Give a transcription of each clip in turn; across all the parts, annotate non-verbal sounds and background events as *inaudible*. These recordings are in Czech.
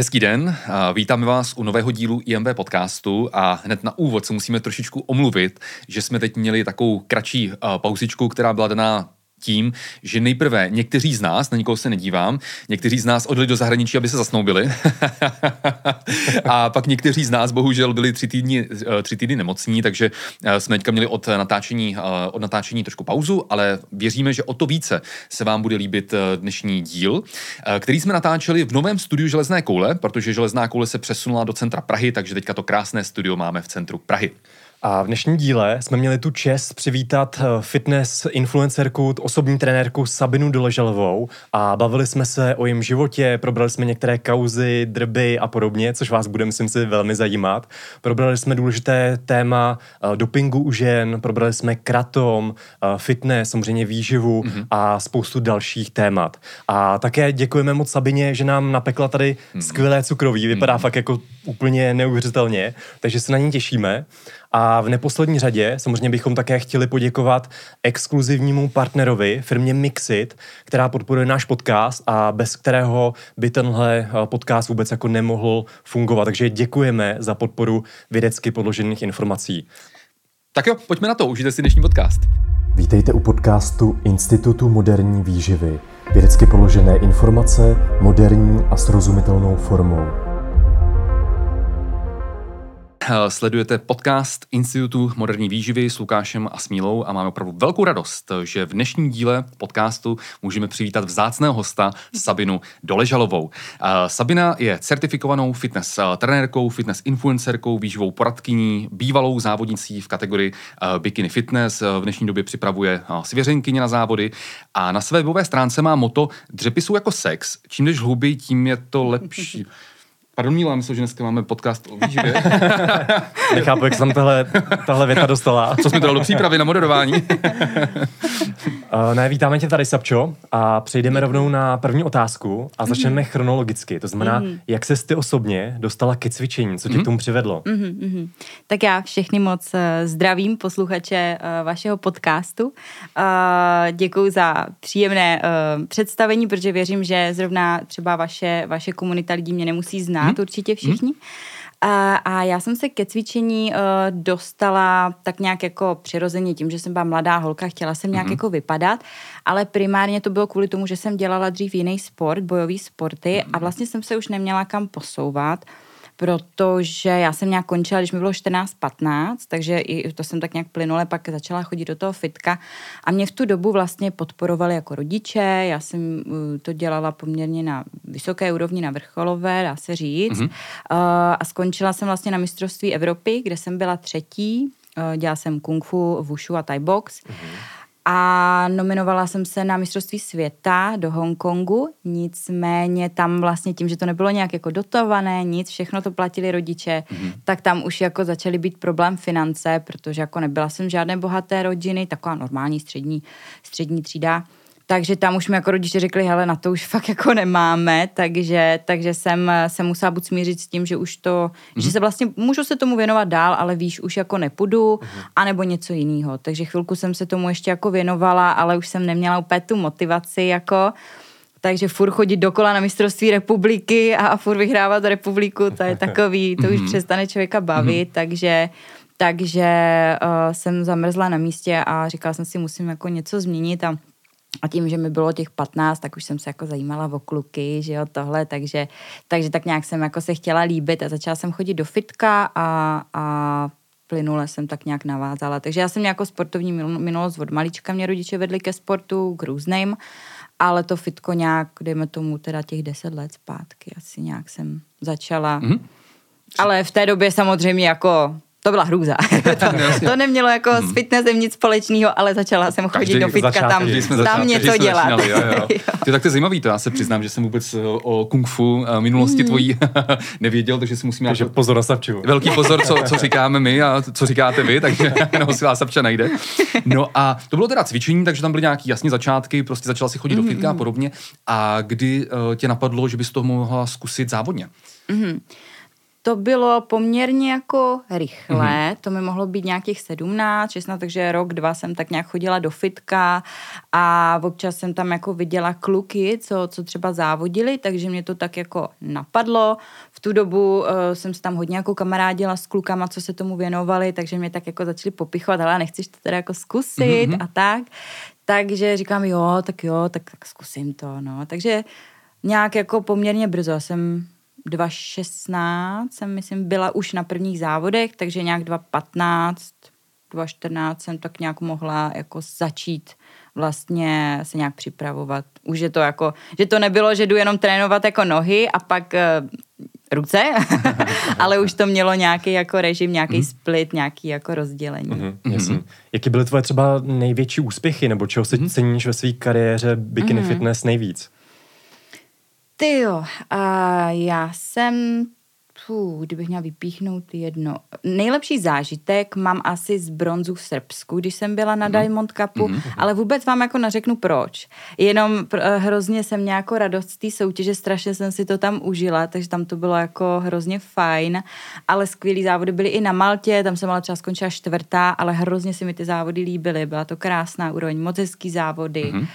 Hezký den, vítáme vás u nového dílu IMB podcastu a hned na úvod se musíme trošičku omluvit, že jsme teď měli takovou kratší pauzičku, která byla daná tím, že nejprve někteří z nás, na nikoho se nedívám, někteří z nás odjeli do zahraničí, aby se zasnoubili. *laughs* a pak někteří z nás bohužel byli tři týdny, eh, tři týdny nemocní, takže eh, jsme teďka měli od natáčení, eh, od natáčení trošku pauzu, ale věříme, že o to více se vám bude líbit dnešní díl, který jsme natáčeli v novém studiu Železné koule, protože Železná koule se přesunula do centra Prahy, takže teďka to krásné studio máme v centru Prahy. A v dnešním díle jsme měli tu čest přivítat eh, fitness influencerku, osobní trenérku Sabinu Doležalovou a bavili jsme se o jejím životě, probrali jsme některé kauzy, drby a podobně, což vás bude, myslím si, velmi zajímat. Probrali jsme důležité téma uh, dopingu u žen, probrali jsme kratom, uh, fitness, samozřejmě výživu mm-hmm. a spoustu dalších témat. A také děkujeme moc Sabině, že nám napekla tady mm-hmm. skvělé cukroví, vypadá mm-hmm. fakt jako úplně neuvěřitelně, takže se na ní těšíme. A v neposlední řadě samozřejmě bychom také chtěli poděkovat exkluzivnímu partnerovi, firmě Mixit, která podporuje náš podcast a bez kterého by tenhle eh, podcast vůbec jako nemohl fungovat. Takže děkujeme za podporu vědecky podložených informací. Tak jo, pojďme na to, užijte si dnešní podcast. Vítejte u podcastu Institutu moderní výživy. Vědecky položené informace moderní a srozumitelnou formou. Eh, sledujete podcast Institutu moderní výživy s Lukášem a Smílou a máme opravdu velkou radost, že v dnešním díle podcastu můžeme přivítat vzácného hosta Sabinu Doležalovou. Eh, Sabina je certifikovanou fitness eh, trenérkou, fitness influencerkou, výživou poradkyní, bývalou závodnicí v kategorii bikini fitness. V dnešní době připravuje svěřenkyně na závody a na své webové stránce má moto Dřepisů jako sex. Čím jdeš hluby, tím je to lepší. Pardon, Míla, myslím, že dneska máme podcast o výživě. *laughs* Nechápu, jak jsem tahle, tahle věta dostala. Co jsme to dal do přípravy na moderování? uh, *laughs* ne, vítáme tě tady, Sapčo, a přejdeme rovnou na první otázku a začneme mm-hmm. chronologicky. To znamená, mm-hmm. jak ses ty osobně dostala ke cvičení? Co tě mm-hmm. k tomu přivedlo? Mm-hmm. Tak já všechny moc eh, zdravím posluchače uh, vašeho podcastu. Uh, děkuji za příjemné uh, představení, protože věřím, že zrovna třeba vaše, vaše komunita lidí mě nemusí znát, znát hmm. určitě všichni. Hmm. A, a já jsem se ke cvičení uh, dostala tak nějak jako přirozeně tím, že jsem byla mladá holka, chtěla jsem nějak mm-hmm. jako vypadat, ale primárně to bylo kvůli tomu, že jsem dělala dřív jiný sport, bojový sporty mm-hmm. a vlastně jsem se už neměla kam posouvat. Uh, protože já jsem nějak končila, když mi bylo 14-15, takže i to jsem tak nějak plynule pak začala chodit do toho fitka a mě v tu dobu vlastně podporovali jako rodiče, já jsem uh, to dělala poměrně na vysoké úrovni, na vrcholové, dá se říct, mm-hmm. a skončila jsem vlastně na mistrovství Evropy, kde jsem byla třetí, uh, dělala jsem kung fu, wushu a thai box. Mm-hmm a nominovala jsem se na mistrovství světa do Hongkongu, nicméně tam vlastně tím, že to nebylo nějak jako dotované, nic, všechno to platili rodiče, mm-hmm. tak tam už jako začaly být problém finance, protože jako nebyla jsem žádné bohaté rodiny, taková normální střední, střední třída. Takže tam už mi jako rodiče řekli, hele, na to už fakt jako nemáme, takže, takže jsem se musela buď smířit s tím, že už to, mm-hmm. že se vlastně, můžu se tomu věnovat dál, ale víš, už jako nepůjdu, mm-hmm. anebo něco jiného. Takže chvilku jsem se tomu ještě jako věnovala, ale už jsem neměla úplně tu motivaci jako, takže furt chodit dokola na mistrovství republiky a, a furt vyhrávat republiku, to je *laughs* takový, to už mm-hmm. přestane člověka bavit, mm-hmm. takže takže uh, jsem zamrzla na místě a říkala jsem si, musím jako něco změnit a a tím, že mi bylo těch 15, tak už jsem se jako zajímala o kluky, že jo, tohle, takže, takže tak nějak jsem jako se chtěla líbit a začala jsem chodit do fitka a, a plynule jsem tak nějak navázala. Takže já jsem jako sportovní minulost od malička, mě rodiče vedli ke sportu, k různým, ale to fitko nějak, dejme tomu teda těch deset let zpátky, asi nějak jsem začala. Mm-hmm. Ale v té době samozřejmě jako to byla hrůza. *laughs* to, to nemělo jako hmm. s fitnessem nic společného, ale začala jsem chodit Každý do fitka začátky, tam, tam začátky, něco dělat. Začínali, jo, *laughs* jo. Ty tak to je zajímavý, to já se přiznám, že jsem vůbec eh, o kung fu eh, minulosti hmm. tvojí *laughs* nevěděl, takže si musím Takže pozor na Sapču. Velký pozor, co, co říkáme my a co říkáte vy, takže nebo si vás Sapča najde. No a to bylo teda cvičení, takže tam byly nějaký jasně začátky, prostě začala si chodit mm-hmm. do fitka a hmm. podobně. A kdy uh, tě napadlo, že bys to mohla zkusit závodně? Mm-hmm. To bylo poměrně jako rychle, mm-hmm. to mi mohlo být nějakých 17, 16, takže rok, dva jsem tak nějak chodila do fitka a občas jsem tam jako viděla kluky, co, co třeba závodili, takže mě to tak jako napadlo. V tu dobu uh, jsem se tam hodně jako kamarádila s klukama, co se tomu věnovali, takže mě tak jako začali popichovat, ale nechceš to teda jako zkusit mm-hmm. a tak. Takže říkám, jo, tak jo, tak, tak zkusím to, no. Takže nějak jako poměrně brzo jsem 2016 jsem, myslím, byla už na prvních závodech, takže nějak 2015, 2014 jsem tak nějak mohla jako začít vlastně se nějak připravovat. Už je to jako, že to nebylo, že jdu jenom trénovat jako nohy a pak uh, ruce, *laughs* ale už to mělo nějaký jako režim, nějaký mm. split, nějaký jako rozdělení. Mm-hmm, Mm-hmm. Jaký byly tvoje třeba největší úspěchy, nebo čeho si mm-hmm. ceníš ve své kariéře bikini mm-hmm. fitness nejvíc? Ty jo, a já jsem, pů, kdybych měla vypíchnout jedno. Nejlepší zážitek mám asi z bronzu v Srbsku, když jsem byla na mm. Diamond Cupu, mm. ale vůbec vám jako nařeknu proč. Jenom pr- eh, hrozně jsem měla jako radost z té soutěže, strašně jsem si to tam užila, takže tam to bylo jako hrozně fajn, ale skvělý závody byly i na Maltě, tam jsem ale třeba skončila čtvrtá, ale hrozně se mi ty závody líbily, byla to krásná úroveň, moc hezký závody, mm. uh,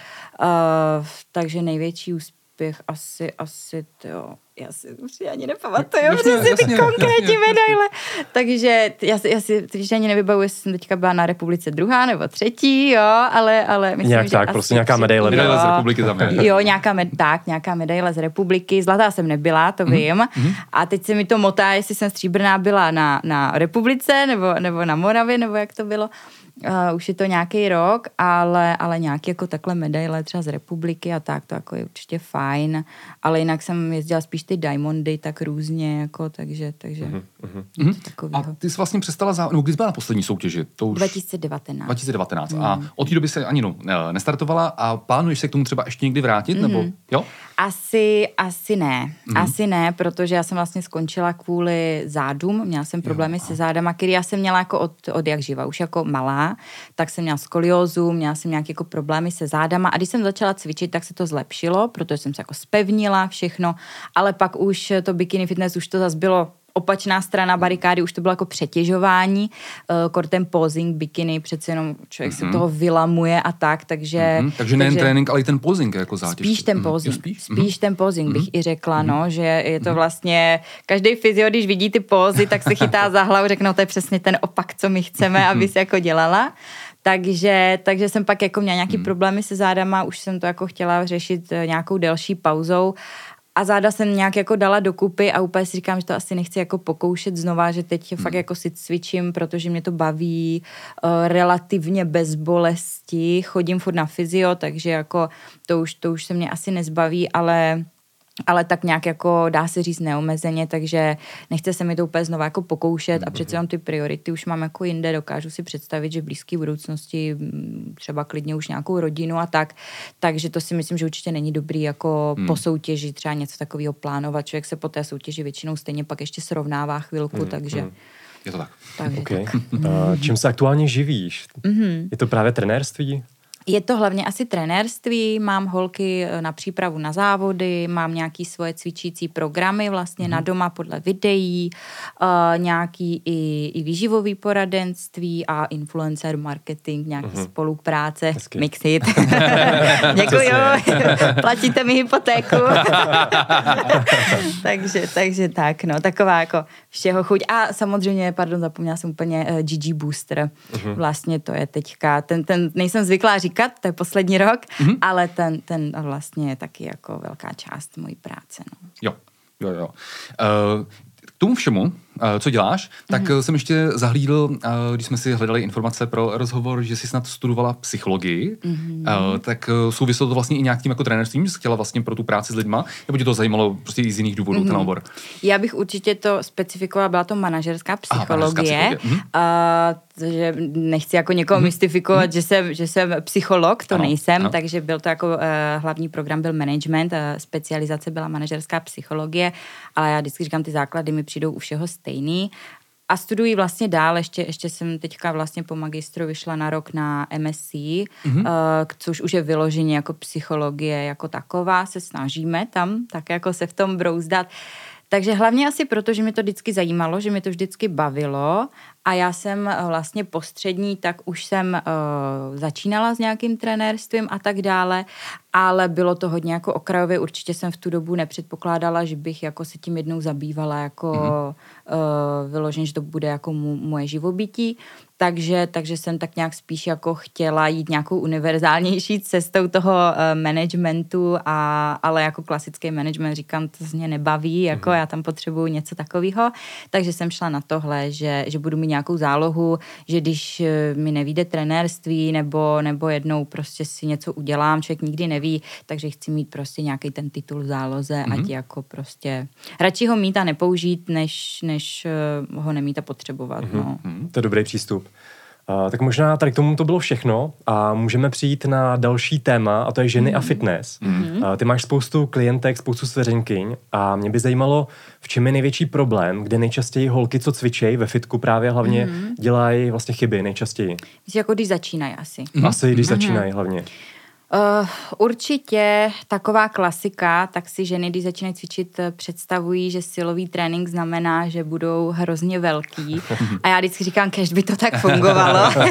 takže největší úspěch úspěch asi, asi, jo, já si už ani nepamatuju přesně ty konkrétní medaile. Takže já si, já si teď ani nevybavuji, jestli jsem teďka byla na republice druhá nebo třetí, jo, ale, ale myslím, Nějak že tak, prostě nějaká medaile. Medaile z republiky tam je. Jo, nějaká, med, tak, nějaká medaile z republiky. Zlatá jsem nebyla, to mhm, vím. Mm-hmm. A teď se mi to motá, jestli jsem stříbrná byla na, na republice nebo, nebo na Moravě, nebo jak to bylo. Uh, už je to nějaký rok, ale, ale nějaký jako takhle medaile třeba z republiky a tak, to jako je určitě fajn, ale jinak jsem jezdila spíš ty diamondy tak různě, jako, takže, takže uh-huh. A ty jsi vlastně přestala, za, no, kdy jsi byla na poslední soutěži? To už 2019. 2019 mm. a od té doby se ani no, nestartovala a plánuješ se k tomu třeba ještě někdy vrátit, mm. nebo jo? Asi, asi ne. Mm. Asi ne, protože já jsem vlastně skončila kvůli zádům, měla jsem problémy jo, se zádama, který já jsem měla jako od, od jak živa, už jako malá, tak jsem měla skoliózu, měla jsem nějaké jako problémy se zádama. A když jsem začala cvičit, tak se to zlepšilo, protože jsem se jako spevnila všechno, ale pak už to bikini fitness už to zase bylo opačná strana barikády, už to bylo jako přetěžování, uh, kortem posing, bikiny, přece jenom člověk mm-hmm. se mhm. toho vylamuje a tak, takže... Mm-hmm. Takže nejen takže trénink, ale i ten posing jako zátěž. Spíš ten mhm. posing, mm-hmm. spíš, spíš ten posing mm-hmm. bych i řekla, mm-hmm. no, že je to vlastně, každý fyzio, když vidí ty pózy, tak se chytá za hlavu, řeknou, to je přesně ten opak, co my chceme, aby se jako dělala. Takže, takže jsem pak jako měla nějaký hmm. problémy se zádama, už jsem to jako chtěla řešit eh, nějakou delší pauzou a záda jsem nějak jako dala dokupy a úplně si říkám, že to asi nechci jako pokoušet znova, že teď hmm. fakt jako si cvičím, protože mě to baví uh, relativně bez bolesti, chodím furt na fyzio, takže jako to už, to už se mě asi nezbaví, ale ale tak nějak jako dá se říct neomezeně, takže nechce se mi to úplně znovu jako pokoušet a přece jenom ty priority už mám jako jinde, dokážu si představit, že v blízké budoucnosti třeba klidně už nějakou rodinu a tak, takže to si myslím, že určitě není dobrý jako hmm. po soutěži třeba něco takového plánovat, člověk se po té soutěži většinou stejně pak ještě srovnává chvilku, hmm. takže... Hmm. Je to tak. Takže okay. tak. Uh, čím se aktuálně živíš? Mm-hmm. Je to právě trenérství? Je to hlavně asi trenérství, mám holky eh, na přípravu na závody, mám nějaký svoje cvičící programy vlastně mm-hmm. na mhm. doma podle videí, uh, nějaký i, i výživový poradenství a influencer marketing, nějaký mm-hmm. spolupráce, Hezky. mixit. *laughs* *laughs* Děkuju, *laughs* platíte mi hypotéku. takže, takže tak, no, taková jako všeho chuť. A samozřejmě, pardon, zapomněla jsem úplně uh, GG Booster. Mm-hmm. Vlastně to je teďka, ten, ten nejsem zvyklá říkat, říkat, to je poslední rok, mm-hmm. ale ten, ten vlastně je taky jako velká část mojí práce. No. Jo, jo, jo. Uh, k tomu všemu, co děláš, tak mm-hmm. jsem ještě zahlídl, eh, když jsme si hledali informace pro rozhovor, že jsi snad studovala psychologii, mm-hmm. tak souviselo to vlastně i nějakým jako trenérstvím, jsi chtěla vlastně pro tu práci s lidma, nebo tě to zajímalo prostě i z jiných důvodů mm-hmm. ten obor? Já bych určitě to specifikovala, byla to manažerská psychologie, Aha, psychologie. Mm-hmm. Uh, že nechci jako někoho mm-hmm. mystifikovat, mm-hmm. že, jsem, že jsem psycholog, to ano, nejsem, ano. takže byl to jako uh, hlavní program byl management, uh, specializace byla manažerská psychologie, ale já vždycky říkám, ty základy mi přijdou u všeho stejný. A studuji vlastně dál, ještě, ještě jsem teďka vlastně po magistru vyšla na rok na MSc, mm-hmm. uh, což už je vyloženě jako psychologie jako taková, se snažíme tam tak jako se v tom brouzdat. takže hlavně asi proto, že mě to vždycky zajímalo, že mě to vždycky bavilo a já jsem eh, vlastně postřední, tak už jsem uh, začínala s nějakým trenérstvím a tak dále, ale bylo to hodně jako okrajově. Určitě jsem v tu dobu nepředpokládala, že bych jako se tím jednou zabývala jako mm-hmm. uh, vyložen, že to bude jako mu, moje živobytí. Takže, takže jsem tak nějak spíš jako chtěla jít nějakou univerzálnější cestou toho uh, managementu, a, ale jako klasický management říkám, to z mě nebaví, jako mm-hmm. já tam potřebuju něco takového. Takže jsem šla na tohle, že, že budu mít nějakou zálohu, že když eh, mi nevíde trenérství nebo, nebo jednou prostě si něco udělám, člověk nikdy neví, takže chci mít prostě nějaký ten titul v záloze, mm-hmm. ať jako prostě radši ho mít a nepoužít, než, než eh, ho nemít a potřebovat. Mm-hmm. No. Mhm. To je dobrý přístup. Uh, tak možná tady k tomu to bylo všechno a můžeme přijít na další téma a to je ženy mm. a mhm. fitness. Mm. Uh, ty máš spoustu klientek, spoustu svěřenkyň a mě by zajímalo, v čem je největší problém, kde nejčastěji holky, co cvičejí ve fitku právě hlavně mm. dělají vlastně chyby nejčastěji. Myslím, jako když začínají asi. Asi když mm. začínají hlavně. Uh, určitě taková klasika, tak si ženy, když začínají cvičit, eh, představují, že silový trénink znamená, že budou hrozně velký. *laughs* A já vždycky říkám, kež by to tak fungovalo. uh,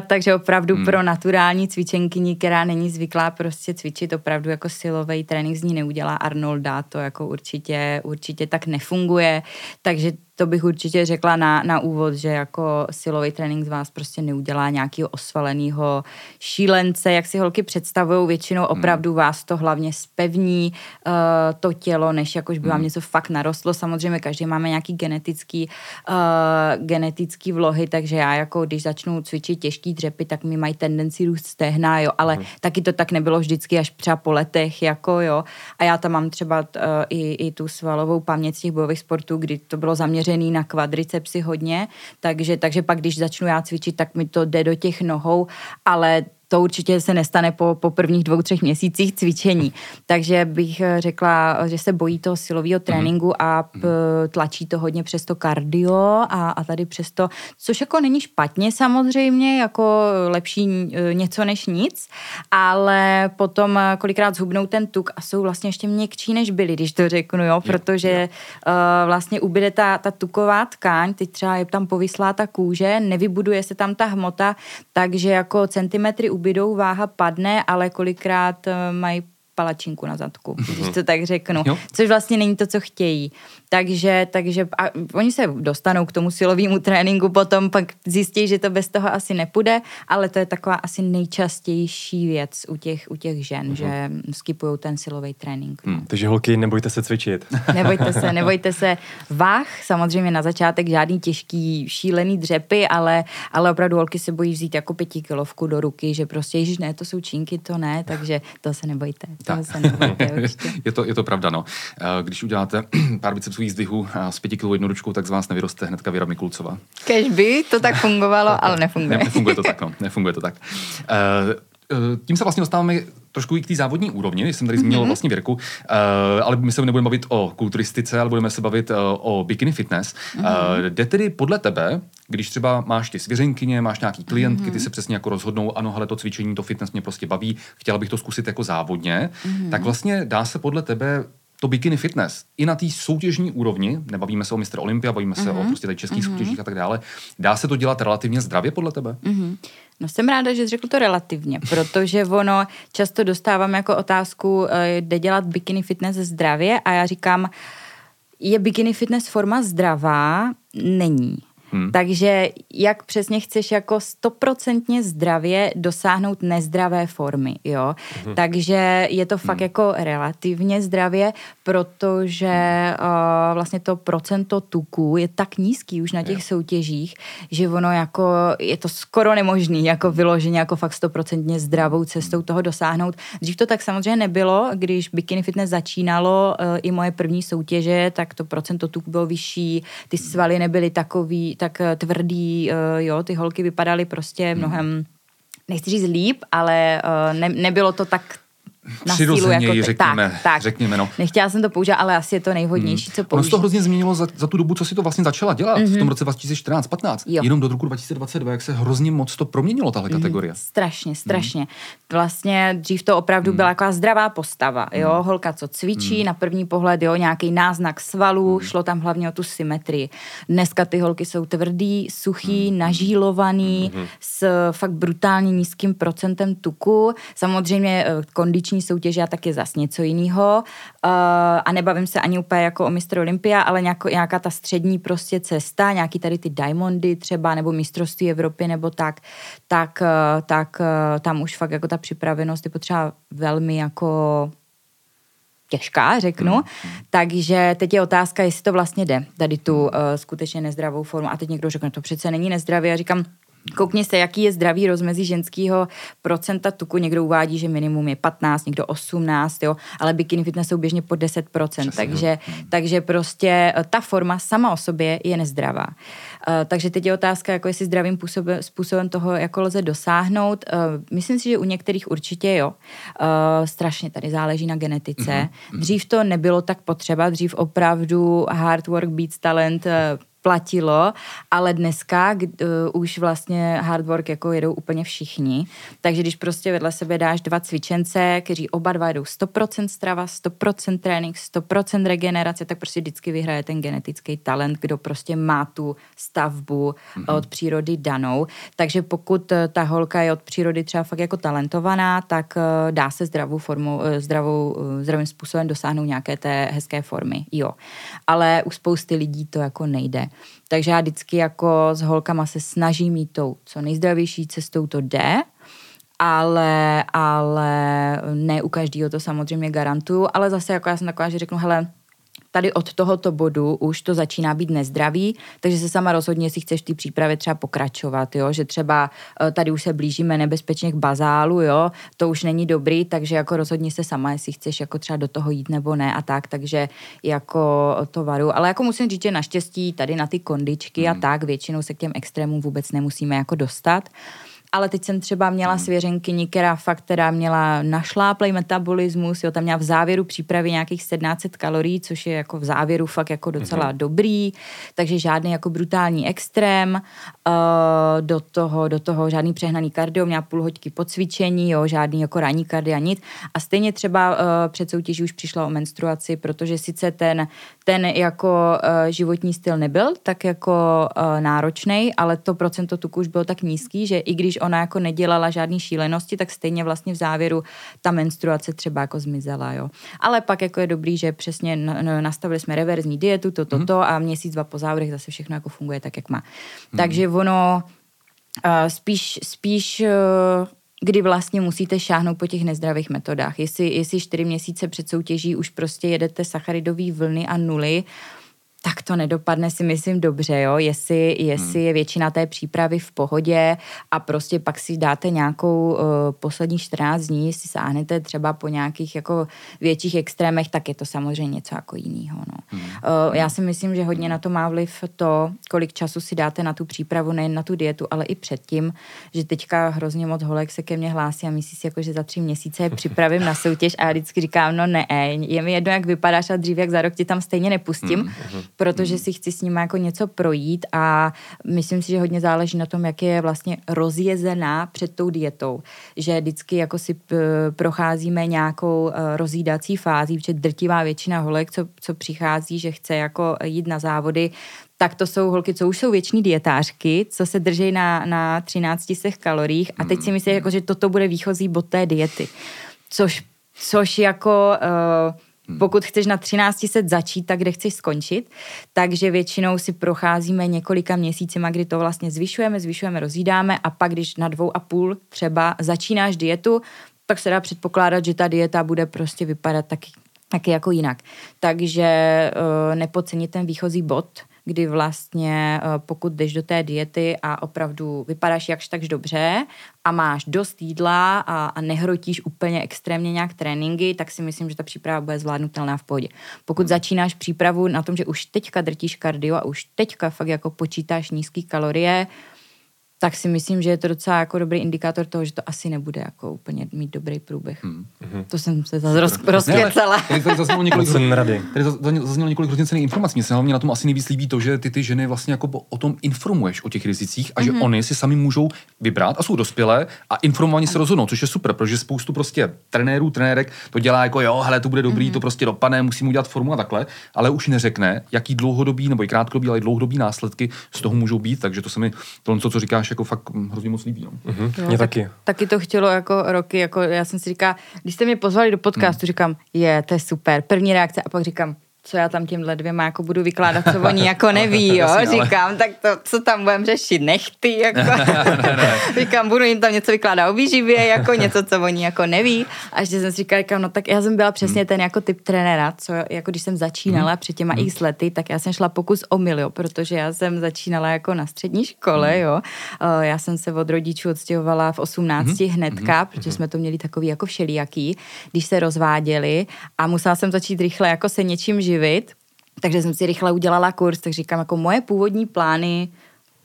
*laughs* takže opravdu hmm. pro naturální cvičenkyni, která není zvyklá prostě cvičit, opravdu jako silový trénink z ní neudělá Arnolda, to jako určitě, určitě tak nefunguje. Takže to bych určitě řekla na, na úvod, že jako silový trénink z vás prostě neudělá nějakého osvaleného šílence, jak si holky představují, většinou hmm. opravdu vás to hlavně spevní uh, to tělo, než jakož by vám hmm. něco fakt narostlo. Samozřejmě každý máme nějaký genetický, uh, genetický vlohy, takže já jako když začnu cvičit těžký dřepy, tak mi mají tendenci růst stehna, jo, ale hmm. taky to tak nebylo vždycky až třeba po letech, jako jo. A já tam mám třeba uh, i, i tu svalovou paměť z těch bojových sportů, kdy to bylo zaměřené zaměřený na kvadricepsy hodně, takže, takže pak, když začnu já cvičit, tak mi to jde do těch nohou, ale to určitě se nestane po, po prvních dvou, třech měsících cvičení. Takže bych eh, řekla, že se bojí toho silového tréninku a p, tlačí to hodně přes to kardio a, a tady přes to, což jako není špatně samozřejmě, jako lepší eh, něco než nic, ale potom eh, kolikrát zhubnou ten tuk a jsou vlastně ještě měkčí, než byli, když to řeknu, jo, protože uh, vlastně ubyde ta, ta tuková tkáň, teď třeba je tam povyslá ta kůže, nevybuduje se tam ta hmota, takže jako centimetry ubydou, váha padne, ale kolikrát eh, mají palačinku na zadku, když to tak řeknu. Jo. Což vlastně není to, co chtějí. Takže, takže a oni se dostanou k tomu silovému tréninku, potom pak zjistí, že to bez toho asi nepůjde, ale to je taková asi nejčastější věc u těch, u těch žen, uh-huh. že skipují ten silový trénink. No. Hmm, takže holky, nebojte se cvičit. *laughs* nebojte se, nebojte se váh, samozřejmě na začátek žádný těžký šílený dřepy, ale, ale opravdu holky se bojí vzít jako pětikilovku do ruky, že prostě, ježiš, ne, to jsou čínky, to ne, takže to se nebojte. To se nebojte *laughs* je, to, je to pravda, no. Eh, když uděláte *clears throat* pár bicepsů svých zdvihů s pětikilovou jednoručkou, tak z vás nevyroste hnedka Věra Mikulcová. Kež by to tak fungovalo, ale *laughs* nefunguje. Ne, nefunguje to tak, no. Nefunguje to tak. Uh, tím se vlastně dostáváme trošku i k té závodní úrovni, jsem tady zmínil mm-hmm. vlastně Věrku, uh, ale my se nebudeme bavit o kulturistice, ale budeme se bavit uh, o bikini fitness. Mm-hmm. Uh, jde tedy podle tebe, když třeba máš ty svěřenkyně, máš nějaký klientky, mm-hmm. ty se přesně jako rozhodnou, ano, hele, to cvičení, to fitness mě prostě baví, chtěla bych to zkusit jako závodně, mm-hmm. tak vlastně dá se podle tebe to bikini fitness i na té soutěžní úrovni, nebavíme se o Mr. Olympia, bavíme se mm-hmm. o prostě tady českých mm-hmm. soutěžích a tak dále, dá se to dělat relativně zdravě podle tebe? Mm-hmm. No jsem ráda, že jsi řekl to relativně, *laughs* protože ono často dostávám jako otázku, eh, jde dělat bikini fitness zdravě a já říkám, je bikini fitness forma zdravá? Není. Hmm. Takže jak přesně chceš jako stoprocentně zdravě dosáhnout nezdravé formy, jo. Hmm. Takže je to fakt hmm. jako relativně zdravě, protože uh, vlastně to procento tuku je tak nízký už na těch yeah. soutěžích, že ono jako je to skoro nemožný jako vyloženě jako fakt stoprocentně zdravou cestou toho dosáhnout. Dřív to tak samozřejmě nebylo, když Bikini Fitness začínalo uh, i moje první soutěže, tak to procento tuku bylo vyšší, ty svaly nebyly takový, tak eh, tvrdý, uh, jo, ty holky vypadaly prostě hmm. mnohem, nechci říct líp, ale uh, ne, nebylo to tak na sílu. Jako, řekněme, tak, tak. řekněme, no. Nechtěla jsem to použít, ale asi je to nejvhodnější, co Ono se použít. to hrozně změnilo za, za tu dobu, co si to vlastně začala dělat, mm-hmm. v tom roce 2014-15. Jo. Jenom do roku 2022, jak se hrozně moc to proměnilo, tahle kategorie. Strašně, strašně. Vlastně dřív to opravdu byla taková zdravá postava, jo, holka, co cvičí, na první pohled, jo, nějaký náznak svalů, šlo tam hlavně o tu symetrii. Dneska ty holky jsou tvrdý, suchý, nažílovaný, s fakt brutálně nízkým procentem tuku. Samozřejmě eh, kondiční soutěže a tak je zas něco jiného. A nebavím se ani úplně jako o mistr Olympia, ale nějako, nějaká ta střední prostě cesta, nějaký tady ty diamondy třeba, nebo mistrovství Evropy, nebo tak, tak, eh, tak eh, tam už fakt jako ta připravenost je potřeba velmi jako těžká, řeknu. Mm. Takže teď je otázka, jestli to vlastně jde, tady tu uh, skutečně nezdravou formu. A teď někdo řekne, to přece není nezdravý. Já říkám, Koukni se, jaký je zdravý rozmezí ženského procenta tuku. Někdo uvádí, že minimum je 15, někdo 18, jo, ale bikini fitness jsou běžně pod 10%. Přesně, takže, takže prostě eh, ta forma sama o sobě je nezdravá. Uh, takže teď je otázka, jako jestli zdravým působem, způsobem toho jako lze dosáhnout. Uh, myslím si, že u některých určitě jo. Uh, strašně tady záleží na genetice. Mm-hmm. Dřív to nebylo tak potřeba, dřív opravdu hard work beats talent uh, platilo, ale dneska uh, už vlastně hard work jako jedou úplně všichni. Takže když prostě vedle sebe dáš dva cvičence, kteří oba dva jedou 100% strava, 100% trénink, 100% regenerace, tak prostě vždycky vyhraje ten genetický talent, kdo prostě má tu stavbu mm-hmm. od přírody danou. Takže pokud eh, ta holka je od přírody třeba fakt jako talentovaná, tak uh, dá se zdravou formou, uh, zdravou, uh, zdravým způsobem dosáhnout nějaké té hezké formy. Jo. Ale u spousty lidí to jako nejde. Takže já vždycky jako s holkama se snažím mít tou co nejzdravější cestou to jde, ale, ale ne u každého to samozřejmě garantuju, ale zase jako já jsem taková, že řeknu, hele, tady od tohoto bodu už to začíná být nezdravý, takže se sama rozhodně, jestli chceš v té přípravě třeba pokračovat, jo? že třeba eh, tady už se blížíme nebezpečně k bazálu, jo? to už není dobrý, takže jako rozhodně se sama, jestli chceš jako třeba do toho jít nebo ne a tak, takže jako to varu. Ale jako musím říct, že naštěstí tady na ty kondičky mm. a tak většinou se k těm extrémům vůbec nemusíme jako dostat. Ale teď jsem třeba měla hmm. svěřenkyni, která fakt teda měla našláplej metabolismus, jo, tam měla v závěru přípravy nějakých 1700 kalorií, což je jako v závěru fakt jako docela hmm. dobrý, takže žádný jako brutální extrém, uh, do toho, do toho žádný přehnaný kardio, měla půl hoďky po cvičení, jo, žádný jako ranní kardia, nic. A stejně třeba uh, před soutěží už přišla o menstruaci, protože sice ten, ten jako uh, životní styl nebyl tak jako uh, náročný, ale to procento tuku už bylo tak nízký, že i když ona jako nedělala žádný šílenosti, tak stejně vlastně v závěru ta menstruace třeba jako zmizela, jo. Ale pak jako je dobrý, že přesně nastavili jsme reverzní dietu, to, to, to a měsíc, dva po závodech zase všechno jako funguje tak, jak má. Hmm. Takže ono uh, spíš, spíš uh, kdy vlastně musíte šáhnout po těch nezdravých metodách. Jestli, jestli čtyři měsíce před soutěží už prostě jedete sacharidové vlny a nuly, tak to nedopadne si myslím dobře, jo, jestli, jestli hmm. je většina té přípravy v pohodě a prostě pak si dáte nějakou uh, poslední 14 dní, jestli sáhnete třeba po nějakých jako větších extrémech, tak je to samozřejmě něco jako jiného, no. Hmm. Uh, já si myslím, že hodně na to má vliv to, kolik času si dáte na tu přípravu, nejen na tu dietu, ale i předtím, že teďka hrozně moc holek se ke mně hlásí a myslí si jako, že za tři měsíce je připravím na soutěž a já vždycky říkám, no ne, je mi jedno, jak vypadáš a dřív, jak za rok ti tam stejně nepustím. Hmm protože hmm. si chci s ním jako něco projít a myslím si, že hodně záleží na tom, jak je vlastně rozjezená před tou dietou. Že vždycky jako si procházíme nějakou eh, rozjídací fází, protože drtivá většina holek, co, co přichází, že chce jako jít na závody, tak to jsou holky, co už jsou věční dietářky, co se drží na, na 13 kaloriích a teď si myslím, jako, že toto bude výchozí bod té diety. Což, což jako... Uh, Hmm. Pokud chceš na 13 set začít, tak kde chceš skončit. Takže většinou si procházíme několika měsícima, kdy to vlastně zvyšujeme, zvyšujeme, rozjídáme a pak, když na dvou a půl třeba začínáš dietu, tak se dá předpokládat, že ta dieta bude prostě vypadat taky, taky jako jinak. Takže uh, nepodcenit ten výchozí bod, kdy vlastně uh, pokud jdeš do té diety a opravdu vypadáš jakž takž dobře a máš dost jídla a, a nehrotíš úplně extrémně nějak tréninky, tak si myslím, že ta příprava bude zvládnutelná v pohodě. Pokud začínáš přípravu na tom, že už teďka drtíš kardio a už teďka fakt jako počítáš nízké kalorie, tak si myslím, že je to docela jako dobrý indikátor toho, že to asi nebude jako úplně mít dobrý průběh. Hmm. To jsem se zase roz, rozkvěcela. Tady, zaznělo několik, tady zaz- zaznělo několik hrozně cených informací. Mně se hlavně na tom asi nejvíc líbí to, že ty ty ženy vlastně jako po- o tom informuješ o těch rizicích a že Mhm. oni si sami můžou vybrat a jsou dospělé a informovaně se rozhodnou, což je super, protože spoustu prostě trenérů, trenérek to dělá jako jo, hele, to bude dobrý, Mhm. to prostě dopadne, musím udělat formu a takhle, ale už neřekne, jaký dlouhodobý nebo i krátkodobý, ale i dlouhodobý následky z toho můžou být, takže to se mi to, co říkáš, jako fakt hm, hrozně moc líbí. No. Hm, Jo, Mě tak- taky. Taky to chtělo jako roky, jako já jsem si říkala, když jste mě pozvali do podcastu, říkám, je, to je super, první reakce a pak říkám, co já tam těmhle dvěma jako budu vykládat, co oni jako *laughs* neví, jo, Jasně, ale- říkám, tak to, co tam budeme řešit, nechty, jako, *laughs* říkám, budu jim tam něco vykládat o výživě, jako něco, co oni jako neví, a ještě jsem si říkala, říkám, no tak já jsem byla přesně ten jako typ trenéra, co jako když jsem začínala před těma x lety, tak já jsem šla pokus o mil, jo, protože já jsem začínala jako na střední škole, jo, já jsem se od rodičů odstěhovala v 18 hnedka, protože jsme to měli takový jako všelijaký, když se rozváděli. A musela jsem začít rychle jako se něčím živit, takže jsem si rychle udělala kurz, tak říkám, jako moje původní plány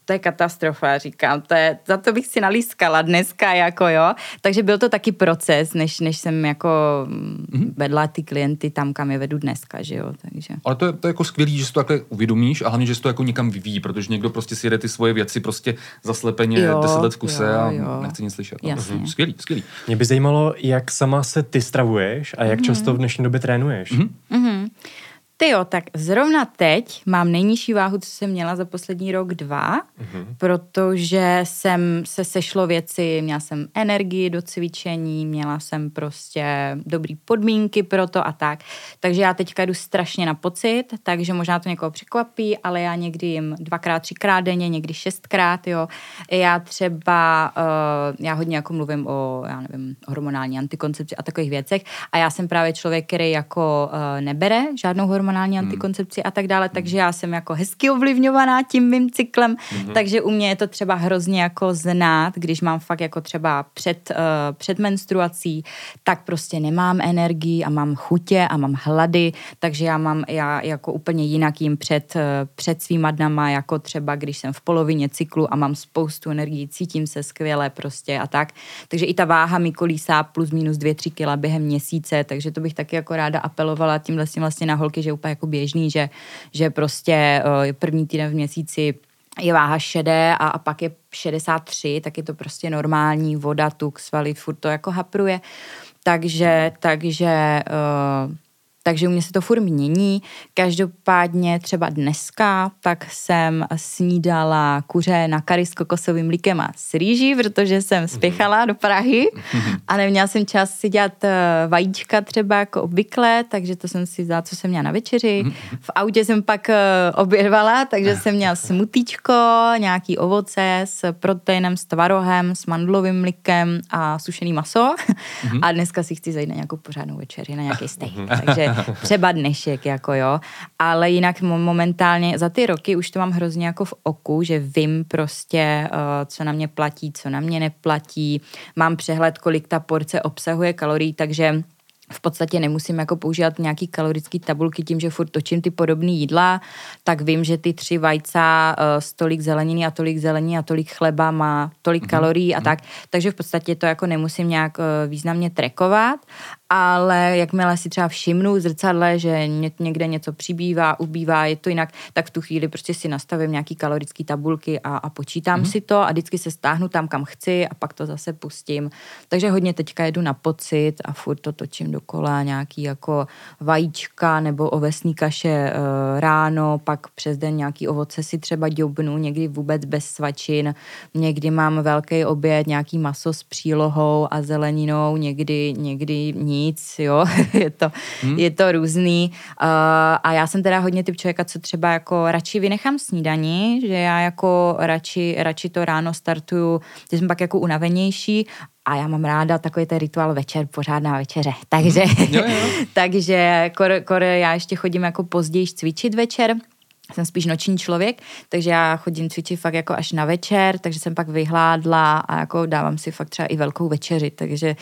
to je katastrofa, říkám, to je, za to bych si nalískala dneska, jako jo. Takže byl to taky proces, než, než jsem jako mm-hmm. vedla ty klienty tam, kam je vedu dneska, že jo, takže. Ale to je, to je jako skvělý, že si to takhle uvědomíš a hlavně, že si to jako někam vyvíjí, protože někdo prostě si jede ty svoje věci prostě zaslepeně Jo, 10 let v kuse jo, a jo. nechce nic slyšet. No. Jasně. Mhm. Skvělý, skvělý. Mě by zajímalo, jak sama se ty stravuješ a jak často v dnešní době trénuješ. Mm-hmm. Ty jo, tak zrovna teď mám nejnižší váhu, co jsem měla za poslední rok, dva, mm-hmm. protože jsem se sešlo věci, měla jsem energii do cvičení, měla jsem prostě dobrý podmínky pro to a tak. Takže já teďka jdu strašně na pocit, takže možná to někoho překvapí, ale já někdy jim dvakrát, třikrát denně, někdy šestkrát, jo. Já třeba, uh, já hodně jako mluvím o, já nevím, hormonální antikoncepci a takových věcech a já jsem právě člověk, který jako uh, nebere žádnou hormonální antikoncepci a tak dále, takže já jsem jako hezky ovlivňovaná tím mým cyklem, takže u mě je to třeba hrozně jako znát, když mám fakt jako třeba před, uh, před menstruací, tak prostě nemám energii a mám chutě a mám hlady, takže já mám, já jako úplně jinak jim před, uh, před svýma dnama, jako třeba když jsem v polovině cyklu a mám spoustu energií, cítím se skvěle prostě a tak. Takže i ta váha mi kolísá plus minus 2-3 kila během měsíce, takže to bych taky jako ráda apelovala tímhle vlastně na holky, že úplně jako běžný, že, že prostě uh, první týden v měsíci je váha šedé a, a pak je 63, tak je to prostě normální, voda, tuk, svaly, furt to jako hapruje. Takže, takže uh, takže u mě se to furt mění. Každopádně třeba dneska tak jsem snídala kuře na kary s kokosovým mlíkem a s rýží, protože jsem spěchala do Prahy *laughs* a neměla jsem čas si dělat eh, vajíčka třeba jako obvykle, takže to jsem si vzala, co jsem měla na večeři. V autě jsem pak eh, obědvala, takže jsem měla smutíčko, nějaký ovoce s proteinem, s tvarohem, s mandlovým mlíkem a sušený maso. A dneska si chci zajít na nějakou pořádnou večeři, na nějaký steak. Takže *laughs* třeba dnešek, jako jo. Ale jinak mo- momentálně za ty roky už to mám hrozně jako v oku, že vím prostě, uh, co na mě platí, co na mě neplatí. Mám přehled, kolik ta porce obsahuje kalorií, takže v podstatě nemusím jako používat nějaký kalorický tabulky tím, že furt točím ty podobné jídla, tak vím, že ty tři vajca, uh, tolik zeleniny a tolik zelení a tolik chleba má tolik mm-hmm. kalorií a tak. Takže v podstatě to jako nemusím nějak uh, významně trekovat, ale jakmile si třeba všimnu v zrcadle, že ně, někde něco přibývá, ubývá, je to jinak, tak v tu chvíli prostě si nastavím nějaký kalorický tabulky a, a počítám mm-hmm. si to a vždycky se stáhnu tam, kam chci a pak to zase pustím. Takže hodně teďka jedu na pocit a furt to točím dokola, nějaký jako vajíčka nebo ovesní kaše e, ráno, pak přes den nějaký ovoce si třeba děbnu, někdy vůbec bez svačin, někdy mám velký oběd, nějaký maso s přílohou a zeleninou, někdy, někdy nic, jo, *laughs* je to, hmm. je to různý. Uh, a já jsem teda hodně typ člověka, co třeba jako radši vynechám snídaní, že já jako radši, radši to ráno startuju, že jsem pak jako unavenější a já mám ráda takový ten rituál večer, pořádná večeře. *laughs* Takže, Jo, jo. *laughs* takže kor, kor, já ještě chodím jako později cvičit večer, jsem spíš noční člověk, takže já chodím cvičit fakt jako až na večer, takže jsem pak vyhládla a jako dávám si fakt třeba i velkou večeři, takže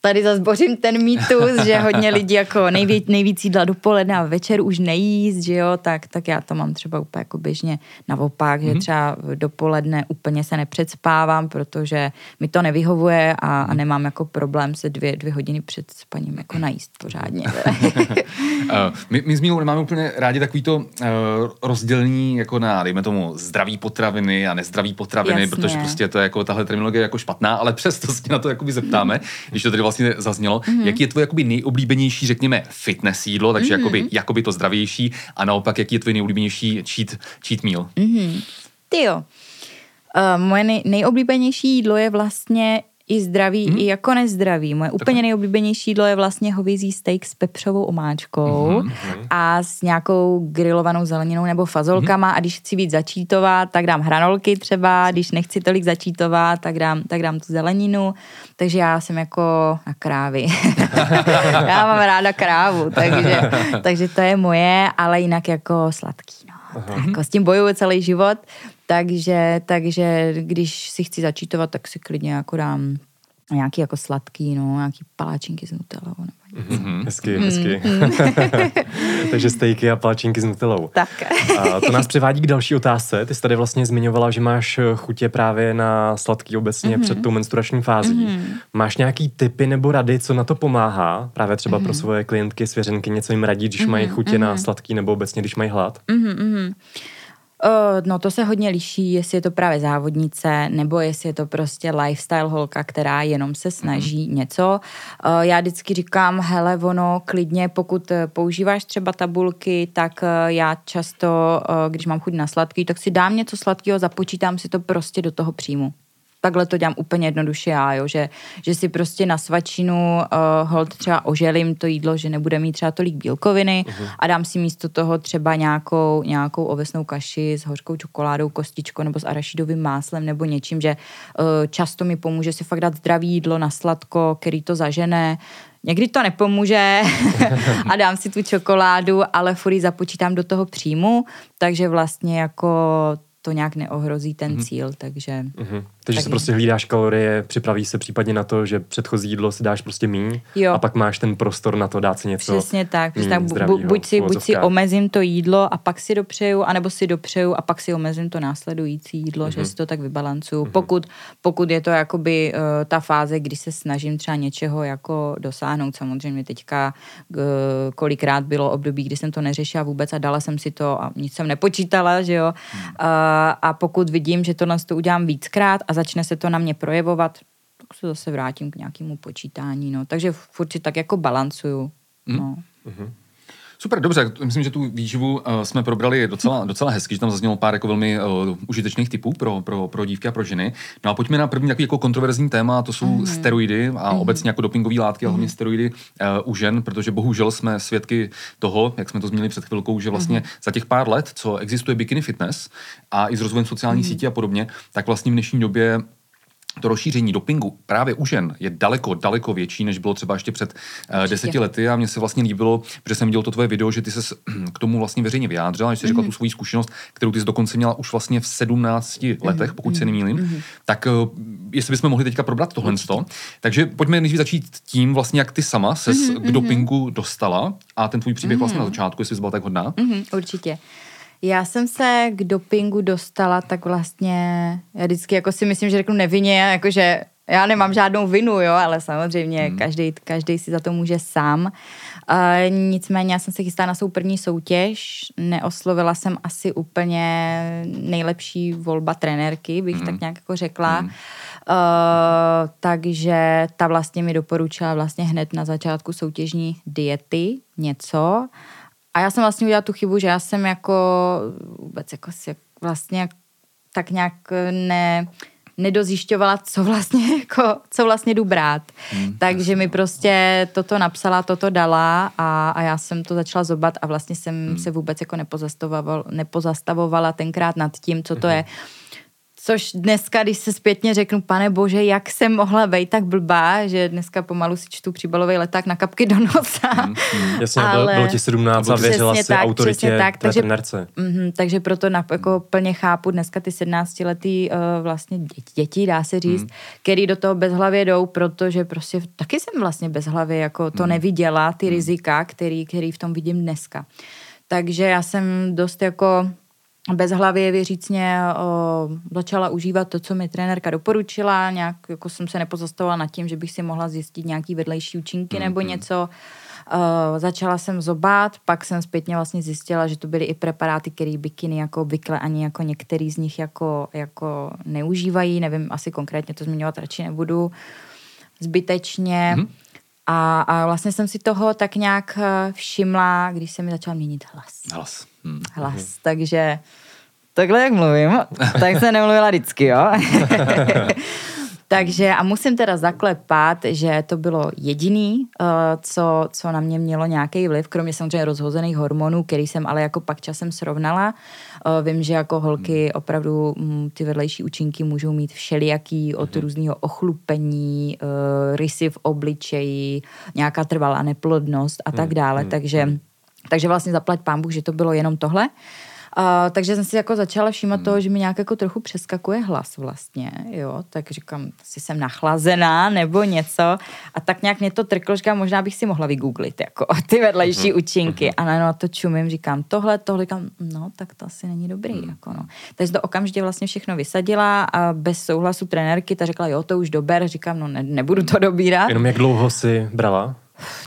tady zazbořím ten mýtus, že hodně lidí jako nejvíc, nejvíc jídla dopoledne a večer už nejíst, že jo, tak, tak já to mám třeba úplně jako běžně naopak, mm-hmm. že mhm. třeba dopoledne úplně se nepředspávám, protože mi to nevyhovuje a, a mhm. nemám jako problém se dvě, dvě hodiny před spaním jako najíst pořádně. *laughs* Eh, my, my s Mílou nemáme úplně rádi takový to uh, rozdělení jako na, dejme tomu, zdraví potraviny a nezdraví potraviny, Jasně. protože prostě to je jako tahle terminologie jako špatná, ale přesto se na to jakoby zeptáme, *laughs* když to vlastně zaznělo. Mm-hmm. Jaký je tvoje jakoby nejoblíbenější, řekněme, fitness jídlo, takže mm-hmm. jakoby, jakoby to zdravější a naopak, jaký je tvůj nejoblíbenější cheat, cheat meal? Mm-hmm. Ty jo. Uh, moje nej, nejoblíbenější jídlo je vlastně i zdravý, mm. i jako nezdravý. Moje úplně okay. nejoblíbenější jídlo je vlastně hovězí steak s pepřovou omáčkou mm-hmm. a s nějakou grilovanou zeleninou nebo fazolkama mm-hmm. a když chci víc začítovat, tak dám hranolky třeba, když nechci tolik začítovat, tak dám, tak dám tu zeleninu, takže já jsem jako na krávy. *laughs* já mám ráda krávu, takže, takže to je moje, ale jinak jako sladký. No. Jako s tím bojuju celý život, takže, takže když si chci začítovat, tak si klidně jako dám nějaký jako sladký, no, nějaký paláčinky s nutellou. Mm-hmm. Hezky, hezky. Mm. *laughs* Takže stejky a palačinky s nutellou. Tak. a to nás přivádí k další otázce. Ty jsi tady vlastně zmiňovala, že máš chutě právě na sladký obecně mm-hmm. před tou menstruační fází. Mm-hmm. Máš nějaký typy nebo rady, co na to pomáhá? Právě třeba mm-hmm. pro svoje klientky, svěřenky něco jim radit, když mm-hmm. mají chutě mm-hmm. na sladký nebo obecně, když mají hlad? Mm-hmm. Uh, no to se hodně liší, jestli je to právě závodnice, nebo jestli je to prostě lifestyle holka, která jenom se snaží mm-hmm. něco. Uh, já vždycky říkám, hele, ono klidně, pokud eh, používáš třeba tabulky, tak já často, když mám chuť na sladký, tak si dám něco sladkého, započítám si to prostě do toho příjmu takhle to dělám úplně jednoduše já, jo, že, že si prostě na svačinu uh, hold třeba oželím to jídlo, že nebude mít třeba tolik bílkoviny uh-huh. a dám si místo toho třeba nějakou, nějakou ovesnou kaši s hořkou čokoládou, kostičkou nebo s arašidovým máslem nebo něčím, že uh, často mi pomůže si fakt dát zdravý jídlo na sladko, který to zažene, Někdy to nepomůže *laughs* a dám si tu čokoládu, ale furt započítám do toho příjmu, takže vlastně jako to nějak neohrozí ten mm-hmm. cíl, takže... Mm-hmm. Takže tak si prostě hlídáš kalorie, připravíš se případně na to, že předchozí jídlo si dáš prostě míň jo. a pak máš ten prostor na to dát si něco Přesně tak, míň, tak bu, buď, si, buď si omezím to jídlo a pak si dopřeju, anebo si dopřeju a pak si omezím to následující jídlo, mm-hmm. že si to tak vybalancuju. Mm-hmm. Pokud, pokud je to jakoby uh, ta fáze, kdy se snažím třeba něčeho jako dosáhnout, samozřejmě teďka uh, kolikrát bylo období, kdy jsem to neřešila vůbec a dala jsem si to a nic jsem nepočítala, že jo. Mm. Uh, a pokud vidím, že tohle to udělám víckrát a začne se to na mě projevovat, tak se zase vrátím k nějakému počítání. No. Takže furt si tak jako balancuju. Mm. No. Mm-hmm. Super, dobře, myslím, že tu výživu uh, jsme probrali docela, docela hezky, že tam zaznělo pár jako velmi uh, užitečných typů pro, pro, pro dívky a pro ženy. No a pojďme na první takový jako kontroverzní téma, to jsou mm-hmm. steroidy a mm-hmm. obecně jako dopingové látky, mm-hmm. a hlavně mhm. steroidy uh, u žen, protože bohužel jsme svědky toho, jak jsme to zmínili před chvilkou, že vlastně mm-hmm. za těch pár let, co existuje bikini fitness a i s rozvojem sociálních mm-hmm. sítí a podobně, tak vlastně v dnešní době to rozšíření dopingu právě u žen je daleko, daleko větší, než bylo třeba ještě před uh, deseti lety a mně se vlastně líbilo, že jsem viděl to tvoje video, že ty se *clears throat* k tomu vlastně veřejně vyjádřila, že jsi mm-hmm. řekla mhm. tu svoji zkušenost, kterou ty jsi dokonce měla už vlastně v 17 mm-hmm. letech, pokud mm-hmm. se nemýlím. Mm-hmm. Tak uh, jestli bychom mohli teďka probrat tohle. Takže pojďme nejdřív začít tím, vlastně, jak ty sama se mm-hmm. k mhm. dopingu dostala a ten tvůj příběh mm-hmm. vlastně na začátku, jestli jsi byla tak hodná. Mm-hmm, určitě. Já jsem se k dopingu dostala tak vlastně, já vždycky jako si myslím, že řeknu nevinně, jakože já nemám žádnou vinu, jo, ale samozřejmě hmm. každý, každý si za to může sám. Uh, nicméně já jsem se chystala na svou první soutěž, neoslovila jsem asi úplně nejlepší volba trenérky, bych hmm. tak nějak jako řekla. Hmm. Uh, takže ta vlastně mi doporučila vlastně hned na začátku soutěžní diety něco. A já jsem vlastně udělala tu chybu, že já jsem jako vůbec jako si vlastně tak nějak ne, nedozjišťovala, co vlastně, *laughs* jako, co vlastně jdu brát. Hmm, Takže mi prostě toto napsala, toto dala a, a já jsem to začala zobat a vlastně jsem hmm. se vůbec jako nepozastavovala, nepozastavovala tenkrát nad tím, co to hmm. Což dneska, když se zpětně řeknu, pane bože, jak jsem mohla být tak blbá, že dneska pomalu si čtu příbalový leták na kapky do nosa. Mm, mm. Jasně, ale... bylo, ti 17 a věřila si tak, autoritě tak, takže, mm, takže proto na, jako plně chápu dneska ty 17-letý uh, vlastně děti, děti, dá se říct, mm. který do toho bezhlavě jdou, protože prostě taky jsem vlastně bezhlavě jako to mm. neviděla, ty mm. rizika, který, který v tom vidím dneska. Takže já jsem dost jako bezhlavě věřícně o, začala užívat to, co mi trenérka doporučila, nějak jako jsem se nepozastavovala nad tím, že bych si mohla zjistit nějaký vedlejší účinky mm-hmm. nebo něco. Uh, začala jsem zobát, pak jsem zpětně vlastně zjistila, že to byly i preparáty, které bikiny jako obvykle ani jako některý z nich jako, jako neužívají, nevím, asi konkrétně to zmiňovat radši nebudu zbytečně. Mm-hmm. A, a vlastně jsem si toho tak nějak eh, všimla, když se mi začal měnit hlas. Hlas. Hmm. Hlas, hmm. takže takhle jak mluvím, tak se nemluvila vždycky, jo. *laughs* Takže a musím teda zaklepat, že to bylo jediný, uh, co, co na mě mělo nějaký vliv, kromě samozřejmě rozhozených hormonů, který jsem ale jako pak časem srovnala. Uh, vím, že jako holky hmm. opravdu mm, ty vedlejší účinky můžou mít všelijaký od hmm. různého ochlupení, uh, rysy v obličeji, nějaká trvalá neplodnost a tak hmm. dále. Takže, takže vlastně zaplať pán Bůh, že to bylo jenom tohle. Uh, Uh, takže jsem si jako začala všímat hmm. toho, že mi nějak jako trochu přeskakuje hlas vlastně, jo, tak říkám, si jsem nachlazená nebo něco a tak nějak mě to trklo, říkám, možná bych si mohla vygooglit jako *laughs* ty vedlejší hmm. účinky hmm. a na to čumím, říkám tohle, tohle, říkám, no tak to asi není dobrý, hmm. jako no. Takže to okamžitě vlastně všechno vysadila a bez souhlasu trenérky ta řekla, jo, to už dober, říkám, no ne, nebudu to dobírat. Jenom jak dlouho si brala?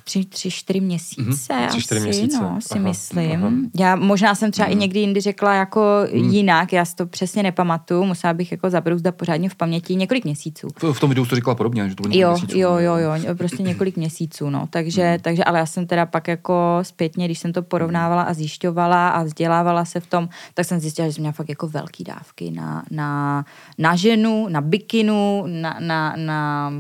Tři, tři, čtyři měsíce mm-hmm. tři, čtyři asi, měsíce. no, si aha, myslím. Aha. Já možná jsem třeba mm. i mhm. někdy jindy řekla jako mm. jinak, já si to přesně nepamatuju, musela bych jako zabrouzdat pořádně v paměti několik měsíců. V, v tom videu to říkala podobně, že to bylo jo, měsíců. Jo, jo, jo, prostě několik měsíců, no. Takže, mm. takže, ale já jsem teda pak jako zpětně, když jsem to porovnávala a zjišťovala a vzdělávala se v tom, tak jsem zjistila, že jsem měla fakt jako velký dávky na, na, na ženu, na bikinu, na, na, na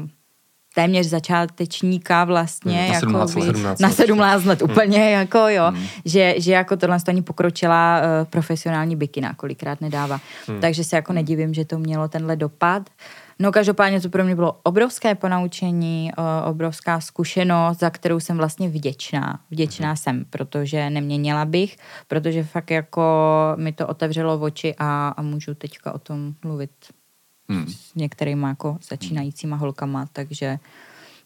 téměř začátečníka vlastně. Hmm, na 17 let. Na 17 let úplně, hmm. jako jo. Hmm. Že, že jako tohle ani pokročila uh, profesionální bikina, kolikrát nedává. Hmm. Takže se jako nedivím, že to mělo tenhle dopad. No každopádně to pro mě bylo obrovské ponaučení, uh, obrovská zkušenost, za kterou jsem vlastně vděčná. Vděčná hmm. jsem, protože neměnila bych, protože fakt jako mi to otevřelo oči a, a můžu teďka o tom mluvit hmm. s některýma jako začínajícíma holkama, takže,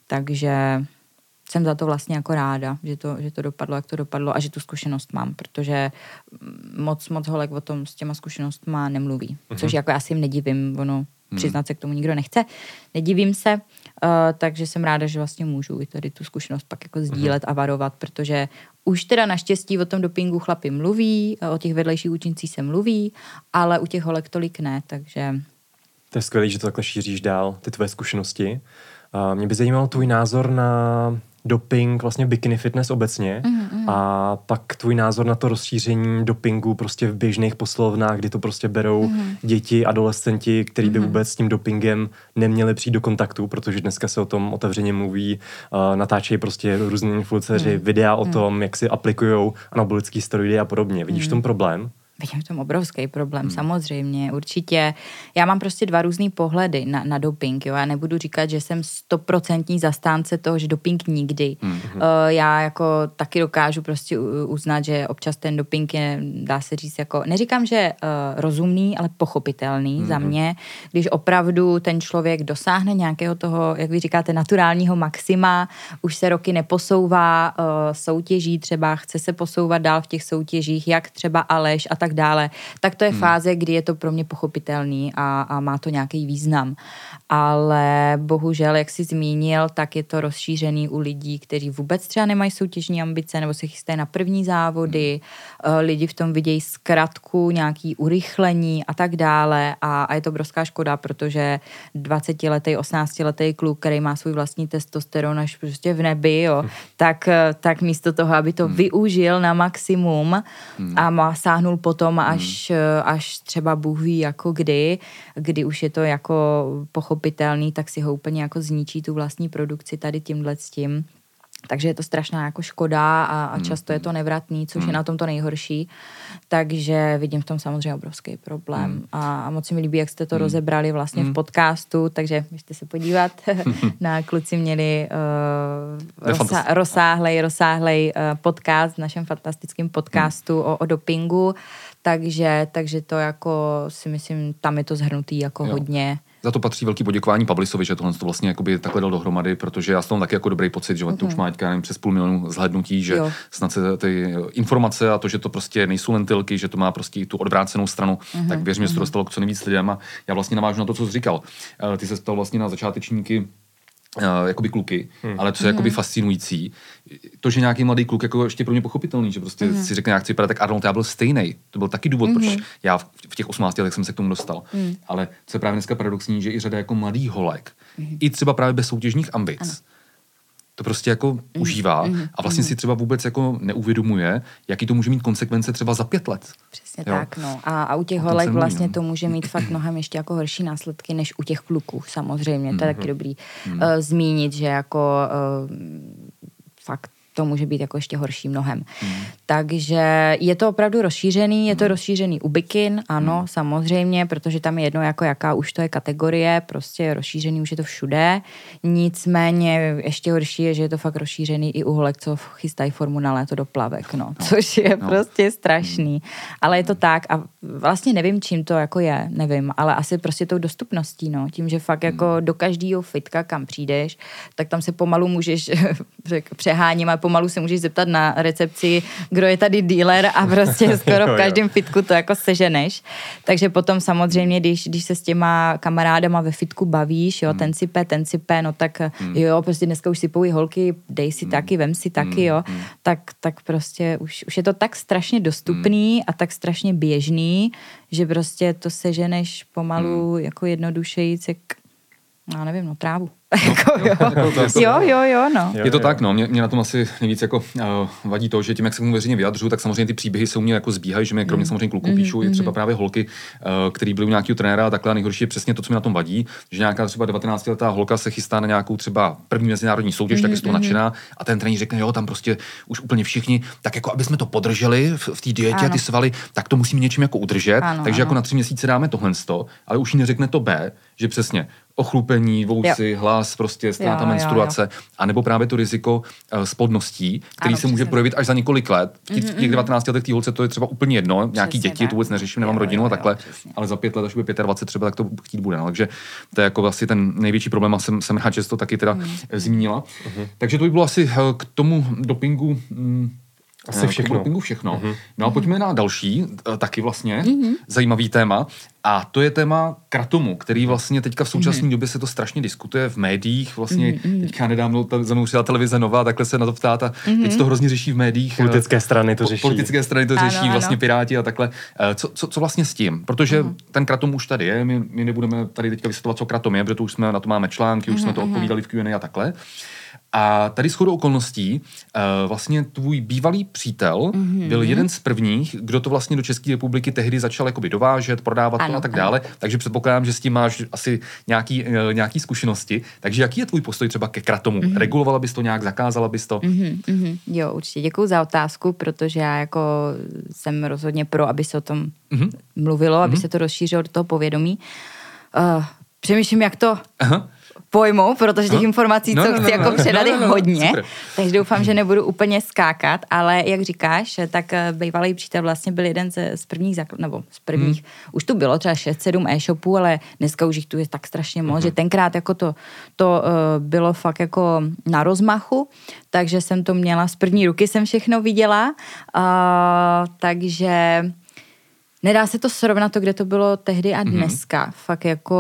takže jsem za to vlastně jako ráda, že to, že to dopadlo, jak to dopadlo a že tu zkušenost mám, protože moc, moc holek o tom s těma zkušenostma nemluví, uh-huh. což jako já si jim nedivím, ono hmm. přiznat se k tomu nikdo nechce, nedivím se, uh, takže jsem ráda, že vlastně můžu i tady tu zkušenost pak jako sdílet uh-huh. a varovat, protože už teda naštěstí o tom dopingu chlapi mluví, o těch vedlejších účincích se mluví, ale u těch holek tolik ne, takže to je skvělé, že to takhle šíříš dál, ty tvoje zkušenosti. A mě by zajímal tvůj názor na doping, vlastně bikini fitness obecně mm-hmm. a pak tvůj názor na to rozšíření dopingu prostě v běžných poslovnách, kdy to prostě berou mm-hmm. děti, adolescenti, kteří by mm-hmm. vůbec s tím dopingem neměli přijít do kontaktu, protože dneska se o tom otevřeně mluví, uh, natáčejí prostě různí influenceři mm-hmm. videa o mm-hmm. tom, jak si aplikují anabolické steroidy a podobně. Vidíš mm-hmm. v tom problém? Vidím v tom obrovský problém, hmm. samozřejmě, určitě. Já mám prostě dva různý pohledy na, na doping, jo. Já nebudu říkat, že jsem stoprocentní zastánce toho, že doping nikdy. Hmm. Uh, já jako taky dokážu prostě uznat, že občas ten doping je, dá se říct, jako, neříkám, že uh, rozumný, ale pochopitelný hmm. za mě, když opravdu ten člověk dosáhne nějakého toho, jak vy říkáte, naturálního maxima, už se roky neposouvá, uh, soutěží třeba, chce se posouvat dál v těch soutěžích, jak třeba Aleš a tak tak dále, tak to je hmm. fáze, kdy je to pro mě pochopitelný a, a má to nějaký význam. Ale bohužel, jak jsi zmínil, tak je to rozšířený u lidí, kteří vůbec třeba nemají soutěžní ambice nebo se chystají na první závody, hmm. lidi v tom vidějí zkratku, nějaký urychlení a tak dále a, a je to obrovská škoda, protože 20-letý, 18-letý kluk, který má svůj vlastní testosteron až prostě v nebi, jo, hmm. tak, tak místo toho, aby to hmm. využil na maximum hmm. a má sáhnul po potom až, hmm. až třeba Bůh ví jako kdy, kdy už je to jako pochopitelný, tak si ho úplně jako zničí tu vlastní produkci tady tímhle s tím. takže je to strašná jako škoda a, a často je to nevratný, což je na tom to nejhorší. Takže vidím v tom samozřejmě obrovský problém. A, a moc mi líbí, jak jste to rozebrali vlastně v podcastu, takže běžte se podívat. *laughs* *laughs* na kluci měli uh, rozsa, rozsáhlej, rozsáhlej uh, podcast v našem fantastickém podcastu o, o dopingu. Takže, takže to jako si myslím, tam je to zhrnutý jako Jo. hodně. Za to patří velký poděkování Pavlisovi, že tohle to vlastně jakoby takhle dal dohromady, protože já s tom taky jako dobrý pocit, že to už má nevím, přes půl milionu zhlednutí, že Mhm. Jo. snad se ty informace a to, že to prostě nejsou lentilky, že to má prostě tu odvrácenou stranu, Mhm, tak věřím, že se to dostalo k co nejvíc lidem a já vlastně navážu na to, co jsi říkal. Eh, Ty se ptal vlastně na začátečníky uh, jakoby kluky, hmm. ale co je jakoby fascinující, to, že nějaký mladý kluk jako ještě pro mě pochopitelný, že prostě hmm. si řekne, jak chci vypadat, tak Arnold, já byl stejný. To byl taky důvod, hmm. proč já v, v těch 18 letech jsem se k tomu dostal. Hmm. Ale co je právě dneska paradoxní, že i řada jako mladých holek, hmm. i třeba právě bez soutěžních ambic, ano to prostě jako mm. užívá a vlastně si třeba vůbec jako neuvědomuje, jaký to může mít konsekvence třeba za pět let. Přesně Jo. tak, no. A, a u těch holek vlastně no. to může mít *clears throat* fakt mnohem ještě jako horší následky, než u těch kluků samozřejmě. To je Mhm. taky dobrý uh, zmínit, že jako uh, fakt to může být jako ještě horší mnohem. Mhm. Takže je to opravdu rozšířený, je to rozšířený u bikin, ano, Mhm. samozřejmě, protože tam je jedno, jako jaká už to je kategorie, prostě je rozšířený, už je to všude. Nicméně ještě horší je, že je to fakt rozšířený i u holek, co chystají formu na léto do plavek, no, což je no. prostě strašný. Ale je to tak a vlastně nevím, čím to jako je, nevím, ale asi prostě tou dostupností, no, tím, že fakt jako do každého fitka, kam přijdeš, tak tam se pomalu můžeš, *laughs* přeháním, a pomalu se můžeš zeptat na recepci, kdo je tady dealer a prostě *laughs* skoro v každém fitku to jako seženeš. Takže potom samozřejmě, když, když se s těma kamarádama ve fitku bavíš, jo, ten sype, ten sype, no tak jo, prostě dneska už sypou i holky, dej si taky, vem si taky, jo, tak, tak prostě už, už je to tak strašně dostupný a tak strašně běžný, že prostě to seženeš pomalu jako jednodušejíc, jak, já nevím, no trávu. *laughs* Jako, jo. *laughs* jo, jo, jo, no. Je to tak, no. Mě, mě na tom asi nejvíc jako uh, vadí to, že tím, jak se k tomu veřejně vyjadřuju, tak samozřejmě ty příběhy se u mě jako zbíhají, že mě kromě samozřejmě kluků píšou i třeba právě holky, uh, který byly u nějakého trenéra a takhle. A nejhorší je přesně to, co mi na tom vadí, že nějaká třeba 19-letá holka se chystá na nějakou třeba první mezinárodní soutěž, tak je z toho nadšená a ten trenér řekne, jo, tam prostě už úplně všichni, tak jako aby jsme to podrželi v, v té dietě a Ano. ty svaly, tak to musíme něčím jako udržet. Ano, Takže jako ano. na tři měsíce dáme tohle, ale už jí neřekne to B, že přesně ochlupení, vousy, hlas, prostě ztráta Jo, jo, menstruace, a nebo právě to riziko uh, spodností, který Ano, se může projevit až za několik let. V těch- v těch 19 letech té holce to je třeba úplně jedno, nějaký Přesně děti, tak. to vůbec neřeším, nemám Jo, rodinu jo, a jo, takhle, přesně. ale za pět let, až bude 25 třeba, tak to chtít bude. No. Takže to je jako vlastně ten největší problém a jsem, jsem rád, že to taky teda mm. zmínila. Takže to by bylo asi eh, k tomu dopingu mm, Asi eh, všechno. tomu dopingu všechno. No a pojďme na další, eh, taky vlastně zajímavý téma. A to je téma kratomu, který vlastně teďka v současné době se to strašně diskutuje v médiích. Vlastně teďka nedávno ta- za mnou přijela televize Nová, takhle se na to ptáta. Teď se to hrozně řeší v médiích. Politické strany to řeší. Politické strany to Ano, řeší, ano. vlastně Piráti a takhle. Eh, Co, co, co vlastně s tím? Protože ten kratom už tady je, my, my nebudeme tady teďka vysvětlovat, co kratom je, protože to už jsme na to máme články, už jsme to odpovídali v Q&A a takhle. A tady shodou okolností uh, vlastně tvůj bývalý přítel mm-hmm. byl jeden z prvních, kdo to vlastně do České republiky tehdy začal jakoby dovážet, prodávat Ano, to a tak ano. dále. Takže předpokládám, že s tím máš asi nějaký, uh, nějaký zkušenosti. Takže jaký je tvůj postoj třeba ke kratomu? Mm-hmm. Regulovala bys to nějak, zakázala bys to? Mm-hmm. Mhm, mhm. Jo, určitě děkuji za otázku, protože já jako jsem rozhodně pro, aby se o tom Mhm. mluvilo, aby se to rozšířilo do toho povědomí. Uh, přemýšlím, jak to Aha. Pojmu, protože těch No. informací, No, co no, chci no, jako no. předat, No, je no, no. hodně, Super. takže doufám, že nebudu úplně skákat, ale jak říkáš, tak eh, bývalý přítel vlastně byl jeden ze, z prvních, zakl- nebo z prvních, Hmm. už tu bylo třeba 6-7 e-shopů, ale dneska už jich tu je tak strašně moc, Hmm. že tenkrát jako to, to uh, bylo fakt jako na rozmachu, takže jsem to měla, z první ruky jsem všechno viděla, uh, takže Nedá se to srovnat to, kde to bylo tehdy a dneska. Mm-hmm. Fakt jako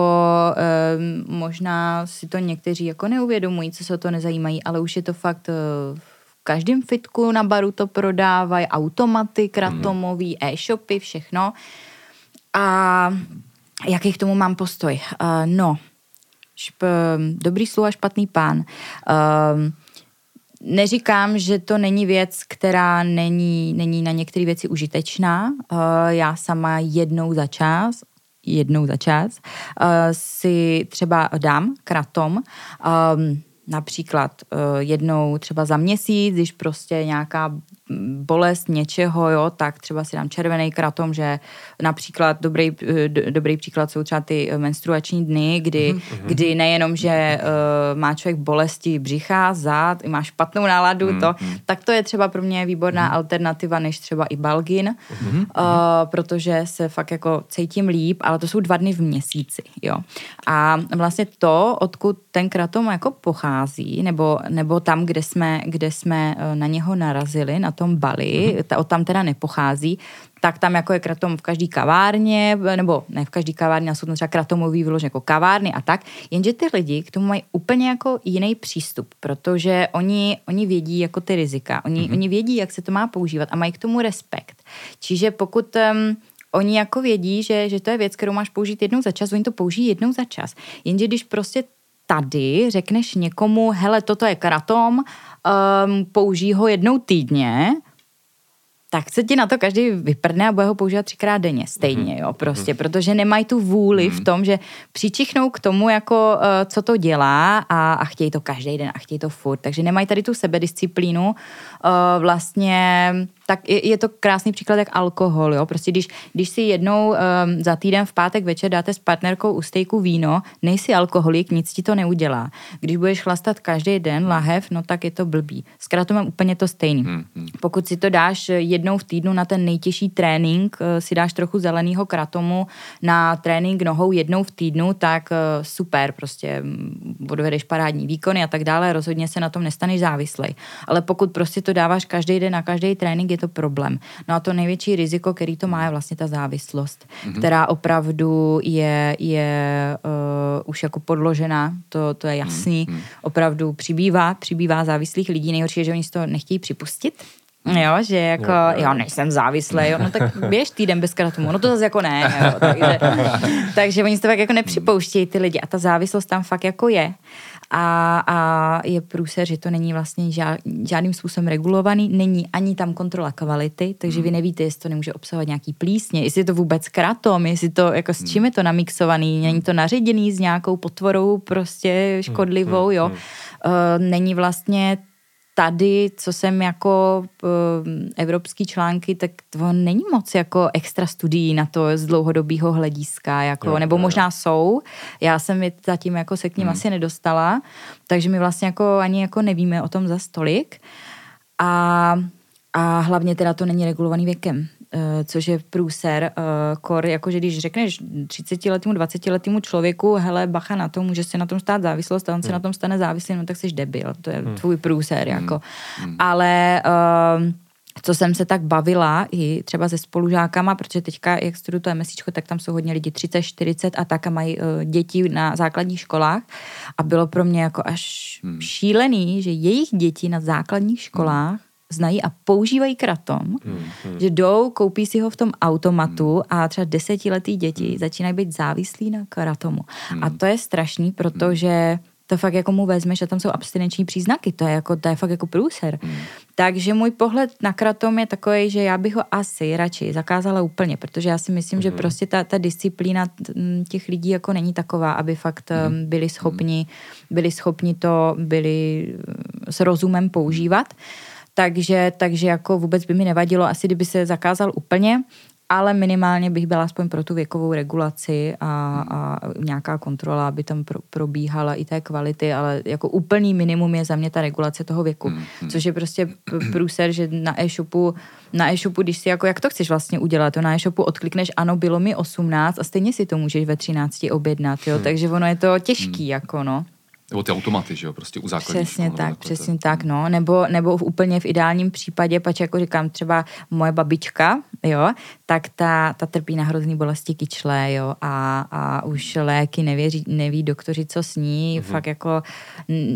um, možná si to někteří jako neuvědomují, co se o to nezajímají, ale už je to fakt uh, v každém fitku na baru to prodávají, automaty kratomový, mm-hmm. e-shopy, všechno. A jaký k tomu mám postoj? Uh, no, šp, dobrý sluha, špatný pán. Um, Neříkám, že to není věc, která není, není na některé věci užitečná. Uh, já sama jednou za čas, jednou za čas, uh, si třeba dám kratom. Um, například uh, jednou třeba za měsíc, když prostě nějaká bolest něčeho, jo, tak třeba si dám červený kratom, že například dobrý, do, dobrý příklad jsou třeba ty menstruační dny, kdy, mm-hmm. kdy nejenom, že uh, má člověk bolesti břicha, zad, má špatnou náladu, mm-hmm. to, tak to je třeba pro mě výborná mm-hmm. alternativa než třeba i balgin, mm-hmm. uh, protože se fakt jako cítím líp, ale to jsou dva dny v měsíci, jo. A vlastně to, odkud ten kratom jako pochází, nebo, nebo tam, kde jsme, kde jsme na něho narazili, na tom Bali, mm-hmm. ta, tam teda nepochází, tak tam jako je kratom v každý kavárně, nebo ne v každý kavárně, ale jsou tam třeba kratomový vyložený jako kavárny a tak, jenže ty lidi k tomu mají úplně jako jiný přístup, protože oni, oni vědí jako ty rizika, oni, mm-hmm. oni vědí, jak se to má používat a mají k tomu respekt. Čiže pokud um, oni jako vědí, že, že to je věc, kterou máš použít jednou za čas, oni to použijí jednou za čas. Jenže když prostě tady řekneš někomu, hele, toto je kratom, um, použij ho jednou týdně, tak se ti na to každý vyprdne a bude ho používat třikrát denně, stejně, mhm. jo, prostě, mhm. protože nemají tu vůli v mhm. tom, že přičichnou k tomu, jako, uh, co to dělá a, a chtějí to každý den a chtějí to furt, takže nemají tady tu sebedisciplínu, uh, vlastně tak je, je to krásný příklad jak alkohol, jo. Prostě když, když si jednou um, za týden v pátek večer dáte s partnerkou u stejku víno, nejsi alkoholik, nic ti to neudělá. Když budeš chlastat každý den lahev, no tak je to blbý. Zkrátka mám úplně to stejný. Hmm, hmm. Pokud si to dáš jednou v týdnu na ten nejtěžší trénink, uh, si dáš trochu zeleného kratomu na trénink nohou jednou v týdnu, tak uh, super, prostě mm, odvedeš parádní výkony a tak dále, rozhodně se na tom nestaneš závislej. Ale pokud prostě to dáváš každý den na každý trénink, je to problém. No a to největší riziko, který to má, je vlastně ta závislost, mm-hmm. která opravdu je, je uh, už jako podložená, to, to je jasný. Mm-hmm. Opravdu přibývá, přibývá závislých lidí. Nejhorší je, že oni si to nechtějí připustit. Mhm. Jo, že jako, jo, nejsem závislý, jo, no tak *laughs* běž týden bez kratomu, no to zase jako ne, jo, takže, *laughs* takže oni si to tak jako nepřipouštějí ty lidi a ta závislost tam fakt jako je a, a je průser, že to není vlastně žád, žádným způsobem regulovaný, není ani tam kontrola kvality, takže vy hmm. nevíte, jestli to nemůže obsahovat nějaký plísně, jestli je to vůbec kratom, jestli to, jako s čím je to namixovaný, není to naředěný s nějakou potvorou prostě škodlivou, hmm, jo. Uh, není vlastně tady, co jsem jako uh, evropský články, tak to není moc jako extra studií na to z dlouhodobého hlediska, jako, jo, nebo jo. možná jsou. Já jsem je zatím jako se k ním hmm. asi nedostala, takže my vlastně jako ani jako nevíme o tom za stolik. A, a hlavně teda to není regulovaný věkem. Eh, což je průser, uh, kor, jakože když řekneš 30 letému, 20 letému člověku, hele, bacha na to, může se na tom stát závislost a on se hmm. na tom stane závislým, no tak jsi debil, to je hmm. tvůj průser, hmm. jako. Hmm. Ale uh, co jsem se tak bavila i třeba se spolužákama, protože teďka, jak studuju to MSIčko, tak tam jsou hodně lidi 30, 40 a tak a mají uh, děti na základních školách a bylo pro mě jako až hmm. šílený, že jejich děti na základních školách znají a používají kratom, hmm, hmm. že jdou, koupí si ho v tom automatu hmm. a třeba desetiletý děti hmm. začínají být závislí na kratomu. Hmm. A to je strašný, protože to fakt jako mu vezmeš a tam jsou abstinenční příznaky, to je, jako, to je fakt jako průser. Hmm. Takže můj pohled na kratom je takový, že já bych ho asi radši zakázala úplně, protože já si myslím, hmm. že prostě ta, ta disciplína těch lidí jako není taková, aby fakt hmm. byli schopni, byli schopni to, byli s rozumem používat. Hmm takže, takže jako vůbec by mi nevadilo, asi kdyby se zakázal úplně, ale minimálně bych byla aspoň pro tu věkovou regulaci a, a nějaká kontrola, aby tam pro, probíhala i té kvality, ale jako úplný minimum je za mě ta regulace toho věku, hmm, hmm. což je prostě průser, že na e-shopu, na e-shopu, když si jako, jak to chceš vlastně udělat, to na e-shopu odklikneš, ano, bylo mi 18 a stejně si to můžeš ve 13 objednat, jo, hmm. takže ono je to těžký, jako no. Nebo ty automaty, že jo, prostě u základních Přesně škol, tak, přesně to... tak, no. Nebo, nebo v úplně v ideálním případě, pač jako říkám, třeba moje babička, jo, tak ta, ta trpí na hrozný bolesti kyčle, jo, a, a už léky nevěří, neví doktoři, co s ní, mm-hmm. fakt jako,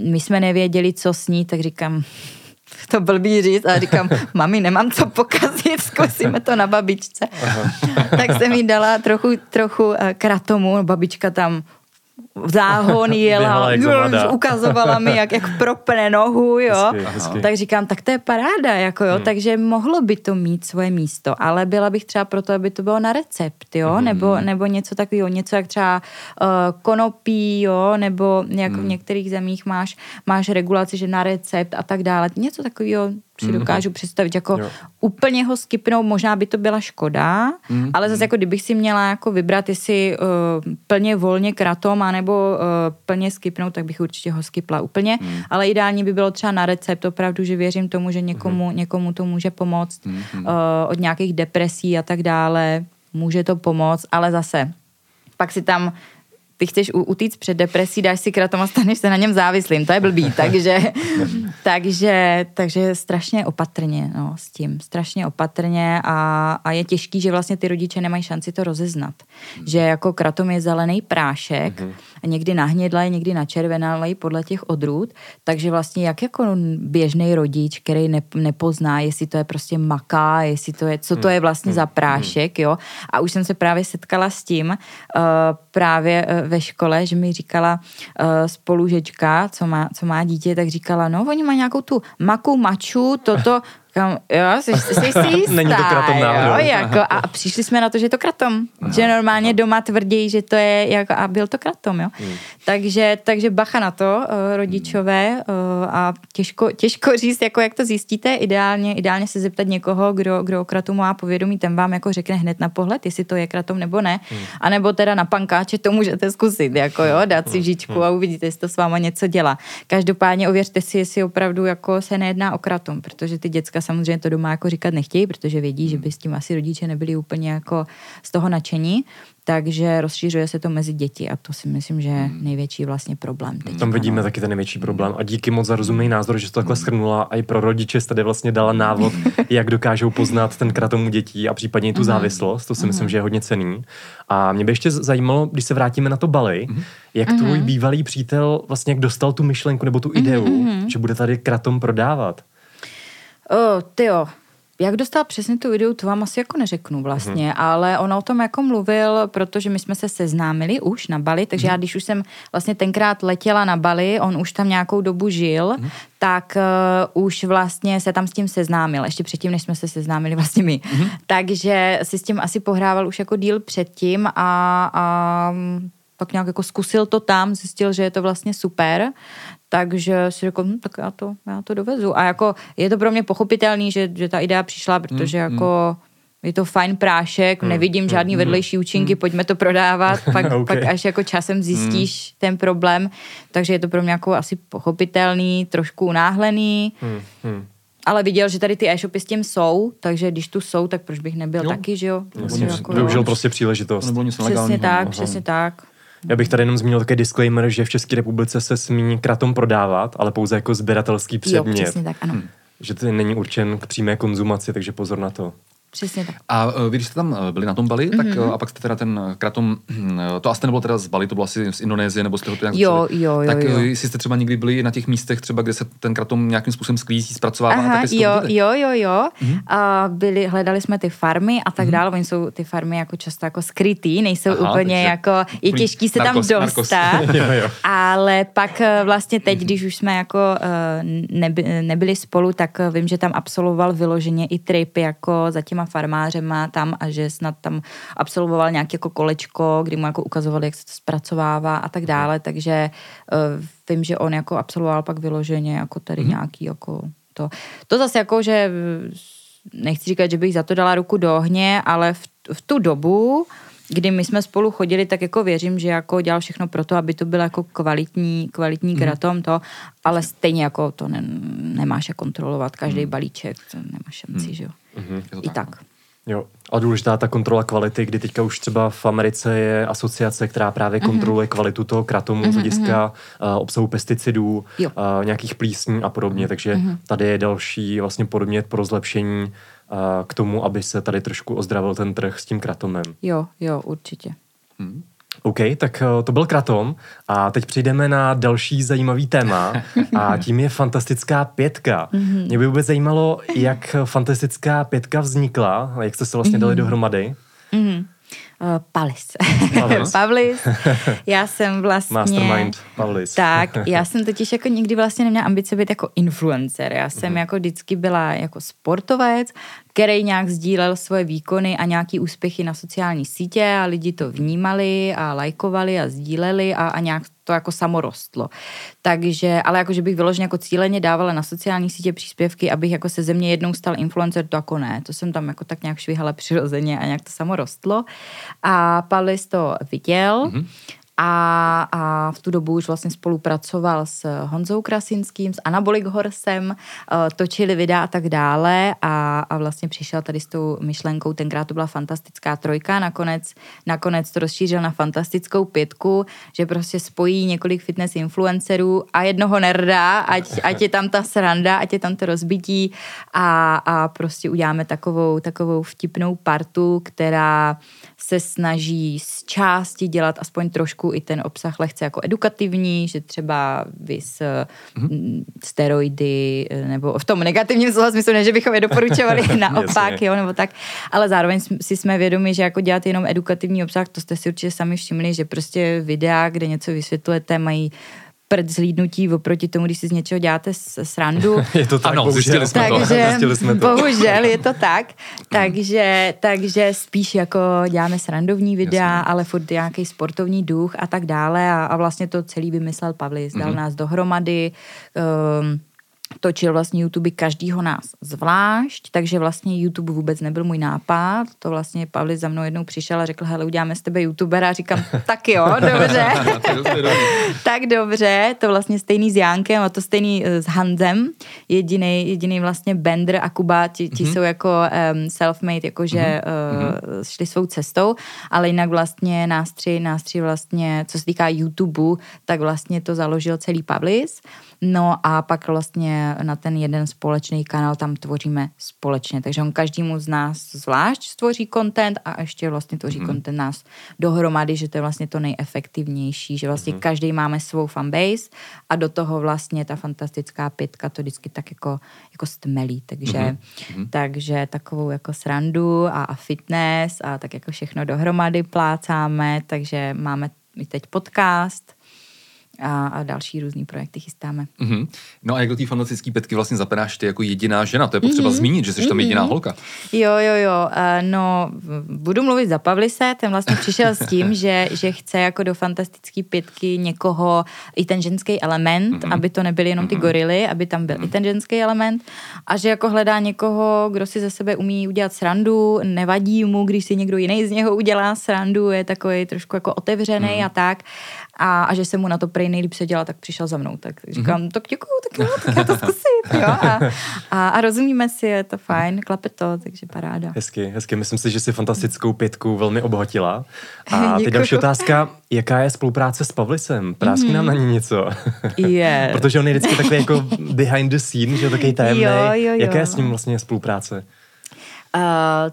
my jsme nevěděli, co s ní, tak říkám, *laughs* to blbý říct a říkám, *laughs* mami, nemám co pokazit, *laughs* zkusíme to na babičce. Aha. tak jsem jí dala trochu, trochu eh, kratomu, babička tam záhon *laughs* jela, jak *laughs* ukazovala mi, jak, jak propne nohu, jo. Hezky, hezky. Tak říkám, tak to je paráda, jako jo, takže mohlo by to mít svoje místo, ale byla bych třeba proto, aby to bylo na recept, jo, nebo, nebo něco takového, něco jak třeba uh, konopí, jo, nebo jak v některých zemích máš, máš regulaci, že na recept a tak dále, něco takového si dokážu představit, jako Jo. úplně ho skipnout, možná by to byla škoda, ale zase jako kdybych si měla jako vybrat, jestli uh, plně volně kratom, anebo uh, plně skipnout, tak bych určitě ho skipla úplně, ale ideální by bylo třeba na recept, opravdu, že věřím tomu, že někomu, někomu to může pomoct uh, od nějakých depresí a tak dále, může to pomoct, ale zase pak si tam ty chceš utíct před depresí, dáš si kratom a staneš se na něm závislým. To je blbý, *laughs* takže, takže, takže strašně opatrně no, s tím. Strašně opatrně a, a je těžký, že vlastně ty rodiče nemají šanci to rozeznat. Že jako kratom je zelený prášek, a někdy nahnědlej, někdy načervenalej podle těch odrůd, takže vlastně jak jako běžný rodič, který ne, nepozná, jestli to je prostě maká, jestli to je, co to je vlastně za prášek, jo. A už jsem se právě setkala s tím uh, právě uh, ve škole, že mi říkala uh, spolužečka, co má, co má dítě, tak říkala, no oni mají nějakou tu maku, maču, toto, Kam, jo, jsi, jsi si *laughs* jistá, Není to kratom jo, náhodou. jako, a přišli jsme na to, že je to kratom. Že normálně doma tvrdí, že to je, jako, a byl to kratom, jo. Hmm. Takže, takže bacha na to, eh, rodičové, eh, a těžko, těžko *laughs* říct, jako jak to zjistíte, ideálně, ideálně se zeptat někoho, kdo, kdo o kratomu má povědomí, ten vám jako řekne hned na pohled, jestli to je kratom nebo ne, Hmm. a nebo teda na pankáče to můžete zkusit, jako jo, dát si žičku a uvidíte, jestli to s váma něco dělá. Každopádně ověřte si, jestli opravdu jako se nejedná o kratom, protože ty děcka samozřejmě to doma jako říkat nechtějí, protože vědí, že by s tím asi rodiče nebyli úplně jako z toho nadšení, takže rozšířuje se to mezi děti a to si myslím, že je největší vlastně problém. Teď. Tam vidíme taky ten největší problém. A díky moc za rozumný názor, že jsi to takhle schrnula. A i pro rodiče jsi tady vlastně dala návod, *laughs* jak dokážou poznat ten kratom u dětí a případně i tu závislost. To si myslím, že je hodně cený. A mě by ještě zajímalo, když se vrátíme na to Bali, jak tvůj bývalý přítel vlastně jak dostal tu myšlenku nebo tu ideu, že bude tady kratom prodávat. Oh, tyjo, jak dostal přesně tu ideu, to vám asi jako neřeknu vlastně, mm. ale on o tom jako mluvil, protože my jsme se seznámili už na Bali, takže já když už jsem vlastně tenkrát letěla na Bali, on už tam nějakou dobu žil, mm. tak uh, už vlastně se tam s tím seznámil, ještě předtím, než jsme se seznámili vlastně my. Mm. Takže si s tím asi pohrával už jako díl předtím a, a pak nějak jako zkusil to tam, zjistil, že je to vlastně super, takže si řekl, hm, tak já to, já to dovezu. A jako je to pro mě pochopitelný, že, že ta idea přišla, protože jako je to fajn prášek, nevidím žádný vedlejší účinky, pojďme to prodávat, *laughs* pak, Ok. pak až jako časem zjistíš ten problém, takže je to pro mě jako asi pochopitelný, trošku unáhlený, Hmm, hmm. ale viděl, že tady ty e-shopy s tím jsou, takže když tu jsou, tak proč bych nebyl Jo. taky, že jo? Jasně, Jako, Využil prostě To příležitost. nebylo nic Přesně tak, přesně tak. Já bych tady jenom zmínil také disclaimer, že v České republice se smí kratom prodávat, ale pouze jako sběratelský Jo, předmět. přesně tak, ano. Že to není určen k přímé konzumaci, takže pozor na to. Přesně tak. A uh, vy, když jste tam uh, byli na tom Bali, mm-hmm. tak uh, a pak jste teda ten kratom, uh, to asi nebylo teda z Bali, to bylo asi z Indonésie, nebo jste ho nějak Jo, začali. jo, jo, Tak jo. jestli jste třeba někdy byli na těch místech, třeba kde se ten kratom nějakým způsobem sklízí, zpracovává, Aha, tak to jo, jo, jo, jo. Mhm. Mm-hmm. A byli, hledali jsme ty farmy a tak mm-hmm. dále. Oni jsou ty farmy jako často jako skrytý, nejsou Aha, úplně jako, je těžký se narkos, tam narkos. dostat. *laughs* Jo, jo. Ale pak vlastně teď, když už jsme jako neby, nebyli spolu, tak vím, že tam absolvoval vyloženě i trip jako za těma farmářema tam a že snad tam absolvoval nějaké jako kolečko, kdy mu jako ukazovali, jak se to zpracovává a tak dále, takže eh, vím, že on jako absolvoval pak vyloženě jako tady nějaký jako to. To zase jako, že eh, nechci říkat, že bych za to dala ruku do ohně, ale v, v tu dobu, kdy my jsme spolu chodili, tak jako věřím, že jako dělal všechno pro to, aby to byl jako kvalitní, kvalitní kratom to, ale stejně jako to ne, nemáš jak kontrolovat každý balíček, to nemáš šanci, že jo. To I tak. Jo, a důležitá ta kontrola kvality, kdy teďka už třeba v Americe je asociace, která právě Mhm. kontroluje kvalitu toho kratomu z hlediska uh, obsahu pesticidů, Jo. uh, nějakých plísní a podobně, takže Mhm. tady je další vlastně podmět pro zlepšení uh, k tomu, aby se tady trošku ozdravil ten trh s tím kratomem. Jo, jo, určitě. OK, tak uh, to byl kratom a teď přejdeme na další zajímavý téma *laughs* a tím je fantastická pětka. Mhm. Mě by vůbec zajímalo, jak fantastická pětka vznikla, a jak jste se vlastně dali dohromady. Mhm. Uh, Pavlis. Pavlis. *laughs* *laughs* Já jsem vlastně... Mastermind Pavlis. Tak, já jsem totiž jako nikdy vlastně neměla ambice být jako influencer. Já jsem mm-hmm. jako vždycky byla jako sportovec, který nějak sdílel svoje výkony a nějaký úspěchy na sociální sítě a lidi to vnímali a lajkovali a sdíleli a, a nějak to jako samo rostlo. Takže, ale jako, že bych vyloženě jako cíleně dávala na sociální sítě příspěvky, abych jako se ze mě jednou stal influencer, to jako ne. To jsem tam jako tak nějak švihala přirozeně a nějak to samo rostlo. A Palis to viděl. Mm-hmm a, a v tu dobu už vlastně spolupracoval s Honzou Krasinským, s Anabolik Horsem, uh, točili videa a tak dále. A, a vlastně přišel tady s tou myšlenkou, tenkrát to byla fantastická trojka, nakonec, nakonec to rozšířil na fantastickou pětku, že prostě spojí několik fitness influencerů a jednoho nerda, ať, ať je tam ta sranda, ať je tam to rozbití. A, a prostě uděláme takovou, takovou vtipnou partu, která se snaží z části dělat aspoň trošku i ten obsah lehce jako edukativní, že třeba vys mm-hmm. steroidy, nebo v tom negativním slova smyslu, ne, že bychom je doporučovali *laughs* naopak, jo, nebo tak, ale zároveň si jsme vědomi, že jako dělat jenom edukativní obsah, to jste si určitě sami všimli, že prostě videa, kde něco vysvětlujete, mají prd zhlídnutí oproti tomu, když si z něčeho děláte srandu. *laughs* je to tak, ano, bohužel. zjistili jsme takže, to. *laughs* Zjistili jsme to. Bohužel je to tak. takže, takže spíš jako děláme srandovní videa, Jasně. ale furt nějaký sportovní duch a tak dále a, a vlastně to celý vymyslel Pavlis. Dal mm-hmm. nás dohromady. Um, točil vlastně YouTube každýho nás zvlášť, takže vlastně YouTube vůbec nebyl můj nápad. To vlastně Pavli za mnou jednou přišel a řekl, hele, uděláme z tebe YouTubera. A říkám, *laughs* tak jo, dobře. *laughs* *laughs* tak dobře, to vlastně stejný s Jánkem a to stejný eh, s Hanzem. Jediný, jediný vlastně Bender a Kuba, ti, ti mm-hmm. jsou jako um, self-made, jakože mm-hmm. uh, šli svou cestou, ale jinak vlastně nás tři, nás tři vlastně, co se týká YouTube, tak vlastně to založil celý Pavlis. No a pak vlastně na ten jeden společný kanál tam tvoříme společně. Takže on každému z nás zvlášť stvoří content a ještě vlastně tvoří mm. content nás dohromady, že to je vlastně to nejefektivnější, že vlastně mm. každý máme svou fanbase a do toho vlastně ta fantastická pětka to vždycky tak jako, jako stmelí. Takže, mm. takže takovou jako srandu a, a fitness a tak jako všechno dohromady plácáme, takže máme i teď podcast, a, a další různý projekty chystáme. Mm-hmm. No a jak do té fantastické petky vlastně zapadáš ty jako jediná žena? To je potřeba mm-hmm. zmínit, že jsi tam jediná mm-hmm. holka. Jo, jo, jo. Uh, no, budu mluvit za Pavlise, ten vlastně přišel s tím, *laughs* že, že chce jako do fantastické pětky někoho, i ten ženský element, mm-hmm. aby to nebyly jenom ty mm-hmm. gorily, aby tam byl mm-hmm. i ten ženský element a že jako hledá někoho, kdo si ze sebe umí udělat srandu, nevadí mu, když si někdo jiný z něho udělá srandu, je takový trošku jako otevřený mm-hmm. a tak a, a že se mu na to prej nejlíp se dělá, tak přišel za mnou. Tak říkám, mm-hmm. tak děkuju, tak jo, tak já to zkusím. Jo? A, a, a rozumíme si, je to fajn, klape to, takže paráda. Hezky, hezky. Myslím si, že si fantastickou pětku velmi obohatila. A *laughs* ty další otázka, jaká je spolupráce s Pavlisem? Prásky mm-hmm. nám na ní něco. Yeah. *laughs* Protože on je vždycky takový jako behind the scene, že je takový tajemný. Jaká je s ním vlastně spolupráce? Uh,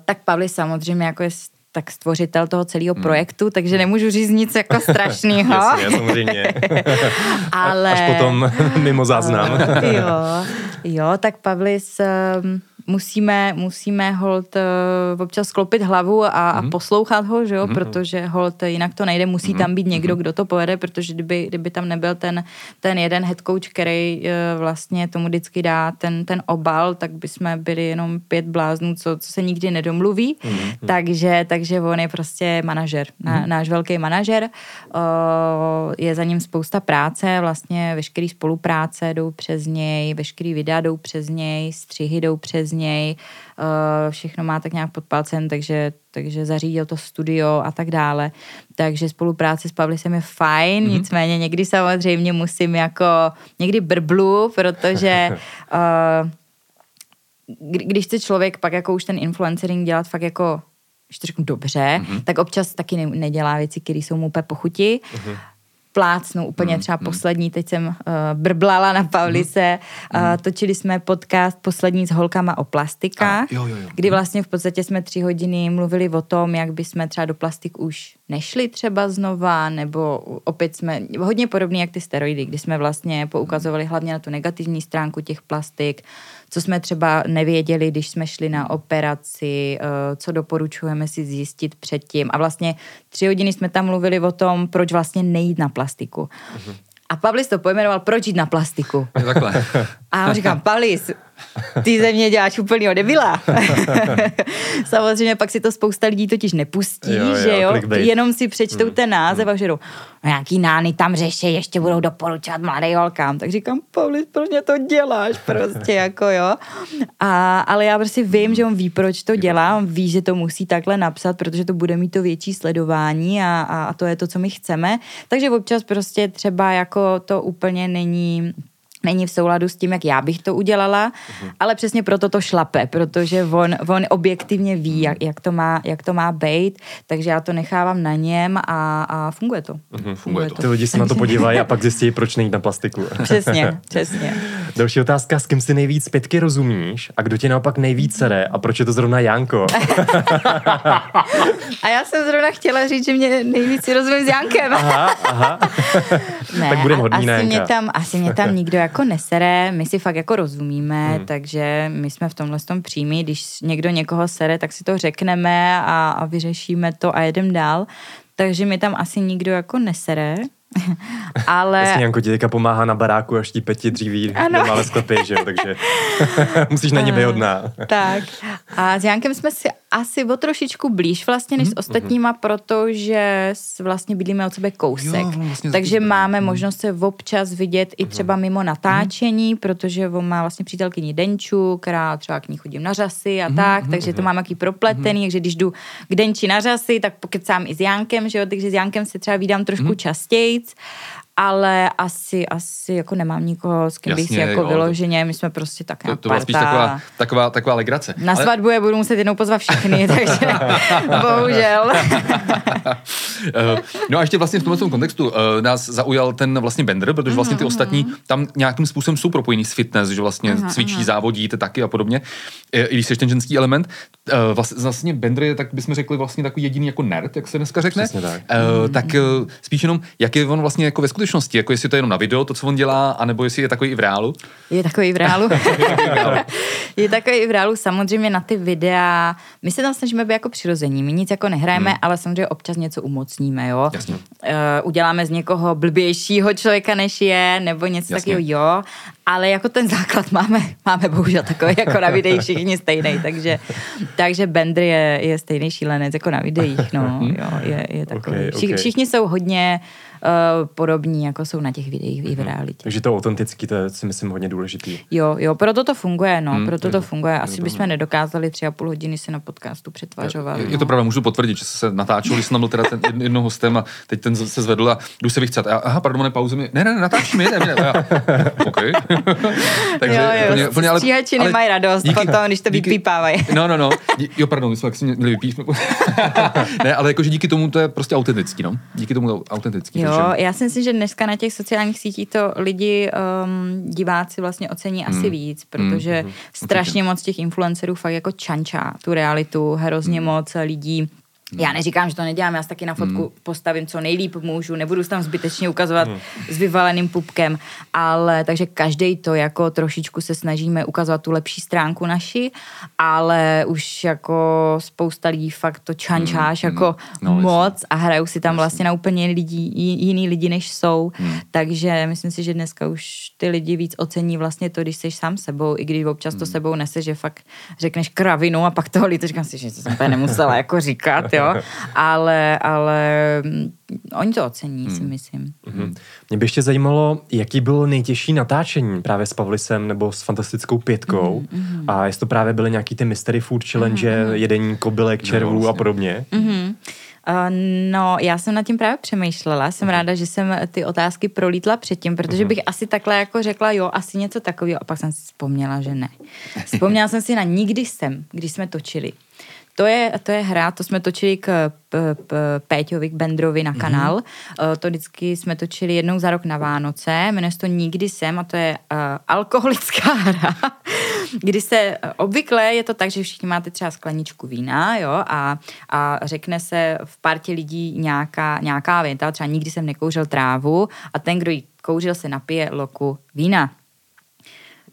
tak Pavlis samozřejmě jako je tak stvořitel toho celého hmm. projektu, takže nemůžu říct nic jako *laughs* strašného. Jasně, samozřejmě. *laughs* Ale... Až potom *laughs* mimo záznam. jo, jo, tak Pavlis um, musíme, musíme hold uh, občas sklopit hlavu a, mm-hmm. a mhm. poslouchat ho, že jo, mm-hmm. protože hold jinak to nejde, musí mm-hmm. tam být někdo, mhm. kdo to povede, protože kdyby, kdyby tam nebyl ten, ten jeden head coach, který uh, vlastně tomu vždycky dá ten, ten obal, tak by jsme byli jenom pět bláznů, co, co se nikdy nedomluví, mm-hmm. takže, takže on je prostě manažer, mm-hmm. náš velký manažer, uh, je za ním spousta práce, vlastně veškerý spolupráce jdou přes něj, veškerý videa jdou přes něj, střihy jdou přes něj, eh, všechno má tak nějak pod palcem, takže, takže zařídil to studio a tak dále. Takže spolupráce s Pavlisem je fajn, mm-hmm. nicméně někdy samozřejmě musím jako, někdy brblu, protože *laughs* uh, když chce člověk pak jako už ten influencering dělat fakt jako když to řeknu dobře, mm-hmm. tak občas taky ne, nedělá věci, které jsou mu úplně pochuti. Mm-hmm plácnu úplně Hmm, třeba poslední, teď jsem uh, brblala na Pavlise, Hmm. uh, točili jsme podcast poslední s holkama o plastikách, A, jo, jo, jo. kdy vlastně v podstatě jsme tři hodiny mluvili o tom, jak bychom třeba do plastik už nešli třeba znova, nebo opět jsme, hodně podobný jak ty steroidy, kdy jsme vlastně poukazovali hlavně na tu negativní stránku těch plastik, co jsme třeba nevěděli, když jsme šli na operaci, eh, co doporučujeme si zjistit předtím. A vlastně tři hodiny jsme tam mluvili o tom, proč vlastně nejít na plastiku. A Pavlis to pojmenoval, proč jít na plastiku. Takhle. A já říkám, Pavlis, ty ze mě děláš úplnýho debila. *laughs* Samozřejmě pak si to spousta lidí totiž nepustí, Jo, jo, že jo, clickbait. jenom si přečtou ten název a že jdou, no nějaký nány tam řeší, ještě budou doporučovat mladý holkám. Tak říkám, Pavlis, proč mě to děláš *laughs* prostě, jako jo. A, ale já prostě vím, že on ví, proč to dělá, on ví, že to musí takhle napsat, protože to bude mít to větší sledování a, a, a to je to, co my chceme. Takže občas prostě třeba jako to úplně není není v souladu s tím, jak já bych to udělala, uh-huh. ale přesně proto to šlape, protože on, on objektivně ví, jak, jak, to má, jak to má být, takže já to nechávám na něm a, a funguje to. Mhm, funguje to. Ty lidi se na to podívají a pak zjistí, proč nejít na plastiku. *laughs* Přesně, přesně. Další otázka, s kým si nejvíc pětky rozumíš a kdo tě naopak nejvíc sere a proč je to zrovna Janko? *laughs* A já jsem zrovna chtěla říct, že mě nejvíc si rozumím s Jankem. Aha, aha. *laughs* Ne, Tak budem hodný na asi mě, tam, asi mě tam nikdo jako nesere, my si fakt jako rozumíme, hmm. takže my jsme v tomhle tom přímí, když někdo někoho sere, tak si to řekneme a, a vyřešíme to a jedem dál. Takže mi tam asi nikdo jako nesere, *laughs* ale... Jasně, Janko ti teďka pomáhá na baráku a štípe ti dříví Ano. malé sklepy, že jo, takže *laughs* *laughs* musíš na ně být hodná. tak. A s Jankem jsme si asi o trošičku blíž vlastně Mhm, než s ostatníma, protože s- vlastně bydlíme od sebe kousek. Jo, vlastně Takže taky- máme možnost se občas vidět i třeba Mhm. mimo natáčení, protože on má vlastně přítelkyni Denču, která třeba k ní chodím na řasy Mhm, a tak, takže to mám jaký propletený, takže když jdu k Denči na řasy, tak pokecám i s Jankem, že jo, takže s Jankem se třeba vídám trošku Mhm. častěji, ale asi, asi jako nemám nikoho, s kým bych si Jasně, jako jo, vyloženě, my jsme prostě tak To, to byla spíš taková, taková, taková legrace. na svatbu je budu muset jednou pozvat všechny, *laughs* takže bohužel. Eh, no a ještě vlastně v tomhle tom kontextu uh, nás zaujal ten vlastně Bender, protože vlastně ty ostatní tam nějakým způsobem jsou propojení s fitness, že vlastně cvičí, závodíte taky a podobně, Eh, i když jsi ten ženský element. Uh, vlastně, vlastně Bender je, tak bychom řekli, vlastně takový jediný jako nerd, jak se dneska řekne. Přesně tak. Uh, tak uh, spíš jenom, jak je on vlastně jako ve skutečnosti, jako jestli to je jenom na video, to, co on dělá, anebo jestli je takový i v reálu. Je takový v reálu. *laughs* *laughs* je takový i v reálu. Samozřejmě na ty videa, my se tam snažíme být jako přirození. My nic jako nehrajeme, hmm. ale samozřejmě občas něco umocníme, jo. Jasně. Uh, uděláme z někoho blbějšího člověka, než je, nebo něco Jasně. takového, jo. Ale jako ten základ *laughs* máme, máme bohužel takový jako na videích všichni stejný, takže, takže Bender je, je stejný šílenec jako na videích, no, jo, je, je takový. Okay, okay. Všichni jsou hodně uh, podobní, jako jsou na těch videích i v realitě. Takže to autentický, to je si myslím hodně důležitý. Jo, jo, proto to funguje, no, Hmm, proto to funguje. Asi bychom nedokázali tři a půl hodiny si na podcastu přetvařovat. Je, no. je to pravda, můžu potvrdit, že se natáčel, když jsem tam byl teda ten jed- jednou hostem a teď ten se zvedl a jdu se vychcat. Aha, pardon, ne, pauze mi. Ne, ne, ne, natáčíme, jedeme, jedeme. A já, *laughs* OK. *laughs* Takže jo, jo, úplně, úplně, ale, ale nemají radost díky- potom, když to vypípávají. *laughs* No, no, no. Dí- Jo, pardon, my jsme jak si měli vypít. ne, ale jakože díky tomu to je prostě autentický, no. Díky tomu to je autentický. Jo, takže- já si myslím, že dneska na těch sociálních sítích to lidi, um, diváci vlastně ocení Hmm. asi víc, protože strašně moc těch influencerů fakt jako čančá tu realitu, hrozně Hmm. moc lidí já neříkám, že to nedělám, já se taky na fotku hmm. postavím co nejlíp můžu, nebudu se tam zbytečně ukazovat hmm. s vyvaleným pupkem, ale takže každý to jako trošičku se snažíme ukazovat tu lepší stránku naši, ale už jako spousta lidí fakt to čančáš Hmm, jako no, moc a hrajou si tam vlastně na úplně lidí, jí- jiný lidi, než jsou. Hmm. Takže myslím si, že dneska už ty lidi víc ocení vlastně to, když jsi sám sebou, i když občas Hmm. to sebou nese, že fakt řekneš kravinu a pak toho líto, říkám si, že to jsem nemusela jako říkat, jo. *laughs* Ale, ale mm, oni to ocení, Hmm. si myslím. Mhm. Mě by ještě zajímalo, jaký bylo nejtěžší natáčení právě s Pavlisem nebo s Fantastickou pětkou Mhm, a jestli to právě byly nějaký ty Mystery Food Challenge, jedení kobylek, červů a vlastně. podobně. Uh, no, já jsem nad tím právě přemýšlela. Jsem ráda, že jsem ty otázky prolítla předtím, protože bych asi takhle jako řekla, jo, asi něco takového. A pak jsem si vzpomněla, že ne. *laughs* Vzpomněla jsem si na nikdy jsem, když jsme točili. To je, to je hra, to jsme točili k p, p, Péťovi, k Bendrovi na kanál. Mm-hmm. To vždycky jsme točili jednou za rok na Vánoce, jmenuje se to Nikdy jsem a to je uh, alkoholická *laughs* hra, kdy se obvykle je to tak, že všichni máte třeba skleničku vína, jo, a, a řekne se v partě lidí nějaká, nějaká věta, třeba nikdy jsem nekouřil trávu a ten, kdo ji kouřil, se napije loku vína.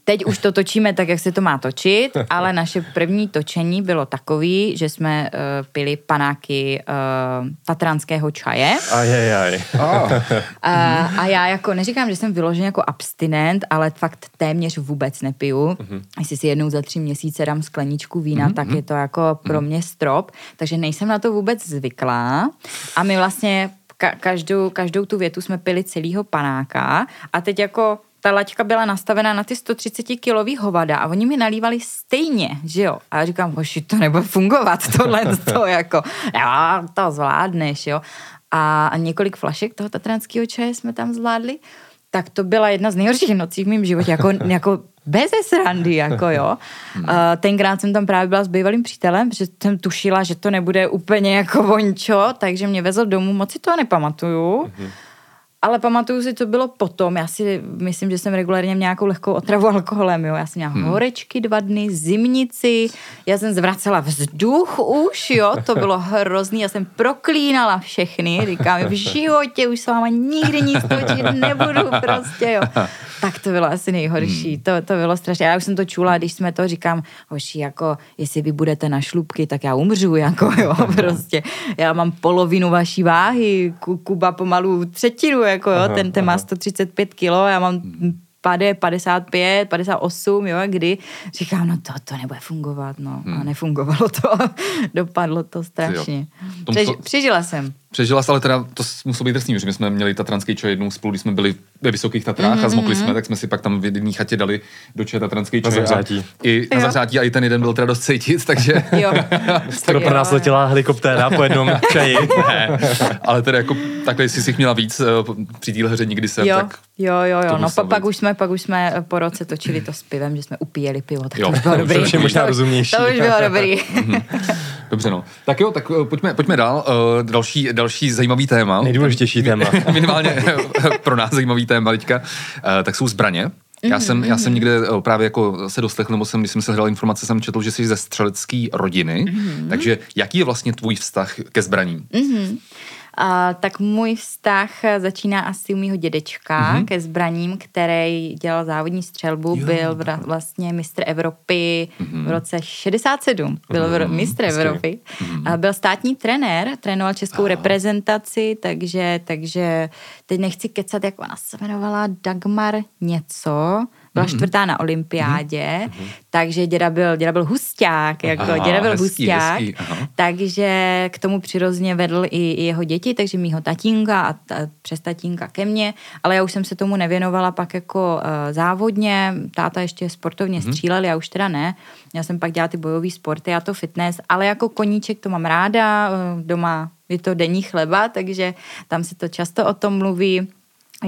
Teď už to točíme tak, jak se to má točit, *laughs* ale naše první točení bylo takový, že jsme uh, pili panáky uh, tatranského čaje. Ajajaj. Oh. A, a já jako, neříkám, že jsem vyložený jako abstinent, ale fakt téměř vůbec nepiju. Mm-hmm. Jestli si jednou za tři měsíce dám skleničku vína, mm-hmm. tak je to jako pro mě strop. Takže nejsem na to vůbec zvyklá. A my vlastně ka- každou, každou tu větu jsme pili celýho panáka a teď jako ta laťka byla nastavená na ty 130 kilový hovada a oni mi nalívali stejně, že jo. A já říkám, hoši, to nebude fungovat, *laughs* tohle to jako, jo, to zvládneš, jo. A, a několik flašek toho tatranského čaje jsme tam zvládli, tak to byla jedna z nejhorších nocí v mém životě, jako, *laughs* jako bez srandy, jako jo. Uh, tenkrát jsem tam právě byla s bývalým přítelem, protože jsem tušila, že to nebude úplně jako vončo, takže mě vezl domů, moc si to nepamatuju. Mm-hmm ale pamatuju si, co bylo potom. Já si myslím, že jsem regulárně měla nějakou lehkou otravu *laughs* alkoholem. Jo. Já jsem měla hmm. horečky dva dny, zimnici, já jsem zvracela vzduch už, jo, to bylo hrozný. Já jsem proklínala všechny, říkám, v životě už s váma nikdy nic točit nebudu prostě, jo. Tak to bylo asi nejhorší, hmm. to, to bylo strašně. Já už jsem to čula, když jsme to říkám, hoši, jako, jestli vy budete na šlubky, tak já umřu, *laughs* jako jo, prostě. Já mám polovinu vaší váhy, Kuba pomalu třetinu, jako jo, aha, ten, ten má 135 kilo, já mám pade 55, 58, jo, kdy říkám, no to, to nebude fungovat, no. Hmm. A nefungovalo to, *laughs* dopadlo to strašně. Přež, přežila jsem. Přežila jsi, ale teda to muselo být drsný, že my jsme měli tatranský čaj jednou spolu, když jsme byli ve Vysokých Tatrách mm-hmm. a zmokli jsme, tak jsme si pak tam v jedné chatě dali do čaje tatranský čaj. Na zahřátí. I na zahřátí a i ten jeden byl teda dost cítit, *laughs* takže... Jo. *laughs* Skoro pro nás letěla helikoptéra po jednom *laughs* čaji. ne, ale teda jako takhle, jestli jsi jich měla víc uh, při téhle hře nikdy jsem, jo. tak... Jo, jo, jo, no pa, pak už jsme, pak už jsme eh, po roce točili to s pivem, že jsme upíjeli pivo, tak jo. to už bylo dobrý. To už je možná rozumnější. To už bylo dobrý. Dobře, no. Tak jo, tak uh, pojďme, pojďme dál. Uh, další, další zajímavý téma. Nejdůležitější téma. *laughs* Minimálně pro nás zajímavý téma teďka. Uh, tak jsou zbraně. Já jsem, já jsem někde právě jako se dostechl, nebo jsem, když jsem se hledal informace, jsem četl, že jsi ze střelecké rodiny. Mm-hmm. Takže jaký je vlastně tvůj vztah ke zbraním? Mm-hmm. Uh, tak můj vztah začíná asi u mýho dědečka mm-hmm. ke zbraním, který dělal závodní střelbu, jo, byl vra, vlastně mistr Evropy mm-hmm. v roce 67. Byl mm-hmm. mistr Evropy. Mm-hmm. Uh, byl státní trenér, trénoval českou Aha. reprezentaci, takže, takže teď nechci kecat, jak ona se jmenovala Dagmar něco byla mm-hmm. čtvrtá na olympiádě, mm-hmm. takže děda byl, děda byl husťák, jako aha, děda byl hezký, husťák, hezký, takže k tomu přirozeně vedl i, i jeho děti, takže mýho tatínka a ta, přes tatínka ke mně, ale já už jsem se tomu nevěnovala pak jako uh, závodně, táta ještě sportovně mm-hmm. střílel, já už teda ne, já jsem pak dělala ty bojové sporty a to fitness, ale jako koníček to mám ráda, uh, doma je to denní chleba, takže tam se to často o tom mluví.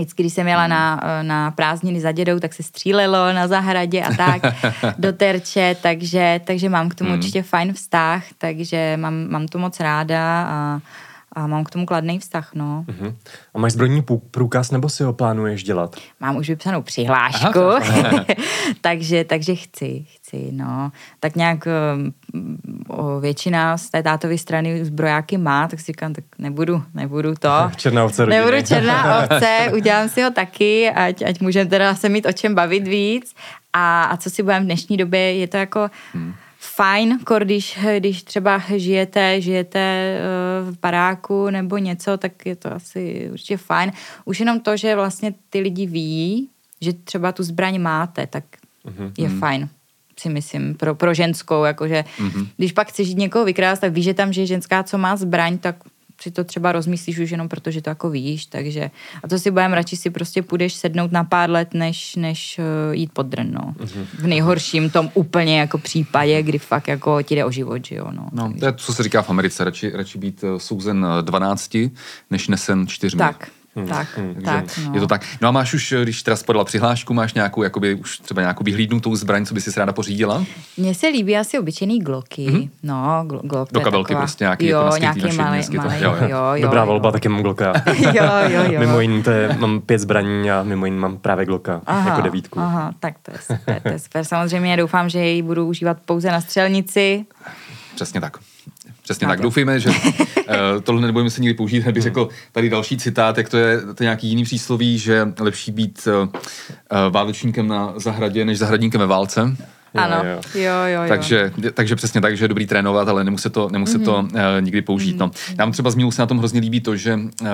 Vždycky, když jsem jela na, na prázdniny za dědou, tak se střílelo na zahradě a tak *laughs* do terče, takže, takže mám k tomu hmm. určitě fajn vztah, takže mám, mám to moc ráda a, a mám k tomu kladný vztah, no. Uh-huh. A máš zbrojní průkaz, nebo si ho plánuješ dělat? Mám už vypsanou přihlášku, Aha, *laughs* takže, takže chci, chci, no. Tak nějak o, většina z té tátové strany zbrojáky má, tak si říkám, tak nebudu, nebudu to. *laughs* Černá ovce rodiny. Nebudu černá *laughs* ovce, udělám si ho taky, ať, ať můžeme teda se mít o čem bavit víc. A, a co si budeme v dnešní době, je to jako... Hmm fajn, když, když třeba žijete, žijete eh, v baráku nebo něco, tak je to asi určitě fajn. Už jenom to, že vlastně ty lidi ví, že třeba tu zbraň máte, tak mm-hmm. je mhm. fajn si myslím, pro, pro ženskou, jakože mm-hmm. když pak chceš někoho vykrást, tak víš, že tam, že je ženská, co má zbraň, tak si to třeba rozmyslíš už jenom protože to jako víš, takže a to si budem radši si prostě půjdeš sednout na pár let, než, než uh, jít pod drn, no. Mm-hmm. V nejhorším tom úplně jako případě, kdy fakt jako ti jde o život, že jo, no. No, to je to, co se říká v Americe, radši, radši být uh, souzen 12, než nesen čtyřmi. Tak, Tak, Takže tak, no. Je to tak. No a máš už, když teda podala přihlášku, máš nějakou, jakoby už třeba nějakou vyhlídnutou zbraň, co by si ráda pořídila? Mně se líbí asi obyčejný gloky. Mm-hmm. No, gl- glok. to Do kabelky taková, prostě nějaký, jo, jako nějaký malý, malý, to- jo, jo, jo. jo, Dobrá jo. volba, taky mám Glocka. *laughs* jo, jo, jo. Mimo jiný, to je, mám pět zbraní a mimo jiný mám právě Glocka, jako devítku. Aha, tak to je super, to je super. Samozřejmě doufám, že ji budu užívat pouze na střelnici. Přesně tak. Přesně tak. Doufejme, že uh, *laughs* tohle nebudeme se nikdy použít. Hned bych řekl tady další citát, jak to je, to je nějaký jiný přísloví, že lepší být uh, uh, válečníkem na zahradě, než zahradníkem ve válce. Ano, jo. jo, jo. jo. Takže, takže přesně tak, že je dobrý trénovat, ale nemusí to, nemusí to uh, nikdy použít. No. Nám třeba z Mílu se na tom hrozně líbí to, že uh,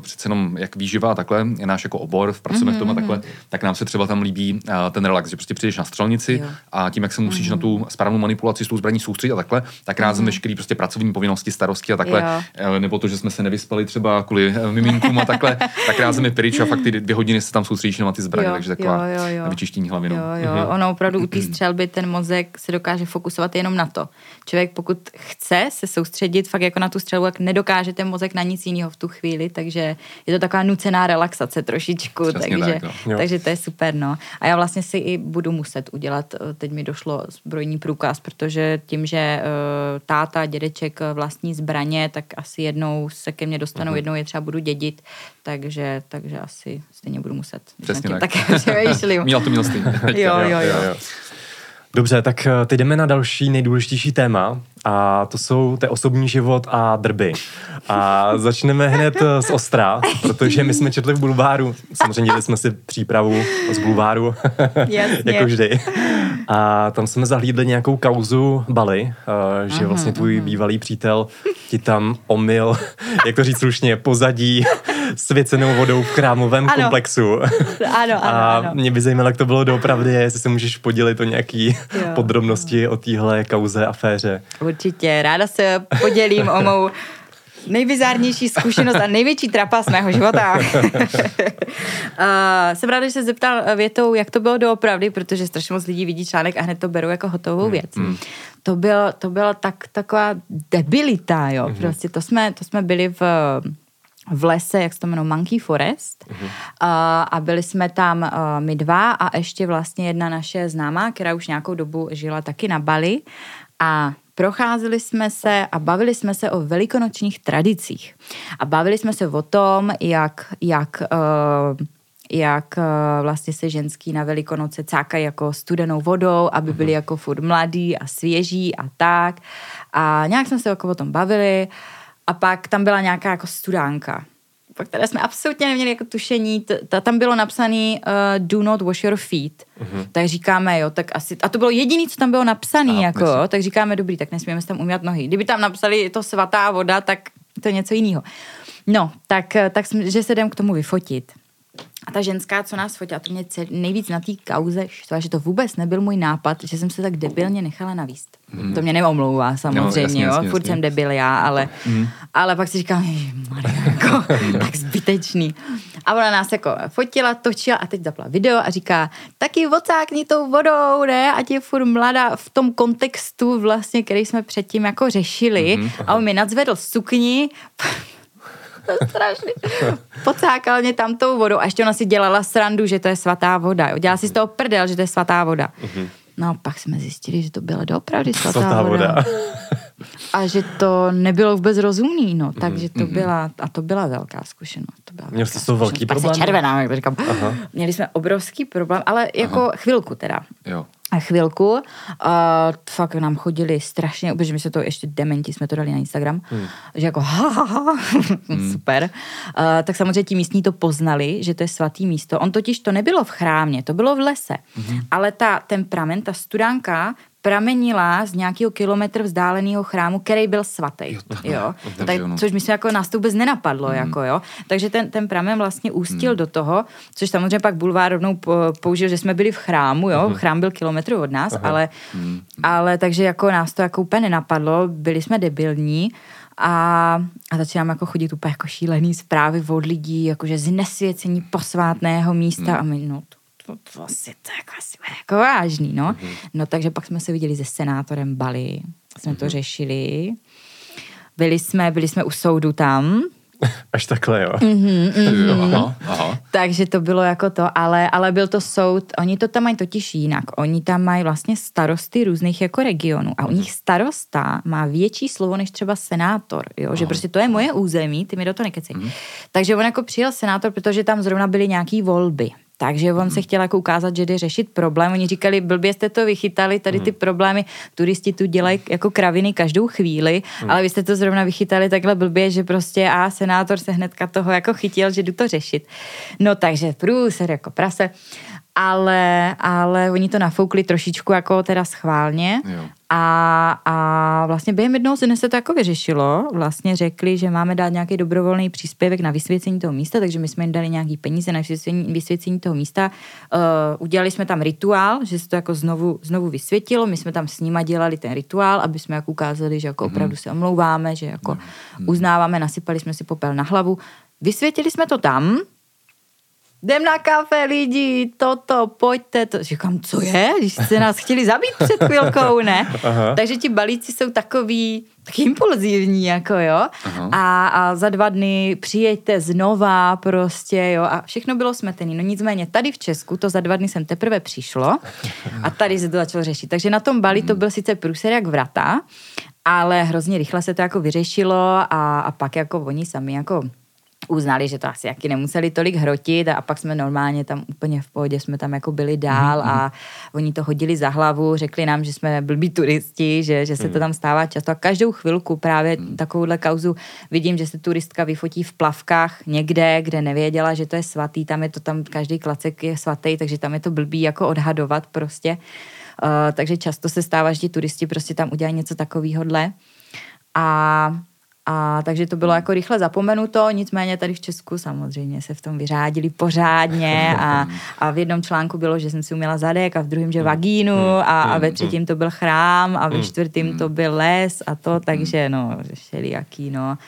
přece jenom jak výživa a takhle je náš jako obor, v pracujeme v tom a takhle, tak nám se třeba tam líbí uh, ten relax, že prostě přijdeš na střelnici Jo. a tím, jak se musíš na tu správnou manipulaci s tou zbraní soustředit a takhle, tak rázem veškerý prostě pracovní povinnosti, starosti a takhle, Jo. uh, nebo to, že jsme se nevyspali třeba kvůli uh, miminkům a takhle, *laughs* tak rázem je pryč a fakt ty dvě hodiny se tam soustředíš na ty zbraně, Jo, takže taková jo, jo, jo. na vyčištění hlavy. No. Jo, jo, ono opravdu u té *clears throat* střelby ten mozek se dokáže fokusovat jenom na to. Člověk pokud chce se soustředit fakt jako na tu střelbu, jak nedokáže ten mozek na nic jiného v tu chvíli, takže je to taková nucená relaxace trošičku, Přesně takže, tak, no. Jo. takže to je super, no. A já vlastně si i budu muset udělat, eh, teď mi došlo zbrojní průkaz, protože tím, že eh, táta, dědeček eh, vlastní zbraně, tak asi jednou se ke mně dostanou, Mhm. jednou je třeba budu dědit, takže, takže asi stejně budu muset. Přesně tak. *laughs* přemýšlím. Měl to měl stejně. Jo, jo, jo. Dobře, tak eh, teď jdeme na další nejdůležitější téma a to jsou te osobní život a drby. A začneme hned eh, z Ostra, protože my jsme četli v bulváru, samozřejmě dělali jsme si přípravu z bulváru, *laughs* Jasně. jako vždy. A tam jsme zahlídli nějakou kauzu Bali, eh, že vlastně tvůj bývalý přítel ti tam omyl, jak to říct slušně, pozadí svěcenou vodou v krámovém Ano. komplexu. Ano, ano, A ano. mě by zajímalo, jak to bylo doopravdy, jestli se můžeš podělit o nějaký Jo. podrobnosti o téhle kauze, aféře. Určitě, ráda se podělím o mou nejbizárnější zkušenost a největší trapas mého života. *laughs* jsem ráda, že se zeptal větou, jak to bylo doopravdy, protože strašně moc lidí vidí článek a hned to berou jako hotovou věc. To bylo, to byla tak, taková debilita, jo. Prostě to jsme, to jsme byli v v lese, jak se to jmenuje, Monkey Forest. Uh, a byli jsme tam uh, my dva a ještě vlastně jedna naše známá, která už nějakou dobu žila taky na Bali. A procházeli jsme se a bavili jsme se o velikonočních tradicích. A bavili jsme se o tom, jak, jak uh, jak uh, vlastně se ženský na velikonoce cákají jako studenou vodou, aby byli jako furt mladí a svěží a tak. A nějak jsme se jako o tom bavili a pak tam byla nějaká jako studánka, po které jsme absolutně neměli jako tušení. T- ta, tam bylo napsaný uh, do not wash your feet. Uh-huh. Tak říkáme, jo, tak asi, a to bylo jediné, co tam bylo napsané, jako, jasně. tak říkáme, dobrý, tak nesmíme se tam umývat nohy. Kdyby tam napsali, je to svatá voda, tak to je něco jiného. No, tak, eh, tak že se jdem k tomu vyfotit. A ta ženská, co nás fotila, to mě cel, nejvíc na té kauze štvala, že to vůbec nebyl můj nápad, že jsem se tak debilně nechala navíst. Mm. To mě neomlouvá samozřejmě, jasně, jo, jasně, furt jasně. jsem debil já, ale, mm. ale pak si říkám, jako, tak zbytečný. A ona nás jako fotila, točila a teď zapla video a říká, taky ocákni tou vodou, ne, ať je furt mladá v tom kontextu vlastně, který jsme předtím jako řešili. Mm. A on mi nadzvedl sukni, to je strašný. *laughs* Pocákal mě tam tou vodou a ještě ona si dělala srandu, že to je svatá voda. jo. Dělala si z toho prdel, že to je svatá voda. No a pak jsme zjistili, že to byla doopravdy svatá, Svatá voda. voda. A že to nebylo vůbec rozumný, no. Takže to byla, a to byla velká zkušenost. To byla Měl jsi toho velký zkušenost. Pak se problém? červená, jak to říkám. Měli jsme obrovský problém, ale jako Aha. chvilku teda. Jo. A chvilku. A fakt nám chodili strašně, protože my jsme to ještě dementi, jsme to dali na Instagram, hmm. že jako ha, ha, ha. *laughs* super. A, tak samozřejmě ti místní to poznali, že to je svatý místo. On totiž to nebylo v chrámě, to bylo v lese. Hmm. Ale ta, ten pramen, ta studánka, pramenila z nějakého kilometr vzdáleného chrámu, který byl svatý. Jo, takhle. jo. Tak, což mi se jako nás to vůbec nenapadlo, Hmm. jako jo. Takže ten, ten pramen vlastně ústil do toho, což samozřejmě pak Bulvár rovnou po- použil, že jsme byli v chrámu, jo. Chrám byl kilometr od nás, ale, Hmm. ale takže jako nás to jako úplně nenapadlo, byli jsme debilní a, a začali nám jako chodit úplně jako šílený zprávy od lidí, jakože znesvěcení posvátného místa a my, no to, to, jako asi bude jako vážný, no. No takže pak jsme se viděli se senátorem Bali, jsme to řešili, byli jsme, byli jsme u soudu tam *laughs* Až takhle, jo. *laughs* Mm-hmm, mm-hmm. Aha, aha. Takže to bylo jako to, ale, ale byl to soud, oni to tam mají totiž jinak. Oni tam mají vlastně starosty různých jako regionů a u nich starosta má větší slovo než třeba senátor, jo? že prostě to je moje území, ty mi do toho nekecej. Takže on jako přijel senátor, protože tam zrovna byly nějaký volby. Takže on se chtěl jako ukázat, že jde řešit problém. Oni říkali, blbě jste to vychytali, tady ty problémy, turisti tu dělají jako kraviny každou chvíli, ale vy jste to zrovna vychytali takhle blbě, že prostě a senátor se hnedka toho jako chytil, že jdu to řešit. No takže průser jako prase. Ale, ale oni to nafoukli trošičku jako teda schválně Jo. a, a vlastně během jednoho dne se to jako vyřešilo. Vlastně řekli, že máme dát nějaký dobrovolný příspěvek na vysvěcení toho místa, takže my jsme jim dali nějaký peníze na vysvěcení, vysvěcení toho místa. Uh, udělali jsme tam rituál, že se to jako znovu, znovu vysvětilo. My jsme tam s nima dělali ten rituál, aby jsme jako ukázali, že jako opravdu se omlouváme, že jako uznáváme, nasypali jsme si popel na hlavu. Vysvětili jsme to tam, jdem na kafe lidi, toto, pojďte. To. Říkám, co je? Když jste nás chtěli zabít před chvilkou, ne? *laughs* Aha. Takže ti balíci jsou takový, tak impulzivní, jako jo. A, a za dva dny přijeďte znova prostě, jo. A všechno bylo smetený. No nicméně tady v Česku to za dva dny jsem teprve přišlo a tady se to začalo řešit. Takže na tom Bali to byl sice průser jak vrata, ale hrozně rychle se to jako vyřešilo a, a pak jako oni sami jako uznali, že to asi jaký nemuseli tolik hrotit a pak jsme normálně tam úplně v pohodě jsme tam jako byli dál a oni to hodili za hlavu, řekli nám, že jsme blbí turisti, že, že se to tam stává často a každou chvilku právě takovouhle kauzu vidím, že se turistka vyfotí v plavkách někde, kde nevěděla, že to je svatý, tam je to tam, každý klacek je svatý, takže tam je to blbý jako odhadovat prostě. Uh, takže často se stává, že ti turisti prostě tam udělají něco takovýhodle. A a takže to bylo jako rychle zapomenuto, nicméně tady v Česku samozřejmě se v tom vyřádili pořádně a, a v jednom článku bylo, že jsem si uměla zadek a v druhém, že vagínu a, a ve třetím to byl chrám a ve čtvrtým to byl les a to, takže no, všelijaký, no.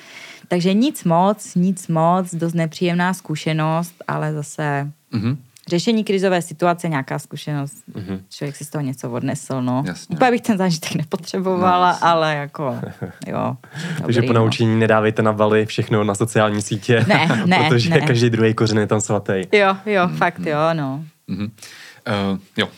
Takže nic moc, nic moc, dost nepříjemná zkušenost, ale zase Mhm. Řešení krizové situace, nějaká zkušenost. Člověk si z toho něco odnesl, no. Jasně. Úplně bych ten zážitek nepotřebovala, No, ale jako, *laughs* jo. Takže po no. naučení nedávejte na Bali všechno na sociální sítě, Ne, *laughs* ne, protože ne. každý druhý kořen je tam svatý. Jo, jo, fakt jo, no. Mhm. Uh, jo,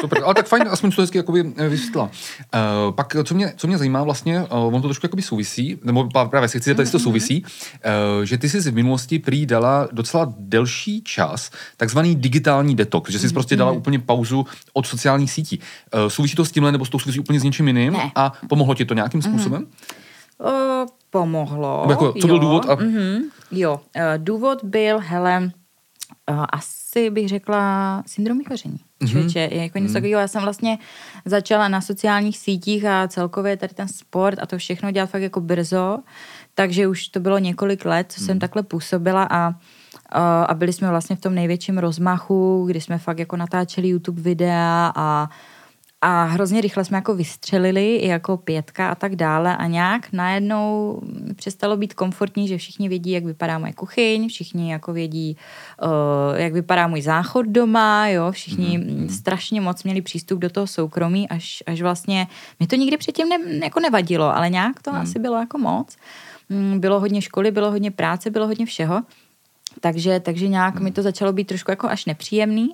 super. Ale tak fajn, aspoň to hezky jakoby eh, vysvětlila. Uh, pak, co mě, co mě zajímá vlastně, uh, ono to trošku jakoby souvisí, nebo právě se chci zeptat, jestli to souvisí, uh, že ty jsi v minulosti prý dala docela delší čas, takzvaný digitální detox, že jsi prostě dala úplně pauzu od sociálních sítí. Uh, souvisí to s tímhle, nebo to souvisí úplně s něčím jiným? Ne. A pomohlo ti to nějakým způsobem? O, pomohlo. Nebo jako, co byl jo. důvod a- Mm-hmm, jo, eh, důvod byl, hele, asi bych řekla syndrom vyhoření. Mm-hmm. Je jako něco takového. Já jsem vlastně začala na sociálních sítích a celkově tady ten sport a to všechno dělat fakt jako brzo, takže už to bylo několik let, co jsem takhle působila a a a byli jsme vlastně v tom největším rozmachu, kdy jsme fakt jako natáčeli YouTube videa a a hrozně rychle jsme jako vystřelili, i jako pětka a tak dále a nějak najednou přestalo být komfortní, že všichni vědí, jak vypadá moje kuchyň, všichni jako vědí, uh, jak vypadá můj záchod doma, jo, všichni mm, strašně moc měli přístup do toho soukromí, až, až vlastně, mě to nikdy předtím ne, jako nevadilo, ale nějak to asi bylo jako moc. Mm, Bylo hodně školy, bylo hodně práce, bylo hodně všeho. Takže, takže nějak mi to začalo být trošku jako až nepříjemný.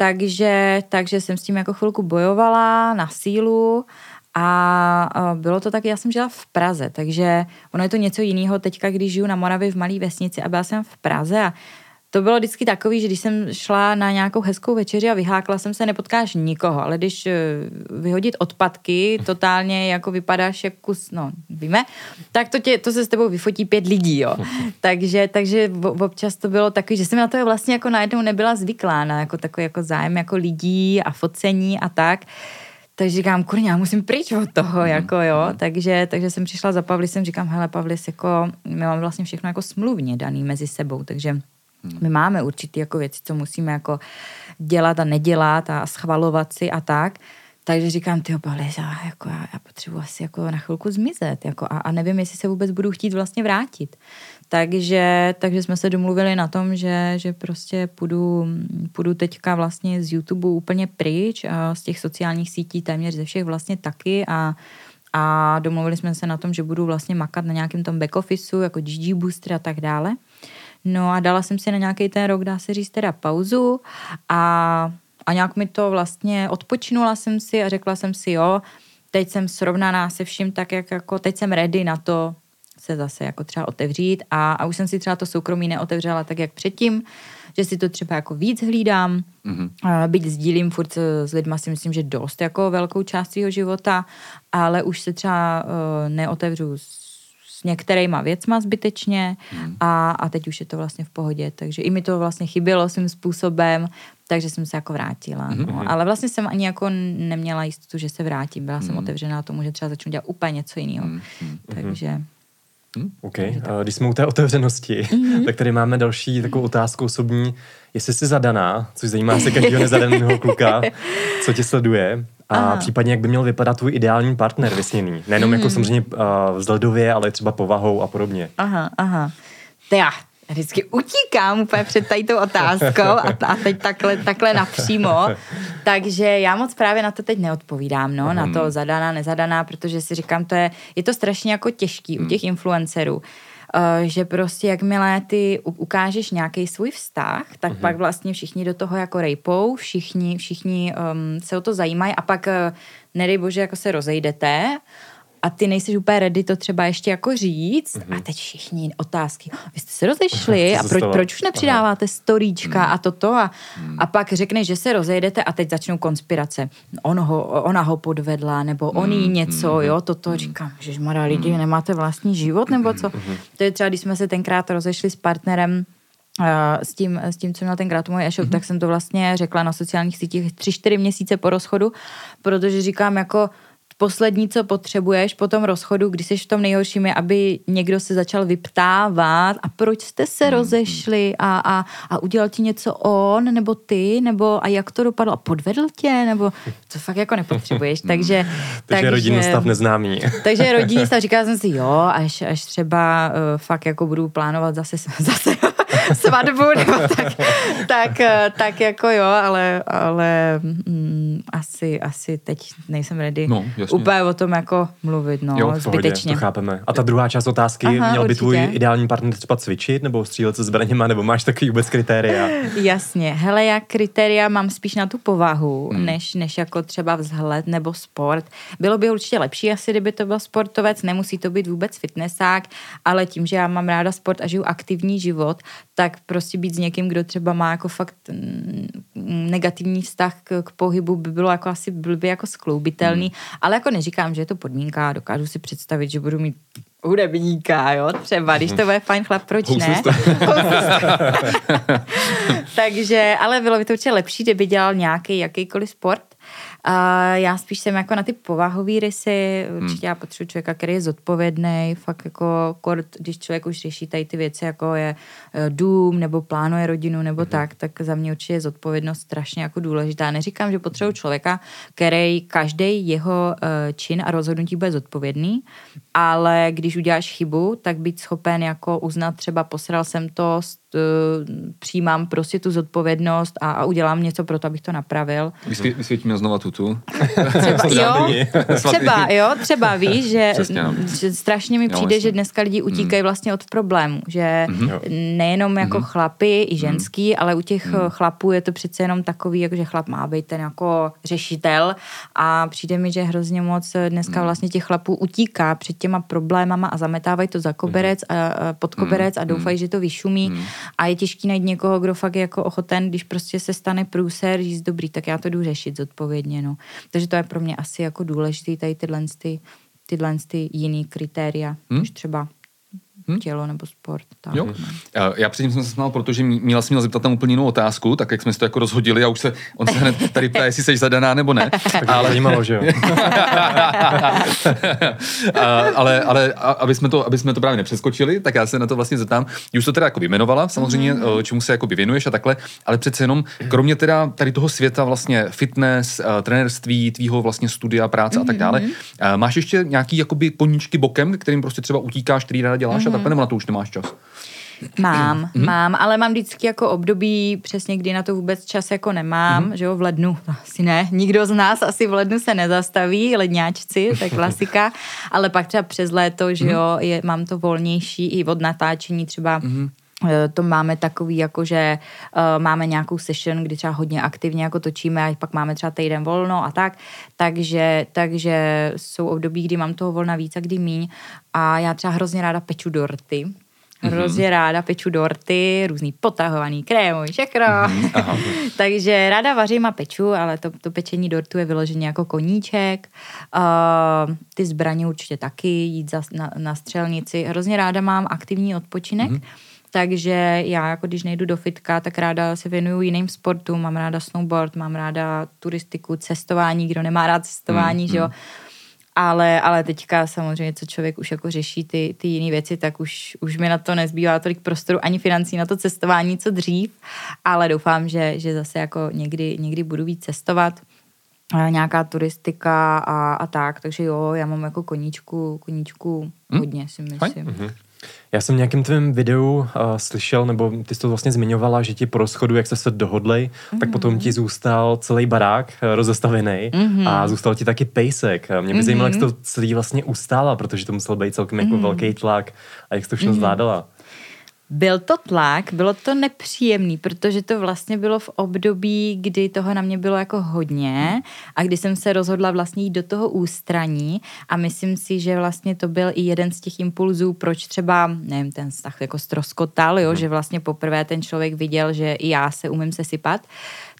Takže, takže jsem s tím jako chvilku bojovala na sílu a bylo to tak, já jsem žila v Praze, takže ono je to něco jiného teďka, když žiju na Moravě v malé vesnici a byla jsem v Praze a to bylo vždycky takový, že když jsem šla na nějakou hezkou večeři a vyhákla jsem se, nepotkáš nikoho, ale když eh, vyhodit odpadky, totálně jako vypadáš jak kus, no víme, tak to, tě, to se s tebou vyfotí pět lidí, jo. *laughs* takže, takže občas to bylo takový, že jsem na to vlastně jako najednou nebyla zvyklá, na jako takový jako zájem jako lidí a focení a tak. Takže říkám, kurňa, já musím pryč od toho, jako jo. Takže, takže jsem přišla za Pavlisem, říkám, hele, Pavlis, jako, my máme vlastně všechno jako smluvně daný mezi sebou, takže my máme určitý jako věci, co musíme jako dělat a nedělat a schvalovat si a tak. Takže říkám, ty Pavlis, já, jako, já, já potřebuji asi jako na chvilku zmizet jako, a, a nevím, jestli se vůbec budu chtít vlastně vrátit. Takže, takže jsme se domluvili na tom, že, že prostě půjdu, půjdu teďka vlastně z YouTube úplně pryč a z těch sociálních sítí téměř ze všech vlastně taky a, a domluvili jsme se na tom, že budu vlastně makat na nějakém tom back officeu, jako GG Booster a tak dále. No a dala jsem si na nějaký ten rok, dá se říct, teda pauzu a, a nějak mi to vlastně odpočinula jsem si a řekla jsem si, jo, teď jsem srovnaná se vším tak, jak jako teď jsem ready na to se zase jako třeba otevřít a, a už jsem si třeba to soukromí neotevřela tak, jak předtím, že si to třeba jako víc hlídám, mm-hmm. byť sdílím furt s lidma si myslím, že dost jako velkou část svého života, ale už se třeba uh, neotevřu s, s některýma věcma zbytečně mm. a, a teď už je to vlastně v pohodě, takže i mi to vlastně chybělo svým způsobem, takže jsem se jako vrátila. Mm-hmm. No. Ale vlastně jsem ani jako neměla jistotu, že se vrátím. Byla mm. jsem otevřená tomu, že třeba začnu dělat úplně něco jiného. Mm-hmm. Takže... Hmm, OK. Když jsme u té otevřenosti, mm-hmm. *laughs* tak tady máme další takovou otázku osobní. Jestli jsi zadaná, což zajímá se každého nezadaného kluka, co tě sleduje, a Aha. případně jak by měl vypadat tvůj ideální partner vysněný. Nejenom jako mhm. samozřejmě uh, vzhledově, ale třeba povahou a podobně. Aha, aha. To já vždycky utíkám úplně před tady tou otázkou a, a teď takhle, takhle napřímo. Takže já moc právě na to teď neodpovídám, no, na to zadaná, nezadaná, protože si říkám, to je, je to strašně jako těžký u hmm. těch influencerů. Uh, že prostě jakmile ty ukážeš nějaký svůj vztah, tak uh-huh. pak vlastně všichni do toho jako rejpou, všichni, všichni um, se o to zajímají a pak, uh, nedej bože, jako se rozejdete a ty nejsi úplně ready to třeba ještě jako říct mm-hmm. a teď všichni otázky, vy jste se rozešli a proč, proč už nepřidáváte Aha. storíčka mm. a toto a, mm. a pak řekneš, že se rozejdete a teď začnou konspirace. On ho, ona ho podvedla nebo on jí mm. něco, mm. jo, toto mm. říkám, že mladá lidi, mm. nemáte vlastní život nebo co. Mm. To je třeba, když jsme se tenkrát rozešli s partnerem, Uh, s tím, s tím, co měl tenkrát můj e-shop, mm-hmm. tak jsem to vlastně řekla na sociálních sítích tři, čtyři měsíce po rozchodu, protože říkám jako, poslední, co potřebuješ po tom rozchodu, když jsi v tom nejhorším, je, aby někdo se začal vyptávat a proč jste se hmm. rozešli? A, a, a udělal ti něco on, nebo ty, nebo a jak to dopadlo? A podvedl tě, nebo to fakt jako nepotřebuješ, *laughs* takže... takže, takže rodinný stav neznámý. *laughs* takže rodinný stav, říkala jsem si, jo, až, až třeba uh, fakt jako budu plánovat zase, *laughs* zase svatbu, nebo tak, tak, tak jako jo, ale, ale mm, asi, asi teď nejsem ready no, úplně o tom jako mluvit, no, jo, zbytečně. to chápeme. A ta druhá část otázky, Aha, měl by určitě. tvůj ideální partner třeba cvičit, nebo střílet se zbraněma, nebo máš takový vůbec kritéria? Jasně, hele, já kritéria mám spíš na tu povahu, hmm. než, než jako třeba vzhled nebo sport. Bylo by určitě lepší asi, kdyby to byl sportovec, nemusí to být vůbec fitnessák, ale tím, že já mám ráda sport a žiju aktivní život, tak prostě být s někým, kdo třeba má jako fakt mm, negativní vztah k, k pohybu, by bylo jako asi blbě jako skloubitelný, hmm. ale jako neříkám, že je to podmínka, dokážu si představit, že budu mít hudebníka, jo, třeba, když to bude fajn chlap, proč ne? *laughs* Takže, ale bylo by to určitě lepší, kdyby dělal nějaký jakýkoliv sport, a já spíš jsem jako na ty povahové rysy, určitě hmm. já potřebuji člověka, který je zodpovědný, fakt jako kort, když člověk už řeší tady ty věci, jako je eh, dům, nebo plánuje rodinu, nebo hmm. tak, tak za mě určitě je zodpovědnost strašně jako důležitá. Neříkám, že potřebuji člověka, který každý jeho uh, čin a rozhodnutí bude zodpovědný, ale když uděláš chybu, tak být schopen jako uznat třeba posral jsem to, Eh, přijímám prostě tu zodpovědnost a, a udělám něco pro to, abych to napravil. Vysvě, vysvětíme znova tutu. Třeba, jo, třeba, jo, třeba víš, že, Přesně, no. že strašně mi přijde, jo, že dneska lidi utíkají mm. vlastně od problému, že mm-hmm. nejenom jako mm-hmm. chlapy i mhm. ženský, mm. ale u těch mm. chlapů je to přece jenom takový, jako že chlap má být ten jako řešitel a přijde mi, že hrozně moc dneska mm. vlastně těch chlapů utíká před těma problémama a zametávají to za koberec mm. a, a pod koberec mm. a doufají, že to vyšumí mm a je těžký najít někoho, kdo fakt je jako ochoten, když prostě se stane průser, říct dobrý, tak já to jdu řešit zodpovědně, no. Takže to je pro mě asi jako důležitý tady tyhle, ty, tyhle ty jiný kritéria, hmm? než třeba hmm? tělo nebo sport. Tak. Jo. Já předtím jsem se smál, protože Míla si měla zeptat tam úplně jinou otázku, tak jak jsme si to jako rozhodili a už se, on se hned tady ptá, jestli jsi zadaná nebo ne. *laughs* tak ale zajímalo, že jo. *laughs* ale, ale aby, jsme to, aby jsme to právě nepřeskočili, tak já se na to vlastně zeptám. Už to teda jako vyjmenovala, samozřejmě, mm. čemu se jako věnuješ a takhle, ale přece jenom, kromě teda tady toho světa vlastně fitness, uh, trenérství, tvýho vlastně studia, práce mm. a tak dále, uh, máš ještě nějaký jakoby koníčky bokem, kterým prostě třeba utíkáš, který ráda děláš mm. a takhle, nebo na to už nemáš čas? Mám, mm-hmm. mám, ale mám vždycky jako období přesně, kdy na to vůbec čas jako nemám, mm-hmm. že jo, v lednu, *laughs* asi ne, nikdo z nás asi v lednu se nezastaví, ledňáčci, to je klasika, *laughs* ale pak třeba přes léto, že jo, je, mám to volnější i od natáčení třeba mm-hmm to máme takový, jako že uh, máme nějakou session, kdy třeba hodně aktivně jako točíme a pak máme třeba týden volno a tak, takže, takže jsou období, kdy mám toho volna víc a kdy míň a já třeba hrozně ráda peču dorty, Mm-hmm. Hrozně ráda peču dorty, různý potahovaný krémy, všechno. Mm-hmm. Takže ráda vařím a peču, ale to, to pečení dortu je vyloženě jako koníček. Uh, ty zbraně určitě taky, jít za, na, na střelnici. Hrozně ráda mám aktivní odpočinek. Mm-hmm. Takže já, jako když nejdu do fitka, tak ráda se věnuju jiným sportům. Mám ráda snowboard, mám ráda turistiku, cestování, kdo nemá rád cestování, mm, že jo. Mm ale, ale teďka samozřejmě, co člověk už jako řeší ty, ty jiné věci, tak už, už mi na to nezbývá tolik prostoru ani financí na to cestování, co dřív, ale doufám, že, že zase jako někdy, někdy budu víc cestovat nějaká turistika a, a tak, takže jo, já mám jako koníčku, koníčku hmm? hodně si myslím. Hmm. Já jsem v nějakém tvém videu uh, slyšel, nebo ty jsi to vlastně zmiňovala, že ti po rozchodu, jak jste se dohodli, mm-hmm. tak potom ti zůstal celý barák uh, rozestavený mm-hmm. a zůstal ti taky pejsek. Mě by mm-hmm. zajímalo, jak jsi to celý vlastně ustála, protože to musel být celkem mm-hmm. jako mhm. velký tlak a jak jsi to všechno mm-hmm. zvládala. Byl to tlak, bylo to nepříjemný, protože to vlastně bylo v období, kdy toho na mě bylo jako hodně a kdy jsem se rozhodla vlastně jít do toho ústraní a myslím si, že vlastně to byl i jeden z těch impulzů, proč třeba, nevím, ten vztah jako stroskotal, jo, že vlastně poprvé ten člověk viděl, že i já se umím sesypat.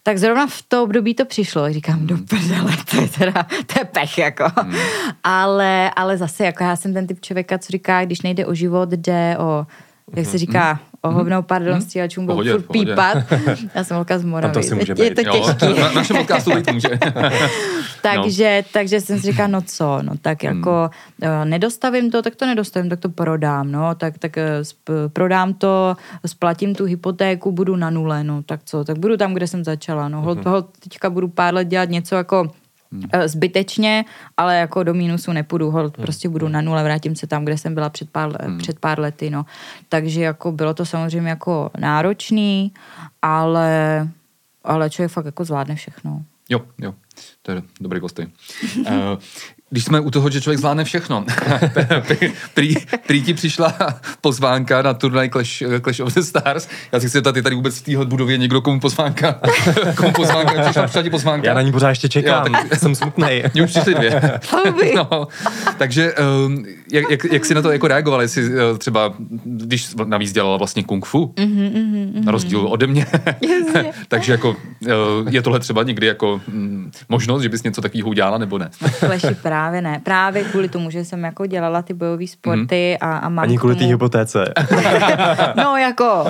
Tak zrovna v to období to přišlo. Říkám, do prdele, to je teda, to je pech, jako. Hmm. Ale, ale zase, jako já jsem ten typ člověka, co říká, když nejde o život, jde o jak se říká, o hovnou, pardon, mm. stíhačům budou furt pípat. *laughs* Já jsem holka z Moravy. To si může je, je to těžký. Jo, na našem podcastu být může. *laughs* takže, no. takže jsem si říkala, no co, no tak jako hmm. nedostavím to, tak to nedostavím, tak to prodám, no, tak, tak eh, sp- prodám to, splatím tu hypotéku, budu na nule, no, tak co, tak budu tam, kde jsem začala, no, hmm. teďka budu pár let dělat něco jako Hmm. Zbytečně, ale jako do mínusu nepůjdu, hold, hmm. prostě budu na nule, vrátím se tam, kde jsem byla před pár, hmm. před pár lety, no. Takže jako bylo to samozřejmě jako náročný, ale, ale člověk fakt jako zvládne všechno. Jo, jo, to je dobrý postoj. uh, když jsme u toho, že člověk zvládne všechno. *laughs* prý, prý ti přišla pozvánka na turnaj Clash, Clash of the Stars. Já si chci zeptat, je tady vůbec v téhle budově někdo, komu pozvánka? *laughs* komu pozvánka? Přišla, přišla ti pozvánka? Já na ní pořád ještě čekám, jo, tak... *laughs* jsem smutný. Mně už přišly dvě. no, takže um, jak, jak, jak, jsi na to jako reagoval? Jestli uh, třeba, když navíc dělala vlastně kung fu, mm-hmm, mm-hmm. na rozdíl ode mě, takže jako uh, je tohle třeba někdy jako mm, možnost, že bys něco takového udělala, nebo ne? Právě ne. Právě kvůli tomu, že jsem jako dělala ty bojové sporty mm. a, a mám Ani kvůli té hypotéce. *laughs* no jako,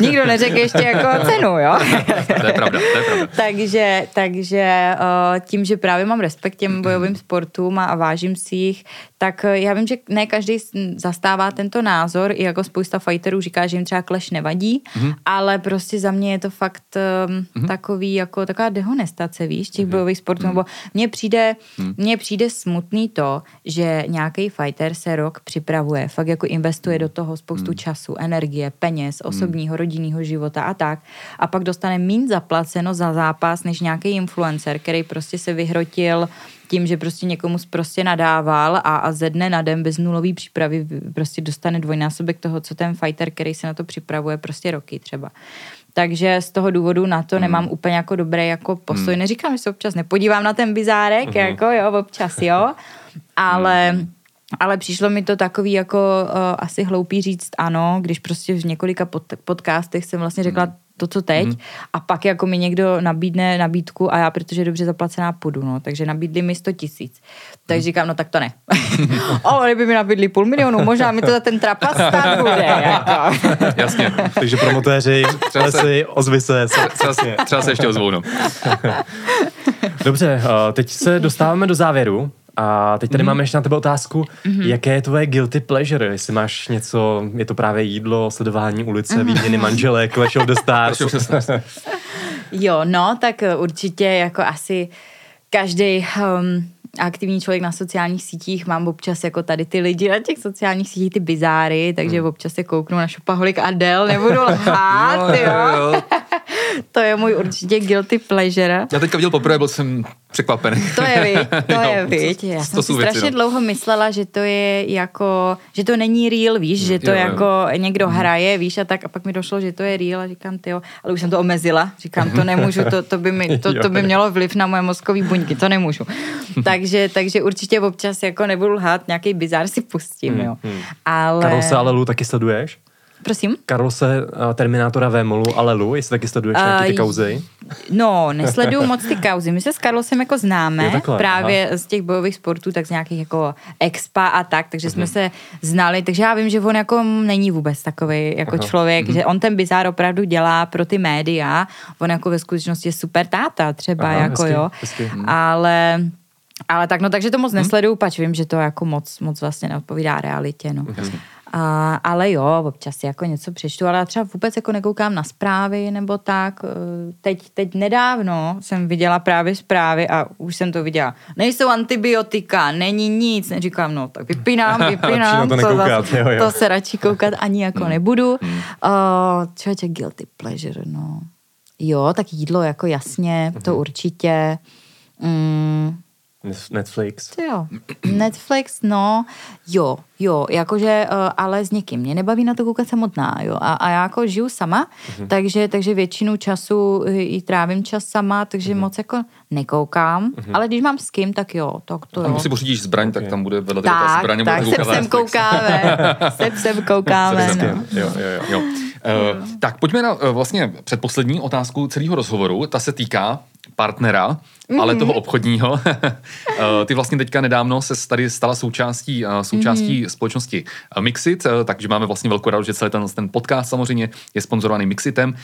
nikdo neřekl ještě jako cenu, jo. *laughs* to je pravda, to je pravda. takže, takže uh, tím, že právě mám respekt těm bojovým sportům a, a vážím si jich, tak eh, já vím, že ne každý zastává tento názor, i jako spousta fighterů říká, že jim třeba clash nevadí, mm-hmm. ale prostě za mě je to fakt um, mm-hmm. takový, jako taková dehonestace, víš, těch mm-hmm. bojových sportů, mm-hmm. nebo mně přijde, mm-hmm. mně přijde smutný to, že nějaký fighter se rok připravuje, fakt jako investuje do toho spoustu mm-hmm. času, energie, peněz, mhm. osobního, mm-hmm. rodinného života a tak, a pak dostane mín zaplaceno za zápas, než nějaký influencer, který prostě se vyhrotil tím, že prostě někomu prostě nadával a, a ze dne na den bez nulový přípravy prostě dostane dvojnásobek toho, co ten fighter, který se na to připravuje prostě roky třeba. Takže z toho důvodu na to mm. nemám úplně jako dobrý jako postoj. Mm. Neříkám, že se občas nepodívám na ten bizárek, mm. jako jo, občas jo, *laughs* ale... Mm. Ale přišlo mi to takový jako uh, asi hloupý říct ano, když prostě v několika pod, podcastech jsem vlastně řekla, mm to, co teď, mm. a pak jako mi někdo nabídne nabídku a já, protože je dobře zaplacená, půjdu, no, takže nabídli mi 100 tisíc. Takže mm. říkám, no tak to ne. *laughs* o, kdyby mi nabídli půl milionu, možná mi to za ten trapas stát *laughs* bude. Jako. *laughs* Jasně. takže promotéři, třeba se, ozvy se. Třeba, se, třeba se ještě ozvou, no. Dobře, eh, teď se dostáváme do závěru. A teď tady mm. máme ještě na tebe otázku, mm-hmm. jaké je tvoje guilty pleasure? Jestli máš něco, je to právě jídlo, sledování ulice, mm-hmm. výměny manželek, Clash of the Stars. jo, no, tak určitě jako asi každý um, aktivní člověk na sociálních sítích, mám občas jako tady ty lidi na těch sociálních sítích, ty bizáry, takže hmm. občas se kouknu na Šopaholik Adel, nebudu lhát, *laughs* jo, jo. jo. To je můj určitě guilty pleasure. Já teďka viděl poprvé, byl jsem překvapený. To je viď, *laughs* to je viď. Já jsem to si strašně věci, no. dlouho myslela, že to je jako, že to není real, víš, že to jo, jako jo. někdo hmm. hraje, víš, a tak a pak mi došlo, že to je real a říkám, ty ale už jsem to omezila, říkám, to nemůžu, to, to, by, mi, to, *laughs* to by mělo vliv na moje mozkové buňky, to nemůžu. *laughs* takže, takže určitě občas jako nebudu lhát, nějaký bizár si pustím, hmm, jo. Hmm. Ale... Karol se ale Lu taky sleduješ? Prosím? Karlose, uh, Terminátora Vémolu, ale Lu, jestli taky sleduješ uh, nějaké ty kauzy? No, nesleduju moc ty kauzy. My se s Karlosem jako známe, takhle, právě aha. z těch bojových sportů, tak z nějakých jako expa a tak, takže uh-huh. jsme mhm. se znali, takže já vím, že on jako není vůbec takový jako uh-huh. člověk, uh-huh. že on ten bizár opravdu dělá pro ty média, on jako ve skutečnosti je super táta třeba, aha, jako hezky, jo, hezky. ale... Ale tak no, takže to moc nesleduju, pač vím, že to jako moc, moc vlastně neodpovídá realitě, no. Uh-huh. A, ale jo, občas si jako něco přečtu, ale já třeba vůbec jako nekoukám na zprávy nebo tak. E, teď, teď nedávno jsem viděla právě zprávy a už jsem to viděla. Nejsou antibiotika, není nic. Neříkám, no tak vypínám, *laughs* vypínám. to, to, zase, jo, jo. to se radši koukat ani jako hmm. nebudu. Uh, člověče, guilty pleasure, no. Jo, tak jídlo jako jasně, to mhm. určitě. Mm, Netflix. Jo, *clears throat* Netflix, no, jo, jo, jakože, uh, ale s někým. Mě nebaví na to koukat samotná, jo. A, a já jako žiju sama, mm-hmm. takže, takže většinu času i trávím čas sama, takže mm-hmm. moc jako nekoukám, mm-hmm. ale když mám s kým, tak jo, tak to jo. A si pořídíš zbraň, okay. tak tam bude vedle tak, ta zbraň. Tak, *laughs* sem sem koukáme, sem sem koukáme, no. Jo, jo, jo. jo. Uh, tak pojďme na uh, vlastně předposlední otázku celého rozhovoru. Ta se týká partnera, mm-hmm. ale toho obchodního. *laughs* Eh, ty vlastně teďka nedávno se tady stala součástí, eh, součástí mm-hmm. společnosti eh, Mixit, takže máme vlastně velkou radost, že celý ten, ten podcast samozřejmě je sponzorovaný Mixitem,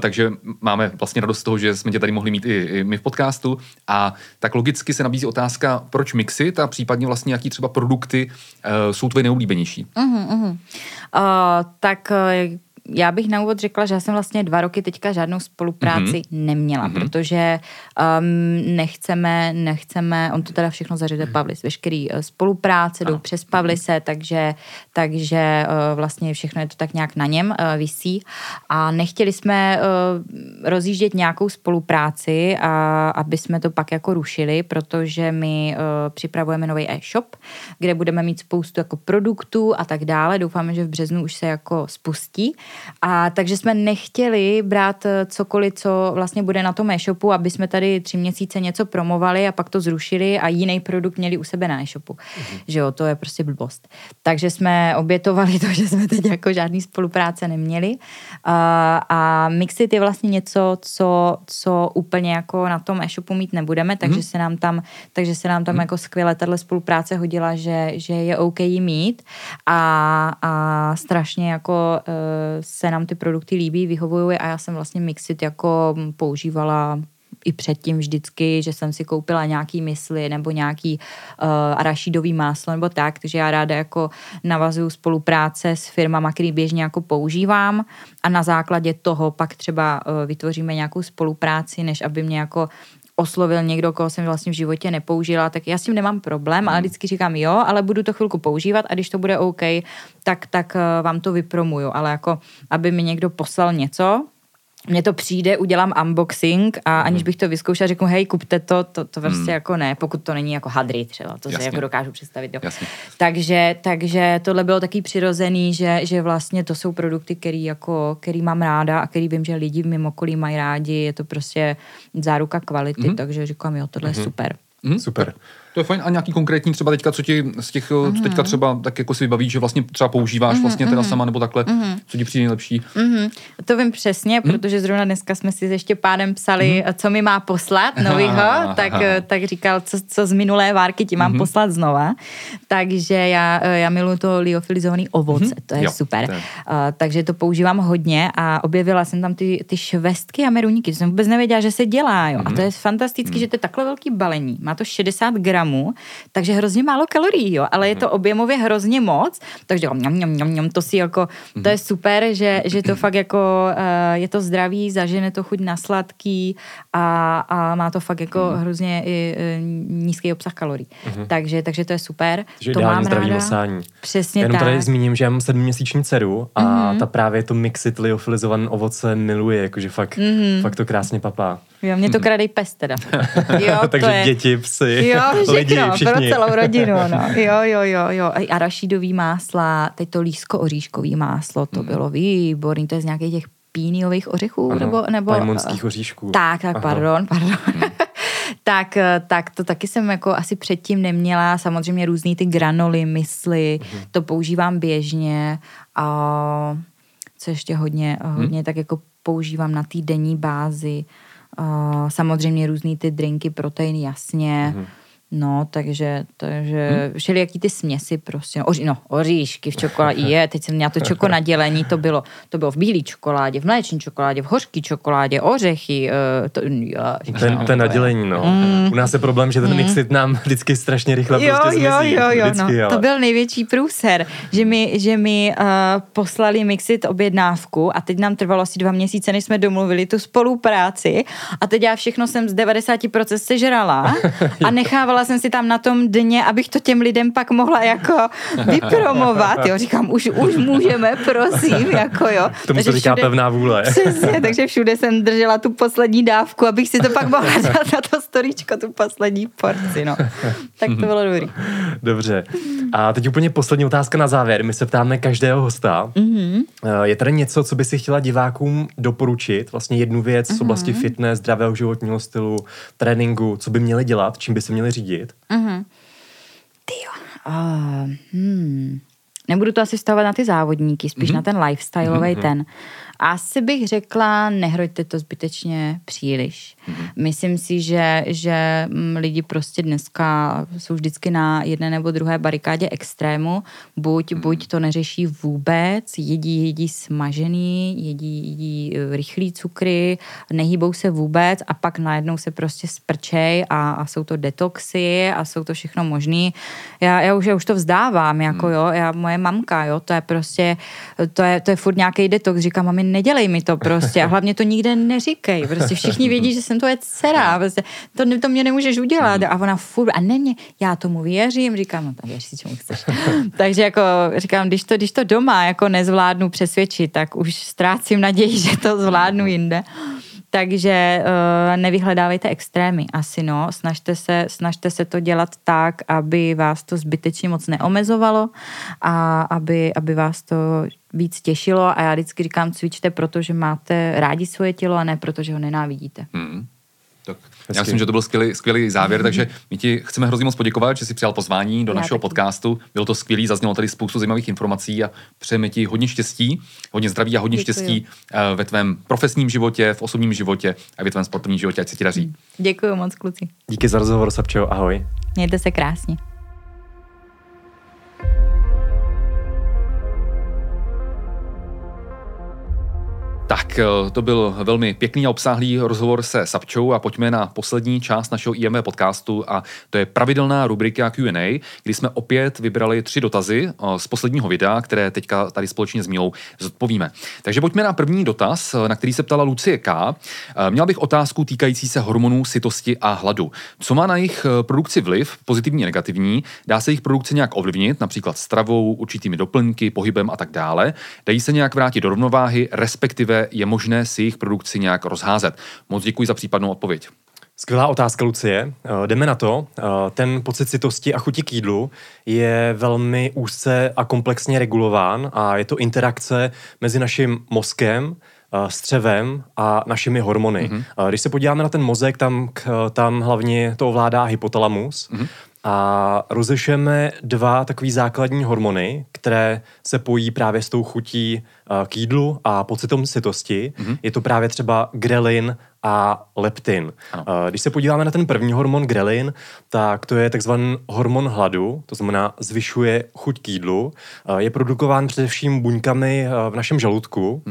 takže máme vlastně radost z toho, že jsme tě tady mohli mít i, i my v podcastu a tak logicky se nabízí otázka, proč Mixit a případně vlastně jaký třeba produkty jsou tvoje nejoblíbenější. Mm-hmm. Uh, tak já bych na úvod řekla, že já jsem vlastně dva roky teďka žádnou spolupráci mm-hmm. neměla, mm-hmm. protože um, nechceme, nechceme, on to teda všechno zařede Pavlis, veškerý uh, spolupráce jdou přes Pavlise, takže, takže uh, vlastně všechno je to tak nějak na něm uh, visí a nechtěli jsme uh, rozjíždět nějakou spolupráci, a, aby jsme to pak jako rušili, protože my uh, připravujeme nový e-shop, kde budeme mít spoustu jako produktů a tak dále. Doufáme, že v březnu už se jako spustí a takže jsme nechtěli brát eh, cokoliv, co vlastně bude na tom e-shopu, aby jsme tady tři měsíce něco promovali a pak to zrušili a jiný produkt měli u sebe na e-shopu. Mm-hmm. Že jo, to je prostě blbost. Takže jsme obětovali to, *laughs* že jsme teď jako žádný spolupráce neměli. A, a Mixit je vlastně něco, co, co úplně jako na tom e-shopu mít nebudeme, takže mm-hmm. se nám tam, takže se nám tam mm-hmm. jako skvěle tahle spolupráce hodila, že, že je OK jí mít a, a strašně jako uh, se nám ty produkty líbí, vyhovují a já jsem vlastně Mixit jako používala i předtím vždycky, že jsem si koupila nějaký mysli nebo nějaký uh, arašidový máslo nebo tak, takže já ráda jako navazuju spolupráce s firmama, který běžně jako používám a na základě toho pak třeba uh, vytvoříme nějakou spolupráci, než aby mě jako oslovil někdo, koho jsem vlastně v životě nepoužila, tak já s tím nemám problém, ale hmm. vždycky říkám jo, ale budu to chvilku používat a když to bude OK, tak, tak eh, vám to vypromuju, ale jako, aby mi někdo poslal něco, mně to přijde, udělám unboxing a aniž mhm. bych to vyzkoušela, řeknu, hej, kupte to, to, to prostě hmm. jako ne, pokud to není jako hadry třeba, to Jasně. si jako dokážu představit. Jo. Takže, takže tohle bylo taky přirozený, že, že vlastně to jsou produkty, který, jako, který mám ráda a který vím, že lidi v mým okolí mají rádi, je to prostě záruka kvality, hmm. takže říkám, jo, tohle hmm. je mhm. super. Hmm, super. To je fajn. A nějaký konkrétní třeba teďka, co ti z těch, mm-hmm. co teďka třeba tak jako si vybaví, že vlastně třeba používáš mm-hmm. vlastně teda mhm. sama nebo takhle, mm-hmm. co ti přijde nejlepší? Mm-hmm. To vím přesně, mm-hmm. protože zrovna dneska jsme si ještě pádem psali, mm-hmm. co mi má poslat *laughs* novýho, tak, tak říkal, co, co z minulé várky ti mám mm-hmm. poslat znova. Takže já, já miluji to liofilizovaný ovoce, mm-hmm. to je jo, super. Uh, takže to používám hodně a objevila jsem tam ty, ty švestky a meruníky, to jsem vůbec nevěděla, že se dělá. Jo. Mm-hmm. A to mhm. je fantasticky, mm-hmm. že to je takhle velký balení. Má to 60 gramů gramů, takže hrozně málo kalorií, jo, ale je to objemově hrozně moc, takže mňam, mňam, mňam, mňam, to si jako, to je super, že, že to fakt jako, uh, je to zdravý, zažene to chuť na sladký a, a má to fakt jako hrozně i, uh, nízký obsah kalorií. Takže, takže to je super. Že to mám zdravý ráda. masání. Přesně Jenom tak. tady zmíním, že já mám sedmiměsíční dceru a mm-hmm. ta právě to mixit liofilizované ovoce miluje, jakože fakt, mm-hmm. fakt to krásně papá. Jo, mě to kradej pes teda. *laughs* Jo, Takže to je, děti, psy, Jo, *laughs* všechno, lidi, pro všichni. celou rodinu, no. *laughs* Jo, jo, jo, jo. A arašidový másla, teď to lísko-oříškový máslo, to bylo výborný, to je z nějakých těch píniových ořechů, Ano, nebo... nebo pajmonských oříšků. Tak, tak, Aha. pardon, pardon. tak, eh, tak to taky jsem jako asi předtím neměla. Samozřejmě různý ty granoly, mysli, Mhm. to používám běžně. A co ještě hodně, Mhm. hodně tak jako používám na té denní bázi. Samozřejmě různý ty drinky, proteiny, jasně. Mhm. No, takže, takže hmm. všelijaký ty směsi prostě, oři, no, oříšky v čokoládě, je, teď jsem měla to čoko na dělení, to bylo, to bylo v bílé čokoládě, v mléční čokoládě, v hořký čokoládě, ořechy, uh, to, já, Ten, ten nadělení, no. U nás je problém, že ten mixit nám vždycky strašně rychle Mm. jo, prostě jo, zmizí. jo, jo, Vždycky, no. ale. To byl největší průser, že mi, že mi uh, poslali Mixit objednávku a teď nám trvalo asi dva měsíce, než jsme domluvili tu spolupráci a teď já všechno jsem z 90% sežrala *laughs* a nechávala jsem si tam na tom dně, abych to těm lidem pak mohla jako *laughs* vypromovat, jo, říkám, už, už můžeme, prosím, jako jo. Tomu se říká pevná vůle. *laughs* Přesně, takže všude jsem držela tu poslední dávku, abych si to pak mohla *laughs* dát na to storíčko, tu poslední porci, no. Tak to bylo dobrý. Dobře. A teď úplně poslední otázka na závěr. My se ptáme každého hosta. Mhm. Mm-hmm. Je tady něco, co by si chtěla divákům doporučit? Vlastně jednu věc z oblasti Mhm. fitness, zdravého životního stylu, tréninku, co by měli dělat, čím by se měli řídit? Tyjo. Uh, hmm. Nebudu to asi vztahovat na ty závodníky, spíš mm-hmm. na ten lifestyleový mm-hmm. ten. Asi bych řekla, nehrojte to zbytečně příliš. Mm-hmm. Myslím si, že, že mm, lidi prostě dneska jsou vždycky na jedné nebo druhé barikádě extrému. Buď, mm-hmm. buď to neřeší vůbec, jedí, jedí smažený, jedí, jedí eh, rychlý cukry, nehýbou se vůbec a pak najednou se prostě sprčej a, a jsou to detoxy a jsou to všechno možný. Já, já, už, já už to vzdávám, jako jo, já, moje mamka, jo, to je prostě, to je, to je furt nějaký detox, říkám, mami, nedělej mi to prostě a hlavně to nikde neříkej, prostě všichni vědí, že jsem to je dcera, prostě, to, to mě nemůžeš udělat a ona furt, a ne, ne, já tomu věřím, říkám, no tak věř si, čemu chceš. *laughs* Takže jako říkám, když to, když to doma jako nezvládnu přesvědčit, tak už ztrácím naději, že to zvládnu jinde. Takže uh, nevyhledávejte extrémy asi, no. Snažte se, snažte se to dělat tak, aby vás to zbytečně moc neomezovalo a aby, aby vás to víc těšilo a já vždycky říkám, cvičte, protože máte rádi svoje tělo a ne protože ho nenávidíte. Hmm. Tak já myslím, že to byl skvělý, skvělý závěr, takže my ti chceme hrozně moc poděkovat, že jsi přijal pozvání do Já našeho taky. podcastu. Bylo to skvělý, zaznělo tady spoustu zajímavých informací a přejeme ti hodně štěstí, hodně zdraví a hodně Děkuji. štěstí eh, ve tvém profesním životě, v osobním životě a ve tvém sportovním životě, ať se ti daří. Děkuji moc, kluci. Díky za rozhovor, Sapčo, ahoj. Mějte se krásně. Tak, eh, to byl velmi pěkný a obsáhlý rozhovor se Sapčou a pojďme na poslední část našeho IMV podcastu a to je pravidelná rubrika Q&A, kdy jsme opět vybrali tři dotazy eh, z posledního videa, které teďka tady společně s Mílou zodpovíme. Takže pojďme na první dotaz, eh, na který se ptala Lucie K. Měla bych otázku týkající se hormonů sytosti a hladu. Co má na jejich produkci vliv, pozitivní a negativní? Dá se jejich produkce nějak ovlivnit, například stravou, určitými doplňky, pohybem a tak dále? Dají se nějak vrátit do rovnováhy, respektive je možné si jejich produkci nějak rozházet? Moc děkuji za případnou odpověď. Skvělá otázka, Lucie. Eh, Jdeme na to. Eh, Ten pocit citosti a chuti k jídlu je velmi úzce a komplexně regulován a je to interakce mezi naším mozkem, eh, střevem a našimi hormony. Mm-hmm. Když se podíváme na ten mozek, tam, tam hlavně to ovládá hypotalamus mm-hmm. A rozlišujeme dva takový základní hormony, které se pojí právě s tou chutí eh, k jídlu a pocitom sytosti. Mm-hmm. Je to právě třeba grelin a leptin. Ano. Eh, Když se podíváme na ten první hormon grelin, tak to je takzvaný hormon hladu, to znamená zvyšuje chuť k jídlu. Eh, Je produkován především buňkami v našem žaludku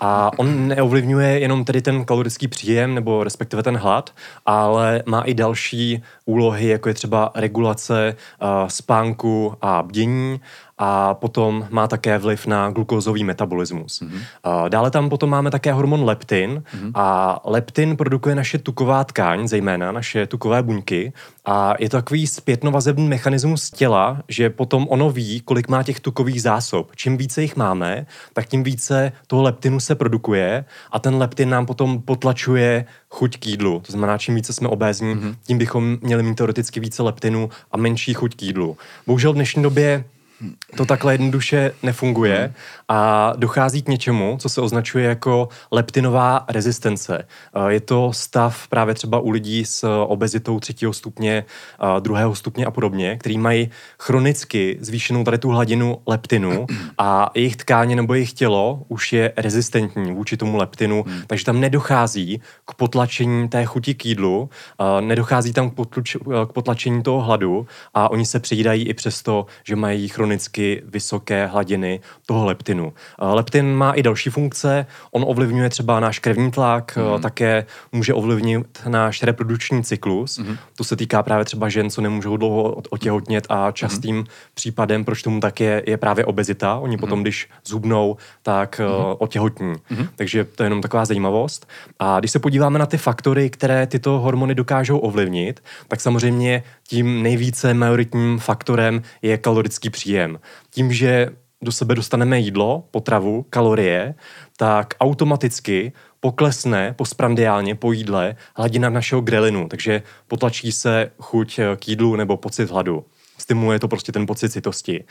A on neovlivňuje jenom tedy ten kalorický příjem nebo respektive ten hlad, ale má i další úlohy, jako je třeba regulace uh, spánku a bdění a potom má také vliv na glukózový metabolismus. Mm-hmm. Dále tam potom máme také hormon leptin mm-hmm. a leptin produkuje naše tuková tkáň, zejména naše tukové buňky a je to takový zpětnovazebný mechanismus těla, že potom ono ví, kolik má těch tukových zásob. Čím více jich máme, tak tím více toho leptinu se produkuje a ten leptin nám potom potlačuje chuť k jídlu. To znamená, čím více jsme obézní, mm-hmm. tím bychom měli mít teoreticky více leptinu a menší chuť k jídlu. Bohužel v dnešní době to takhle jednoduše nefunguje. A dochází k něčemu, co se označuje jako leptinová rezistence. Eh, je to stav právě třeba u lidí s obezitou třetího stupně, eh, druhého stupně a podobně, který mají chronicky zvýšenou tady tu hladinu leptinu a jejich tkáně nebo jejich tělo už je rezistentní vůči tomu leptinu, hmm. takže tam nedochází k potlačení té chuti k jídlu, eh, nedochází tam k potlačení toho hladu a oni se přijídají i přesto, že mají chronicky vysoké hladiny toho leptinu. Leptin má i další funkce, on ovlivňuje třeba náš krevní tlak, mm. také může ovlivnit náš reprodukční cyklus. Mm. To se týká právě třeba žen, co nemůžou dlouho otěhotnět a častým mm. případem, proč tomu tak je, je právě obezita. Oni mm. potom, když zhubnou, tak mm. otěhotní. Mm. Takže to je jenom taková zajímavost. A když se podíváme na ty faktory, které tyto hormony dokážou ovlivnit, tak samozřejmě tím nejvíce majoritním faktorem je kalorický příjem. Tím, že do sebe dostaneme jídlo, potravu, kalorie, tak automaticky poklesne postprandiálně po jídle hladina našeho grelinu, takže potlačí se chuť k jídlu nebo pocit hladu stimuluje to prostě ten pocit citosti.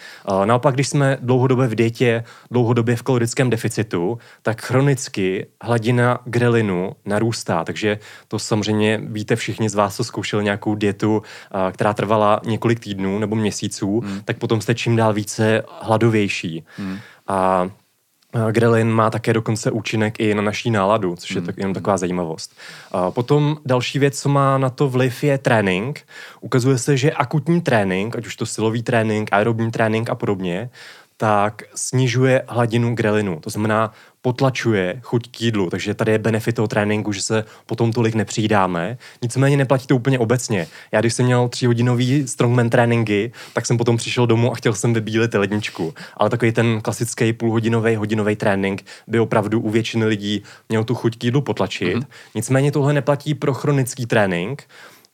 Naopak, když jsme dlouhodobě v dietě, dlouhodobě v kalorickém deficitu, tak chronicky hladina grelinu narůstá. Takže to samozřejmě víte všichni z vás, co zkoušeli nějakou dietu, která trvala několik týdnů nebo měsíců, hmm. tak potom jste čím dál více hladovější. Hmm. A Grelin má také dokonce účinek i na naší náladu, což je mm. tak, jenom taková zajímavost. A potom další věc, co má na to vliv, je trénink. Ukazuje se, že akutní trénink, ať už to silový trénink, aerobní trénink a podobně, tak snižuje hladinu grelinu. To znamená, potlačuje chuť k jídlu, takže tady je benefit toho tréninku, že se potom tolik nepřidáme. Nicméně neplatí to úplně obecně. Já když jsem měl tříhodinový strongman tréninky, tak jsem potom přišel domů a chtěl jsem vybílit ledničku. Ale takový ten klasický půlhodinový, hodinový trénink by opravdu u většiny lidí měl tu chuť k jídlu potlačit. Mm-hmm. Nicméně tohle neplatí pro chronický trénink,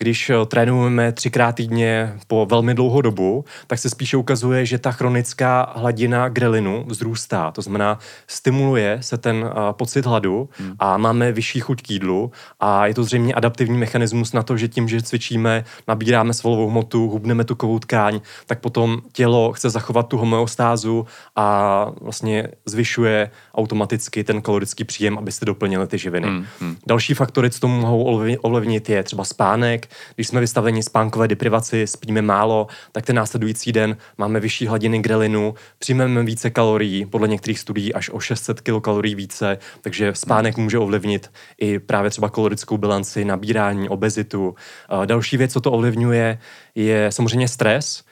když eh, trénujeme třikrát týdně po velmi dlouhou dobu, tak se spíše ukazuje, že ta chronická hladina grelinu vzrůstá. To znamená, stimuluje se ten uh, pocit hladu hmm. a máme vyšší chuť k jídlu a je to zřejmě adaptivní mechanismus na to, že tím, že cvičíme, nabíráme svalovou hmotu, hubneme tukovou tkáň, tak potom tělo chce zachovat tu homeostázu a vlastně zvyšuje automaticky ten kalorický příjem, abyste doplnili ty živiny. Hmm. Hmm. Další faktory, co tomu mohou ovlivnit, je třeba spánek, když jsme vystaveni spánkové deprivaci, spíme málo, tak ten následující den máme vyšší hladiny grelinu, přijmeme více kalorií, podle některých studií až o 600 kilokalorií více, takže spánek může ovlivnit i právě třeba kalorickou bilanci, nabírání, obezitu. Další věc, co to ovlivňuje, je samozřejmě stres,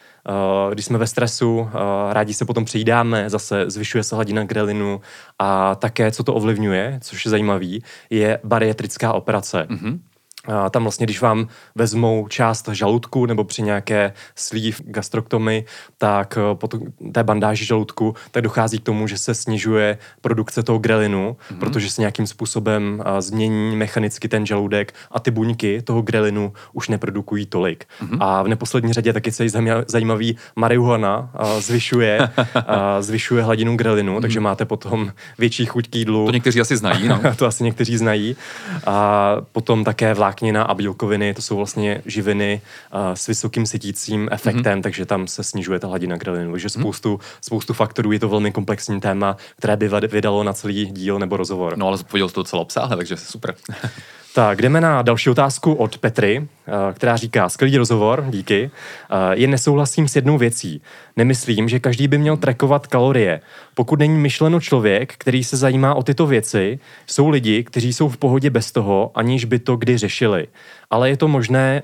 když jsme ve stresu, rádi se potom přejídáme, zase zvyšuje se hladina grelinu a také, co to ovlivňuje, což je zajímavý, je bariatrická operace. Mm-hmm. A tam vlastně, když vám vezmou část žaludku nebo při nějaké slív gastroktomy, tak eh, po té bandáži žaludku, tak dochází k tomu, že se snižuje produkce toho grelinu, mm-hmm. protože se nějakým způsobem a, změní mechanicky ten žaludek a ty buňky toho grelinu už neprodukují tolik. Mm-hmm. A v neposlední řadě taky se zajímavý marihuana a, zvyšuje, *laughs* zvyšuje hladinu grelinu, mm-hmm. takže máte potom větší chuť k jídlu. To někteří asi znají, no. *laughs* to asi někteří znají. A potom také vlá vláknina a bílkoviny, to jsou vlastně živiny uh, s vysokým sytícím efektem, mm-hmm. takže tam se snižuje ta hladina grelinu. Takže mhm. spoustu, mm-hmm. spoustu faktorů, je to velmi komplexní téma, které by vydalo na celý díl nebo rozhovor. No ale zodpověděl to celou obsáhle, takže super. *laughs* Tak, jdeme na další otázku od Petry, eh, která říká, skvělý rozhovor, díky. Eh, jen nesouhlasím s jednou věcí. Nemyslím, že každý by měl trekovat kalorie. Pokud není myšleno člověk, který se zajímá o tyto věci, jsou lidi, kteří jsou v pohodě bez toho, aniž by to kdy řešili. Ale je to možné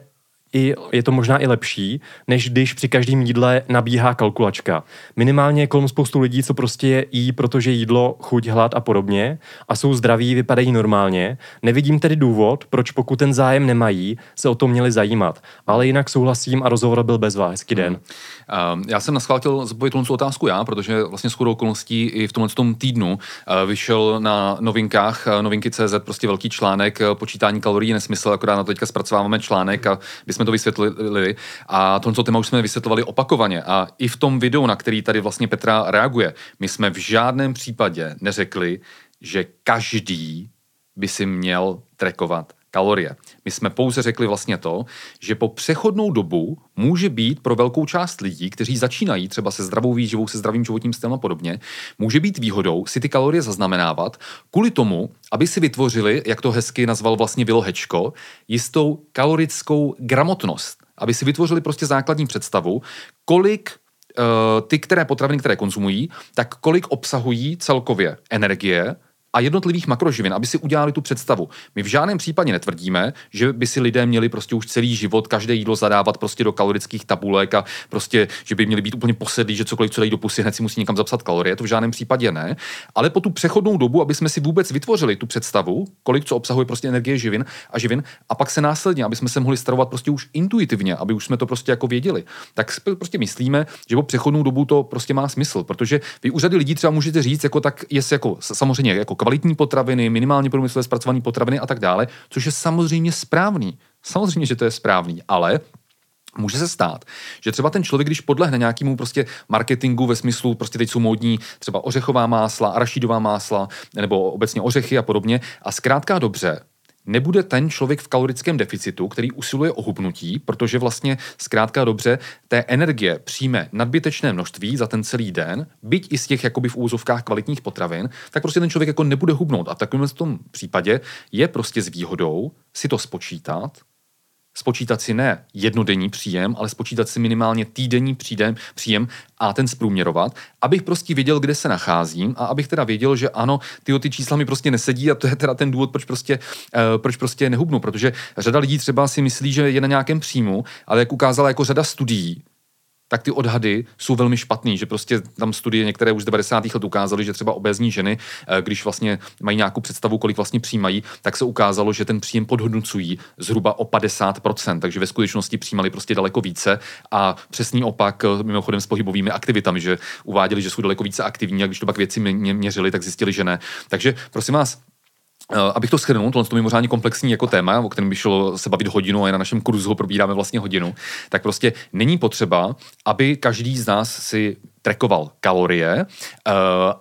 i, je to možná i lepší, než když při každém jídle nabíhá kalkulačka. Minimálně je kolem spoustu lidí, co prostě jí, protože jídlo, chuť, hlad a podobně a jsou zdraví, vypadají normálně. Nevidím tedy důvod, proč pokud ten zájem nemají, se o to měli zajímat. Ale jinak souhlasím a rozhovor byl bez vás. Hezký den. Hmm. Já jsem naschvál chtěl zbavit tu otázku já, protože vlastně shodou okolností i v tomhle tom týdnu eh, vyšel na novinkách, eh, novinky CZ, prostě velký článek, eh, počítání kalorií nesmysl, akorát na to teďka zpracováváme článek a bychom to vysvětlili. A tohle téma už jsme vysvětlovali opakovaně. A i v tom videu, na který tady vlastně Petra reaguje, my jsme v žádném případě neřekli, že každý by si měl trekovat kalorie. My jsme pouze řekli vlastně to, že po přechodnou dobu může být pro velkou část lidí, kteří začínají třeba se zdravou výživou, se zdravým životním stylem a podobně, může být výhodou si ty kalorie zaznamenávat kvůli tomu, aby si vytvořili, jak to hezky nazval vlastně Vilohečko, jistou kalorickou gramotnost. Aby si vytvořili prostě základní představu, kolik uh, ty, které potraviny, které konzumují, tak kolik obsahují celkově energie, a jednotlivých makroživin, aby si udělali tu představu. My v žádném případě netvrdíme, že by si lidé měli prostě už celý život každé jídlo zadávat prostě do kalorických tabulek a prostě, že by měli být úplně posedlí, že cokoliv, co dají do pusy, hned si musí někam zapsat kalorie. To v žádném případě ne. Ale po tu přechodnou dobu, aby jsme si vůbec vytvořili tu představu, kolik co obsahuje prostě energie živin a živin, a pak se následně, aby jsme se mohli stravovat prostě už intuitivně, aby už jsme to prostě jako věděli, tak prostě myslíme, že po přechodnou dobu to prostě má smysl, protože vy u řady lidí třeba můžete říct, jako tak je jako samozřejmě jako kvalitní potraviny, minimálně průmyslové zpracované potraviny a tak dále, což je samozřejmě správný. Samozřejmě, že to je správný, ale Může se stát, že třeba ten člověk, když podlehne nějakému prostě marketingu ve smyslu, prostě teď jsou módní třeba ořechová másla, arašidová másla, nebo obecně ořechy a podobně, a zkrátka dobře, nebude ten člověk v kalorickém deficitu, který usiluje o hubnutí, protože vlastně zkrátka dobře té energie přijme nadbytečné množství za ten celý den, byť i z těch jakoby v úzovkách kvalitních potravin, tak prostě ten člověk jako nebude hubnout. A v takovém tom případě je prostě s výhodou si to spočítat, spočítat si ne jednodenní příjem, ale spočítat si minimálně týdenní příjem, příjem a ten zprůměrovat, abych prostě věděl, kde se nacházím a abych teda věděl, že ano, ty ty čísla mi prostě nesedí a to je teda ten důvod, proč prostě, uh, proč prostě nehubnu, protože řada lidí třeba si myslí, že je na nějakém příjmu, ale jak ukázala jako řada studií, tak ty odhady jsou velmi špatný, že prostě tam studie některé už z 90. let ukázaly, že třeba obezní ženy, eh, když vlastně mají nějakou představu, kolik vlastně přijímají, tak se ukázalo, že ten příjem podhodnocují zhruba o 50%, takže ve skutečnosti přijímali prostě daleko více a přesný opak eh, mimochodem s pohybovými aktivitami, že uváděli, že jsou daleko více aktivní a když to pak věci měřili, tak zjistili, že ne. Takže prosím vás, abych to schrnul, tohle je mimořádně komplexní jako téma, o kterém by šlo se bavit hodinu a je na našem kurzu ho probíráme vlastně hodinu, tak prostě není potřeba, aby každý z nás si trekoval kalorie, eh,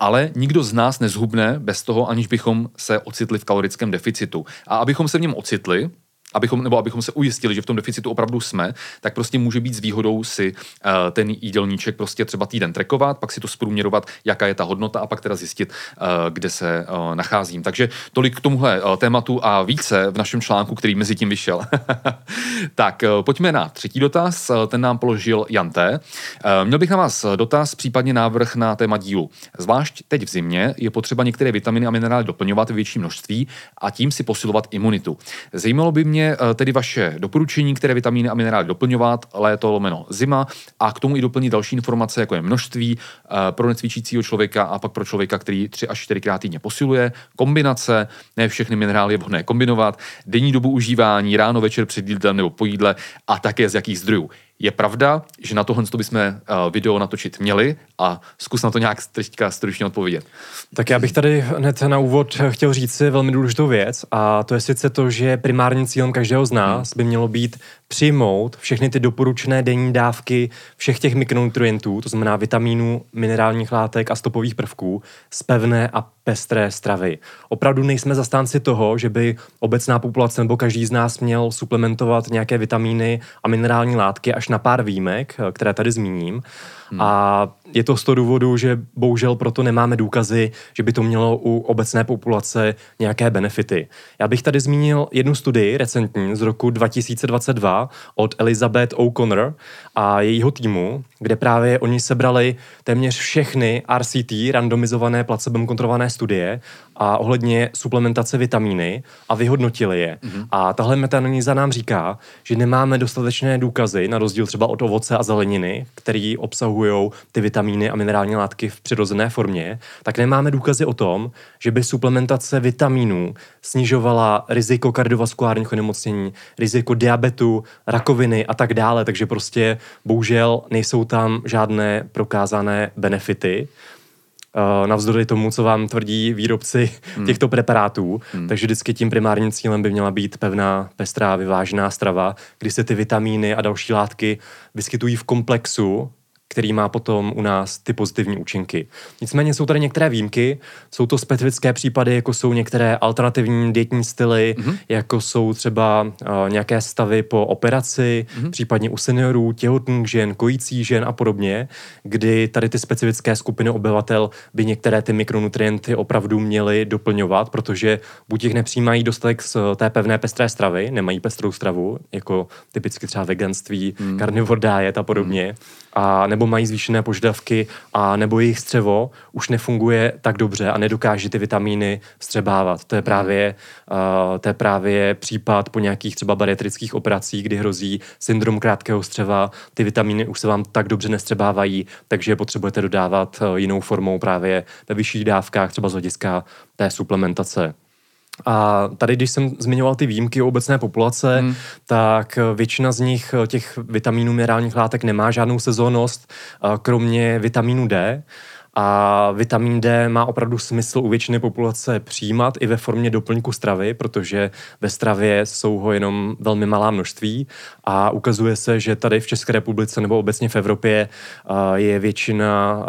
ale nikdo z nás nezhubne bez toho, aniž bychom se ocitli v kalorickém deficitu. A abychom se v něm ocitli, abychom, nebo abychom se ujistili, že v tom deficitu opravdu jsme, tak prostě může být s výhodou si uh, ten jídelníček prostě třeba týden trekovat, pak si to zprůměrovat, jaká je ta hodnota a pak teda zjistit, uh, kde se uh, nacházím. Takže tolik k tomuhle uh, tématu a více v našem článku, který mezi tím vyšel. *laughs* tak uh, pojďme na třetí dotaz, uh, ten nám položil Janté. Uh, měl bych na vás dotaz, případně návrh na téma dílu. Zvlášť teď v zimě je potřeba některé vitaminy a minerály doplňovat v větší množství a tím si posilovat imunitu. Zajímalo by mě, Eh, tedy vaše doporučení, které vitamíny a minerály doplňovat, léto, lomeno, zima. A k tomu i doplnit další informace, jako je množství eh, pro necvičícího člověka a pak pro člověka, který tři až čtyřikrát týdně posiluje, kombinace, ne všechny minerály je vhodné kombinovat, denní dobu užívání, ráno, večer, před jídlem nebo po jídle a také z jakých zdrojů. Je pravda, že na tohle bychom uh, video natočit měli a zkus na to nějak teďka stručně odpovědět. Tak já bych tady hned na úvod chtěl říct si velmi důležitou věc a to je sice to, že primárním cílem každého z nás by mělo být přijmout všechny ty doporučené denní dávky všech těch mikronutrientů, to znamená vitamínů, minerálních látek a stopových prvků z pevné a pestré stravy. Opravdu nejsme zastánci toho, že by obecná populace nebo každý z nás měl suplementovat nějaké vitamíny a minerální látky až na pár výjimek, které tady zmíním. Hmm. A je to z toho důvodu, že bohužel proto nemáme důkazy, že by to mělo u obecné populace nějaké benefity. Já bych tady zmínil jednu studii recentní z roku 2022 od Elizabeth O'Connor a jejího týmu, kde právě oni sebrali téměř všechny RCT, randomizované placebem kontrolované studie a ohledně suplementace vitamíny a vyhodnotili je. Mm-hmm. A tahle metanalýza nám říká, že nemáme dostatečné důkazy, na rozdíl třeba od ovoce a zeleniny, které obsahují ty vitamíny a minerální látky v přirozené formě, tak nemáme důkazy o tom, že by suplementace vitamínů snižovala riziko kardiovaskulárních onemocnění, riziko diabetu, rakoviny a tak dále. Takže prostě bohužel nejsou tam žádné prokázané benefity. Uh, navzdory tomu, co vám tvrdí výrobci hmm. těchto preparátů. Hmm. Takže vždycky tím primárním cílem by měla být pevná, pestrá, vyvážená strava, kdy se ty vitamíny a další látky vyskytují v komplexu který má potom u nás ty pozitivní účinky. Nicméně jsou tady některé výjimky, jsou to specifické případy, jako jsou některé alternativní dietní styly, mm-hmm. jako jsou třeba uh, nějaké stavy po operaci, mm-hmm. případně u seniorů, těhotných žen, kojících žen a podobně, kdy tady ty specifické skupiny obyvatel by některé ty mikronutrienty opravdu měly doplňovat, protože buď jich nepřijímají dostatek z té pevné pestré stravy, nemají pestrou stravu, jako typicky třeba veganství, mm. carnivore diet a podobně, mm. A nebo mají zvýšené požadavky a nebo jejich střevo už nefunguje tak dobře a nedokáže ty vitamíny střebávat. To je právě, uh, to je právě případ po nějakých třeba bariatrických operacích, kdy hrozí syndrom krátkého střeva, ty vitamíny už se vám tak dobře nestřebávají, takže je potřebujete dodávat uh, jinou formou právě ve vyšších dávkách, třeba z hlediska té suplementace. A tady, když jsem zmiňoval ty výjimky o obecné populace, hmm. tak většina z nich, těch vitamínů, minerálních látek, nemá žádnou sezónnost, kromě vitamínu D. A vitamin D má opravdu smysl u většiny populace přijímat i ve formě doplňku stravy, protože ve stravě jsou ho jenom velmi malá množství a ukazuje se, že tady v České republice nebo obecně v Evropě je většina,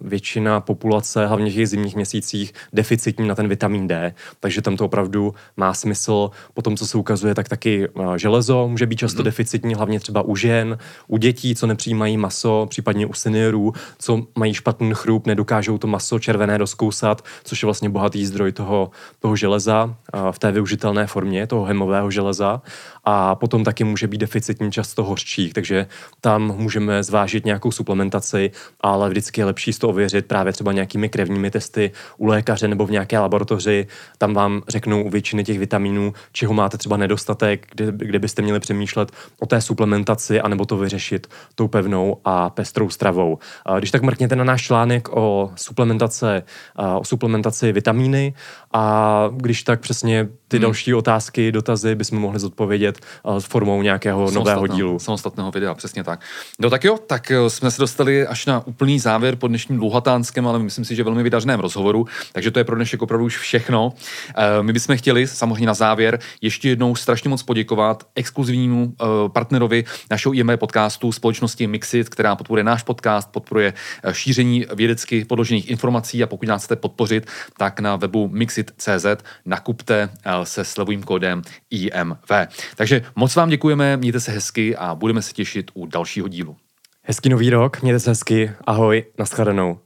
většina populace, hlavně v těch zimních měsících, deficitní na ten vitamin D. Takže tam to opravdu má smysl. Potom, co se ukazuje, tak taky železo může být často mm-hmm. deficitní, hlavně třeba u žen, u dětí, co nepřijímají maso, případně u seniorů, co mají špatný chrup nedokážou to maso červené rozkousat, což je vlastně bohatý zdroj toho, toho železa v té využitelné formě, toho hemového železa. A potom taky může být deficitní často hořčích, takže tam můžeme zvážit nějakou suplementaci, ale vždycky je lepší to ověřit právě třeba nějakými krevními testy u lékaře nebo v nějaké laboratoři. Tam vám řeknou u většiny těch vitamínů, čeho máte třeba nedostatek, kde, kde byste měli přemýšlet o té suplementaci, anebo to vyřešit tou pevnou a pestrou stravou. Když tak mrkněte na náš článek o suplementace, o suplementaci vitamíny a když tak přesně ty hmm. další otázky, dotazy bychom mohli zodpovědět s formou nějakého nového dílu. Samostatného videa, přesně tak. No tak jo, tak eh, jsme se dostali až na úplný závěr po dnešním dlouhatánském, ale myslím si, že velmi vydařeném rozhovoru, takže to je pro dnešek opravdu už všechno. Eh, my bychom chtěli samozřejmě na závěr ještě jednou strašně moc poděkovat exkluzivnímu eh, partnerovi našeho IME podcastu společnosti Mixit, která podporuje náš podcast, podporuje šíření vědecky podložených informací a pokud nás chcete podpořit, tak na webu mixit.cz nakupte se slevovým kódem IMV. Takže moc vám děkujeme, mějte se hezky a budeme se těšit u dalšího dílu. Hezký nový rok, mějte se hezky, ahoj, nashledanou.